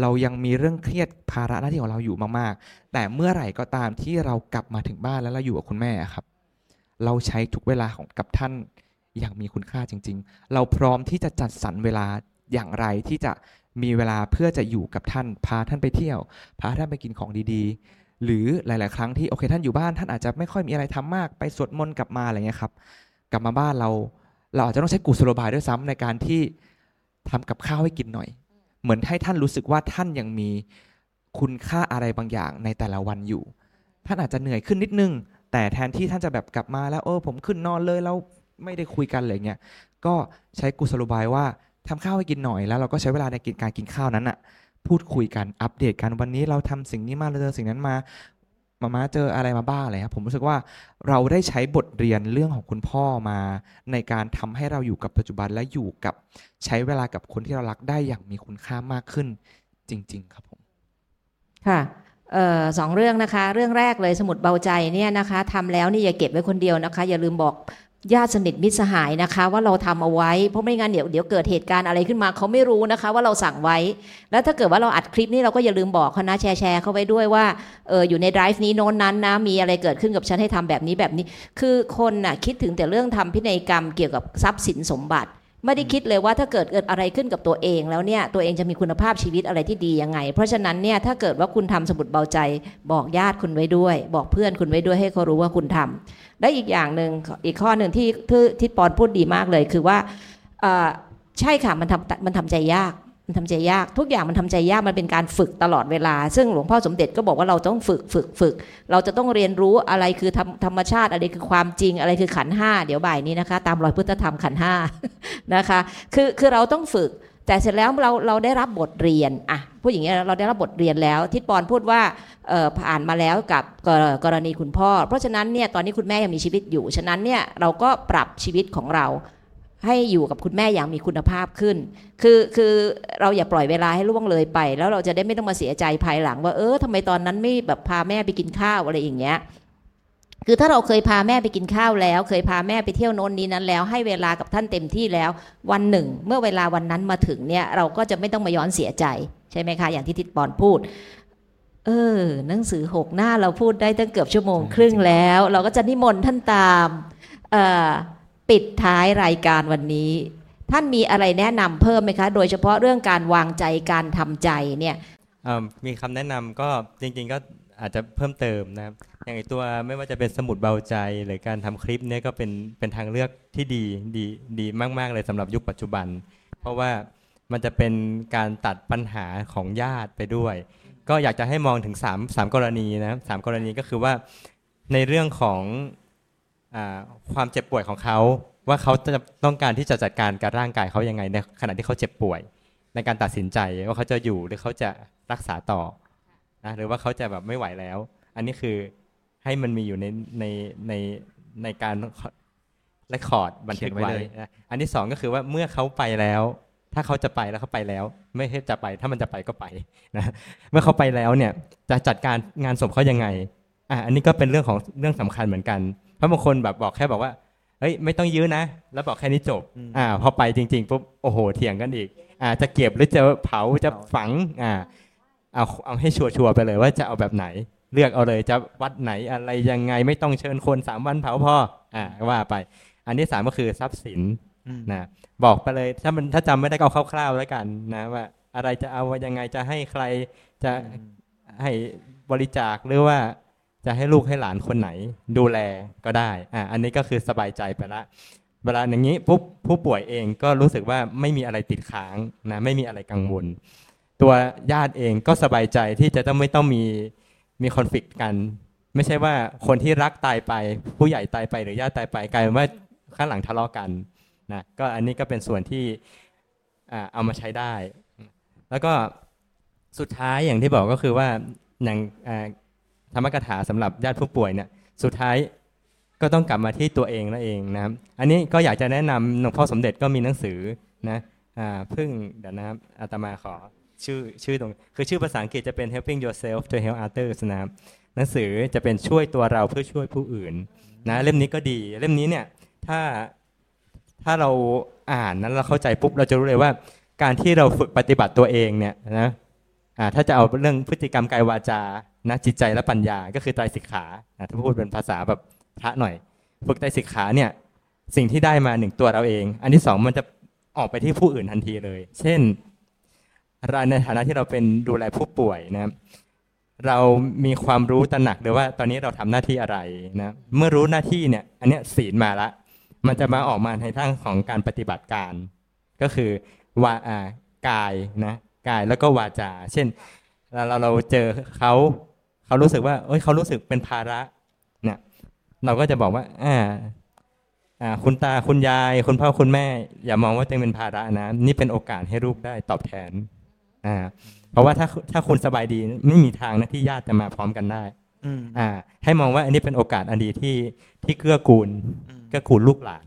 เรายังมีเรื่องเครียดภาระหน้าที่ของเราอยู่มากๆ แต่เมื่อไหร่ก็ตามที่เรากลับมาถึงบ้านแล้วเราอยู่กับคุณแม่ครับ เราใช้ทุกเวลาของกับท่านอย่างมีคุณค่าจริง ๆ เราพร้อมที่จะจัดสรรเวลาอย่างไรที่จะมีเวลาเพื่อจะอยู่กับท่าน พาท่านไปเที่ยว พาท่านไปกินของดีๆ หรือหลาย ๆ ครั้งที่โอเคท่านอยู่บ้านท่านอาจจะไม่ค่อยมีอะไรทำมากไปสวดมนต์กลับมาอะไรเงี้ยครับ กลับมาบ้านเรา เราอาจจะต้องใช้กุศโลบายด้วยซ้ำในการที่ทำกับข้าวให้กินหน่อย เหมือนให้ท่านรู้สึกว่าท่านยังมีคุณค่าอะไรบางอย่างในแต่ละวันอยู่ ท่านอาจจะเหนื่อยขึ้นนิดนึง แต่แทนที่ท่านจะแบบกลับมาแล้วเออผมขึ้นนอนเลยแล้วไม่ได้คุยกันอะไรเงี้ยก็ใช้กุศโลบายว่าทำข้าวให้กินหน่อยแล้วเราก็ใช้เวลาในกินการกินข้าวนั้นอะพูดคุยกันอัปเดตกันวันนี้เราทำสิ่งนี้มาเราเจอสิ่งนั้นมา มามาเจออะไรมาบ้างอะไรครับผมรู้สึกว่าเราได้ใช้บทเรียนเรื่องของคุณพ่อมา ในการทำให้เราอยู่กับปัจจุบันและอยู่กับใช้เวลากับคนที่เรารักได้อย่างมีคุณค่ามากขึ้นจริง ๆ ครับผม ค่ะออสองเรื่องนะคะ เรื่องแรกเลยสมุดเบาใจเนี่ยนะคะทำแล้วนี่อย่าเก็บไว้คนเดียวนะคะ อย่าลืมบอก ญาติสนิทมิตรสหายนะคะ ว่าเราทำเอาไว้ เพราะไม่งั้นเดี๋ยวเดี๋ยวเกิดเหตุการณ์อะไรขึ้นมาเขาไม่รู้นะคะ ว่าเราสั่งไว้ แล้วถ้าเกิดว่าเราอัดคลิปนี้เราก็อย่าลืมบอกเขานะแชร์แชร์เขาไว้ด้วยว่าเอออยู่ในไดรฟ์นี้โน้นนั้นนะมีอะไรเกิดขึ้นกับฉันให้ทำแบบนี้แบบนี้ คือคนน่ะคิดถึงแต่เรื่องทำพินัยกรรมเกี่ยวกับทรัพย์สินสมบัติ ไม่ได้คิดเลยว่าถ้าเกิดเกิดอะไรขึ้นกับตัวเองแล้วเนี่ยตัวเองจะมีคุณภาพชีวิตอะไรที่ดียังไง เพราะฉะนั้นเนี่ยถ้าเกิดว่าคุณทำสมุดเบาใจ บอกญาติคุณไว้ด้วย บอกเพื่อนคุณไว้ด้วยให้เขารู้ว่าคุณทำ และอีกอย่างหนึ่งอีกข้อหนึ่งที่ที่ที่ปอนพูดดีมากเลย คือว่าใช่ค่ะมันทำมันทำใจยากมันทำใจยากทุกอย่างมันทำใจยากมันเป็นการฝึกตลอดเวลา ซึ่งหลวงพ่อสมเด็จก็บอกว่าเราต้องฝึกฝึกฝึก เราจะต้องเรียนรู้อะไรคือธรรมธรรมชาติอะไรคือความจริงอะไรคือขันห้าเดี๋ยวบ่ายนี้นะคะ ตามรอยพุทธธรรมขันห้านะคะ คือคือเราต้องฝึก แต่เสร็จแล้วเราเราได้รับบทเรียนอะพูดอย่างนี้ยเราได้รับบทเรียนแล้ว ทิศปอนพูดว่าอ่อผ่านมาแล้วกับกกรณีคุณพ่อ เพราะฉะนั้นเนี่ยตอนนี้คุณแม่ยังมีชีวิตอยู่ ฉะนั้นเนี่ยเราก็ปรับชีวิตของเรา ให้อยู่กับคุณแม่อย่างมีคุณภาพขึ้น คือคือเราอย่าปล่อยเวลาให้ล่วงเลยไป แล้วเราจะได้ไม่ต้องมาเสียใจภายหลัง ว่าเออทำไมตอนนั้นไม่แบบพาแม่ไปกินข้าวอะไรอย่างเงี้ย คือถ้าเราเคยพาแม่ไปกินข้าวแล้ว เคยพาแม่ไปเที่ยวโน้นนี้นั้นแล้ว ให้เวลากับท่านเต็มที่แล้ว วันหนึ่ง เมื่อเวลาวันนั้นมาถึงเนี่ยเราก็จะไม่ต้องมาย้อนเสียใจใช่ไหมคะอย่างที่ทิดปอนพูดเออหนังสือหกหน้าเราพูดได้ตั้งเกือบชั่วโมงครึ่งแล้ว เราก็จะนิมนต์ท่านตามปิดท้ายรายการวันนี้ ท่านมีอะไรแนะนำเพิ่มไหมคะ โดยเฉพาะเรื่องการวางใจการทำใจเนี่ยมมีคำแนะนำก็จริงๆก็อาจจะเพิ่มเติมนะครับ อย่างตัวไม่ว่าจะเป็นสมุดเบาใจหรือการทำคลิปเนี่ยก็เป็นเป็นทางเลือกที่ดีดีดีมาก ๆ เลยสำหรับยุคปัจจุบัน เพราะว่ามันจะเป็นการตัดปัญหาของญาติไปด้วย ก็อยากจะให้มองถึง3 3กรณีนะสามกรณีก็คือว่าในเรื่องของอความเจ็บป่วยของเขาว่าเขาจะต้องการที่จะจัดการกับร่างกายเขายังไงในขณะที่เขาเจ็บป่วย ในการตัดสินใจว่าเขาจะอยู่หรือเขาจะรักษาต่อนะหรือว่าเขาจะแบบไม่ไหวแล้ว อันนี้คือ ให้มันมีอยู่ในในในในการเรคคอร์ดบันทึกเขียนไว้ไว้เลยนะอันที่สองก็คือว่าเมื่อเขาไปแล้ว ถ้าเขาจะไปแล้วเขาไปแล้ว ไม่ให้จะไป ถ้ามันจะไปก็ไปนะเมื่อเขาไปแล้วเนี่ยจะจัดการงานศพเขายังไงอะอันนี้ก็เป็นเรื่องของเรื่องสำคัญเหมือนกันเพราะบางคนแบบบอกแค่บอกว่าเฮ้ยไม่ต้องยื้อนะ แล้วบอกแค่นี้จบอืมอ่าพอไปจริงๆปุ๊บโอ้โหเถียงกันอีกอ่าจะเก็บหรือจะเผาจะฝังอ่าเอาเอาให้ชัวร์ๆไปเลยว่าจะเอาแบบไหน เลือกเอาเลยจะวัดไหนอะไรยังไงไม่ต้องเชิญคนสามวันเผาพออ่าว่าไป อันที่สามก็คือทรัพย์สินอืมนะบอกไปเลยถ้ามันถ้าจำไม่ได้ก็เอาคร่าวๆแล้วกันนะว่า อะไรจะเอายังไงจะให้ใครจะให้บริจาคหรือว่าจะให้ลูกให้หลานคนไหน ดูแลก็ได้อ่าอันนี้ก็คือสบายใจไปละเวลาอย่างนี้ปุ๊บผู้ป่วยเองก็รู้สึกว่าไม่มีอะไรติดค้างนะไม่มีอะไรกังวล ตัวญาติเองก็สบายใจที่จะต้องไม่ต้องมี มีคอนฟ lict กัน ไม่ใช่ว่าคนที่รักตายไป ผู้ใหญ่ตายไปหรือญาติตายไปกลายเป็นว่าข้างหลังทะเลาะกันนะก็อันนี้ก็เป็นส่วนที่เอามาใช้ได้ แล้วก็สุดท้ายอย่างที่บอกก็คือว่าอย่างธรรมกถาสำหรับญาติผู้ป่วยเนี่ยสุดท้ายก็ต้องกลับมาที่ตัวเองนั่นเองนะครับอันนี้ก็อยากจะแนะนำหลวงพ่อสมเด็จก็มีหนังสือนะอพิ่งเดี๋ยวนะครับอาตมาขอ ชื่อชื่อตรงคือชื่อภาษาอังกฤษจะเป็น helping yourself to help others นะครับหนังสือจะเป็นช่วยตัวเราเพื่อช่วยผู้อื่นนะเล่มนี้ก็ดี เล่มนี้เนี่ยถ้าถ้าเราอ่านนั้นเราเข้าใจปุ๊บเราจะรู้เลยว่า การที่เราฝึกปฏิบัติตัวเองเนี่ยนะอ่าถ้าจะเอาเรื่องพฤติกรรมกายวาจานะจิตใจและปัญญาก็คือไตรสิกขาอะถ้าพูดเป็นภาษาแบบพระหน่อย ฝึกไตรสิกขาเนี่ยสิ่งที่ได้มาหนึ่งตัวเราเอง อันที่สองมันจะออกไปที่ผู้อื่นทันทีเลย เช่น เราในฐานะที่เราเป็นดูแลผู้ป่วยนะครับเรามีความรู้ตระหนักเลยว่าตอนนี้เราทำหน้าที่อะไรนะเมื่อรู้หน้าที่เนี่ยอันนี้ศีลมาละ มันจะมาออกมาในทางของการปฏิบัติการ ก็คือวาอ่ากายนะกายแล้วก็วาจา เช่นเราเราเราเจอเขาเขารู้สึกว่าเอ้ยเขารู้สึกเป็นภาระเนี่ยเราก็จะบอกว่าอ่าอ่าคุณตาคุณยาย คุณพ่อคุณแม่ อย่ามองว่าตัวเองเป็นภาระนะ นี่เป็นโอกาสให้ลูกได้ตอบแทน อ่าเพราะว่าถ้าถ้าคุณสบายดีไม่มีทางนะที่ญาติจะมาพร้อมกันได้อืมอ่า ให้มองว่าอันนี้เป็นโอกาสอันดีที่ที่เกื้อกูลอืมเกื้อกูลลูกหลาน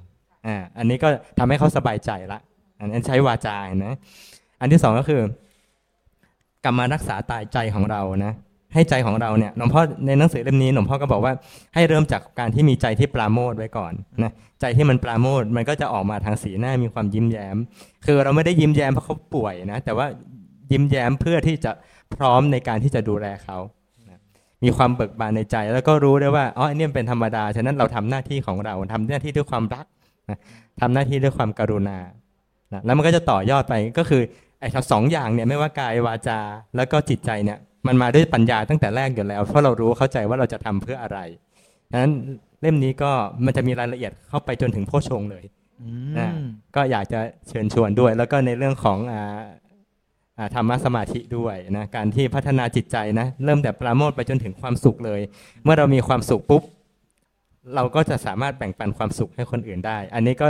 อ่าอันนี้ก็ทำให้เขาสบายใจละอันนั้นใช้วาจาเห็นะอันที่สองก็คือกลับมารักษาตายใจของเรานะให้ใจของเราเนี่ยหลวงพ่อในหนังสือเล่มนี้หลวงพ่อก็บอกว่าให้เริ่มจากการที่มีใจที่ปราโมทย์ไว้ก่อนนะใจที่มันปราโมทย์มันก็จะออกมาทางสีหน้ามีความยิ้มแย้ม คือเราไม่ได้ยิ้มแย้มเพราะเขาป่วยนะแต่ว่า ยิ้มแย้มเพื่อที่จะพร้อมในการที่จะดูแลเขานะมีความเบิกบานในใจ แล้วก็รู้ได้ว่าอ๋ออันนี้มันเป็นธรรมดาฉะนั้นเราทำหน้าที่ของเราทำหน้าที่ด้วยความรักนะทำหน้าที่ด้วยความกรุณานะแล้วมันก็จะต่อยอดไปก็คือไอ้ทั้งสองอย่างเนี่ยไม่ว่ากายวาจาแล้วก็จิตใจเนี่ยมันมาด้วยปัญญาตั้งแต่แรกอยู่แล้ว เพราะเรารู้เข้าใจว่าเราจะทำเพื่ออะไรฉะนั้นเล่มนี้ก็มันจะมีรายละเอียดเข้าไปจนถึงโพชฌงค์เลยอืมนะก็อยากจะเชิญชวนด้วย แล้วก็ในเรื่องของอ่าอ่า ธรรมะสมาธิด้วยนะการที่พัฒนาจิตใจนะเริ่มแต่ปราโมทไปจนถึงความสุขเลย เมื่อเรามีความสุขปุ๊บเราก็จะสามารถแบ่งปันความสุขให้คนอื่นได้ อันนี้ก็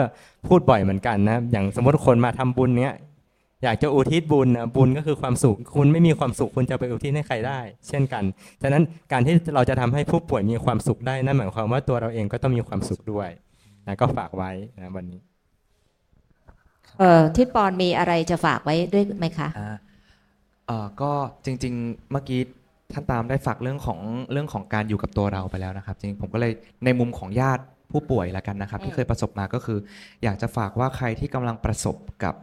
พูดบ่อยเหมือนกันนะอย่างสมมติคนมาทำบุญเนี้ยอยากจะอุทิศบุญนะบุญก็คือความสุข คุณไม่มีความสุขคุณจะไปอุทิศให้ใครได้ เช่นกัน ฉะนั้นการที่เราจะทำให้ผู้ป่วยมีความสุขได้นั่นหมายความว่าตัวเราเองก็ต้องมีความสุขด้วยนะก็ฝากไว้นะวันนี้ เอ่อทิศปอนมีอะไรจะฝากไว้ด้วยไหมคะอ่าเอ่อก็จริง ๆ เมื่อกี้ท่านตามได้ฝากเรื่องของเรื่องของการอยู่กับตัวเราไปแล้วนะครับ จริงๆผมก็เลยในมุมของญาติผู้ป่วยแล้วกันนะครับอืมที่เคยประสบมาก็คือ อยากจะฝากว่าใครที่กำลังประสบกับ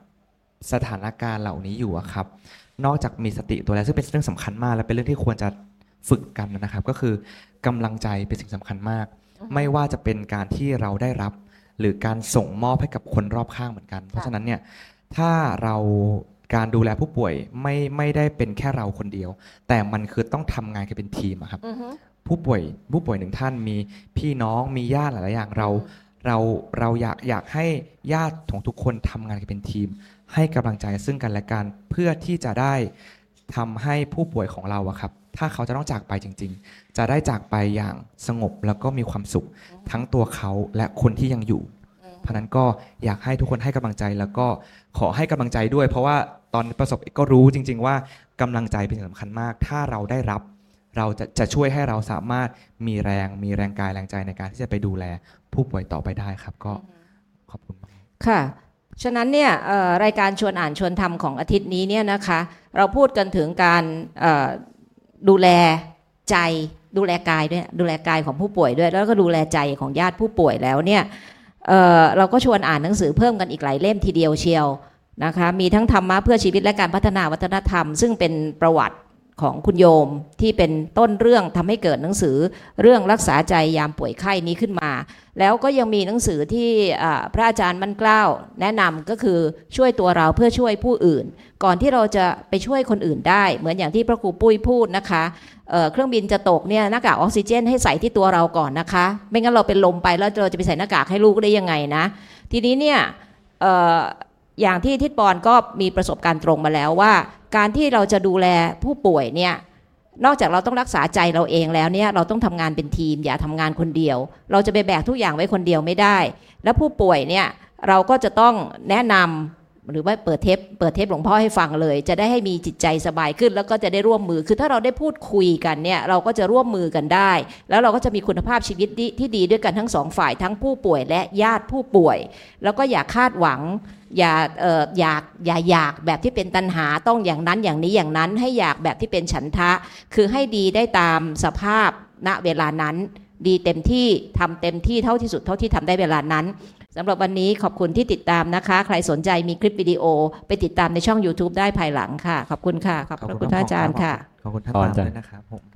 สถานการณ์เหล่านี้อยู่อะครับ นอกจากมีสติตัวแล้วซึ่งเป็นเรื่องสำคัญมากและเป็นเรื่องที่ควรจะฝึกกันนะครับ ก็คือกำลังใจเป็นสิ่งสำคัญมาก ไม่ว่าจะเป็นการที่เราได้รับ หรือการส่งมอบให้กับคนรอบข้างเหมือนกัน เพราะฉะนั้นเนี่ยถ้าเราการดูแลผู้ป่วยไม่ไม่ได้เป็นแค่เราคนเดียว แต่มันคือต้องทำงานกันเป็นทีมอะครับอือฮึผู้ป่วยผู้ป่วยหนึ่งท่านมีพี่น้องมีญาติหลายๆอย่างเรา เราเราอยากอยากให้ญาติของทุกคนทำงานกันเป็นทีม ให้กำลังใจซึ่งกันและกันเพื่อที่จะได้ทำให้ผู้ป่วยของเราอะครับ ถ้าเขาจะต้องจากไปจริง ๆ จะได้จากไปอย่างสงบแล้วก็มีความสุข ทั้งตัวเขาและคนที่ยังอยู่เพราะนั้นก็อยากให้ทุกคนให้กำลังใจแล้วก็ขอให้กำลังใจด้วย เพราะว่าตอนประสบก็รู้จริง ๆ ว่ากำลังใจเป็นสิ่งสำคัญมาก ถ้าเราได้รับเราจะจะช่วยให้เราสามารถมีแรงมีแรงกายแรงใจในการที่จะไปดูแลผู้ป่วยต่อไปได้ครับ ก็ขอบคุณค่ะฉะนั้นเนี่ยรายการชวนอ่านชวนทำของอาทิตย์นี้เนี่ยนะคะ เราพูดกันถึงการ ดูแลใจดูแลกายด้วยดูแลกายของผู้ป่วยด้วย แล้วก็ดูแลใจของญาติผู้ป่วยแล้วเนี่ยเเราก็ชวนอ่านหนังสือเพิ่มกันอีกหลายเล่มทีเดียวเชียวนะคะมีทั้งธรรมะเพื่อชีวิตและการพัฒนาวัฒนธรรม ซึ่งเป็นประวัติ ของคุณโยมที่เป็นต้นเรื่องทำให้เกิดหนังสือเรื่องรักษาใจยามป่วยไข้นี้ขึ้นมา แล้วก็ยังมีหนังสือที่อาพระอาจารย์มั่นกล้าวแนะนำก็คือช่วยตัวเราเพื่อช่วยผู้อื่น ก่อนที่เราจะไปช่วยคนอื่นได้ เหมือนอย่างที่พระครูปุ้ยพูดนะคะเเครื่องบินจะตกเนี่ยหน้ากากออกซิเจน ให้ใส่ที่ตัวเราก่อนนะคะ ไม่งั้นเราเป็นลมไปแล้วเราจะไปใส่หน้ากากให้ลูกได้ยังไงนะ ทีนี้เนี่ย อย่างที่ทิศปอนก็มีประสบการณ์ตรงมาแล้วว่า การที่เราจะดูแลผู้ป่วยเนี่ยนอกจากเราต้องรักษาใจเราเองแล้วเนี่ยเราต้องทำงานเป็นทีมอย่าทำงานคนเดียว เราจะไปแบกทุกอย่างไว้คนเดียวไม่ได้ และผู้ป่วยเนี่ยเราก็จะต้องแนะนำ หรือว่าเปิดเทปเปิดเทปหลวงพ่อให้ฟังเลย จะได้ให้มีจิตใจสบายขึ้น แล้วก็จะได้ร่วมมือคือถ้าเราได้พูดคุยกันเนี่ยเราก็จะร่วมมือกันได้ แล้วเราก็จะมีคุณภาพชีวิตที่ที่ดีด้วยกันทั้งสองฝ่ายทั้งผู้ป่วยและญาติผู้ป่วย แล้วก็อย่าคาดหวังอย่าเอ่ออยากอย่าอยากแบบที่เป็นตัณหาต้องอย่างนั้นอย่างนี้อย่างนั้นให้อยากแบบที่เป็นฉันทะ คือให้ดีได้ตามสภาพณเวลานั้น ดีเต็มที่ทำเต็มที่เท่าที่สุดเท่าที่ทำได้เวลานั้น สำหรับวันนี้ขอบคุณที่ติดตามนะคะ ใครสนใจมีคลิปวิดีโอ ไปติดตามในช่อง YouTube ได้ภายหลังค่ะ ขอบคุณค่ะ ขอบพระคุณพระอาจารย์ค่ะ ขอบคุณท่านขอบคุตามณจ้ะด้วยนะครับผม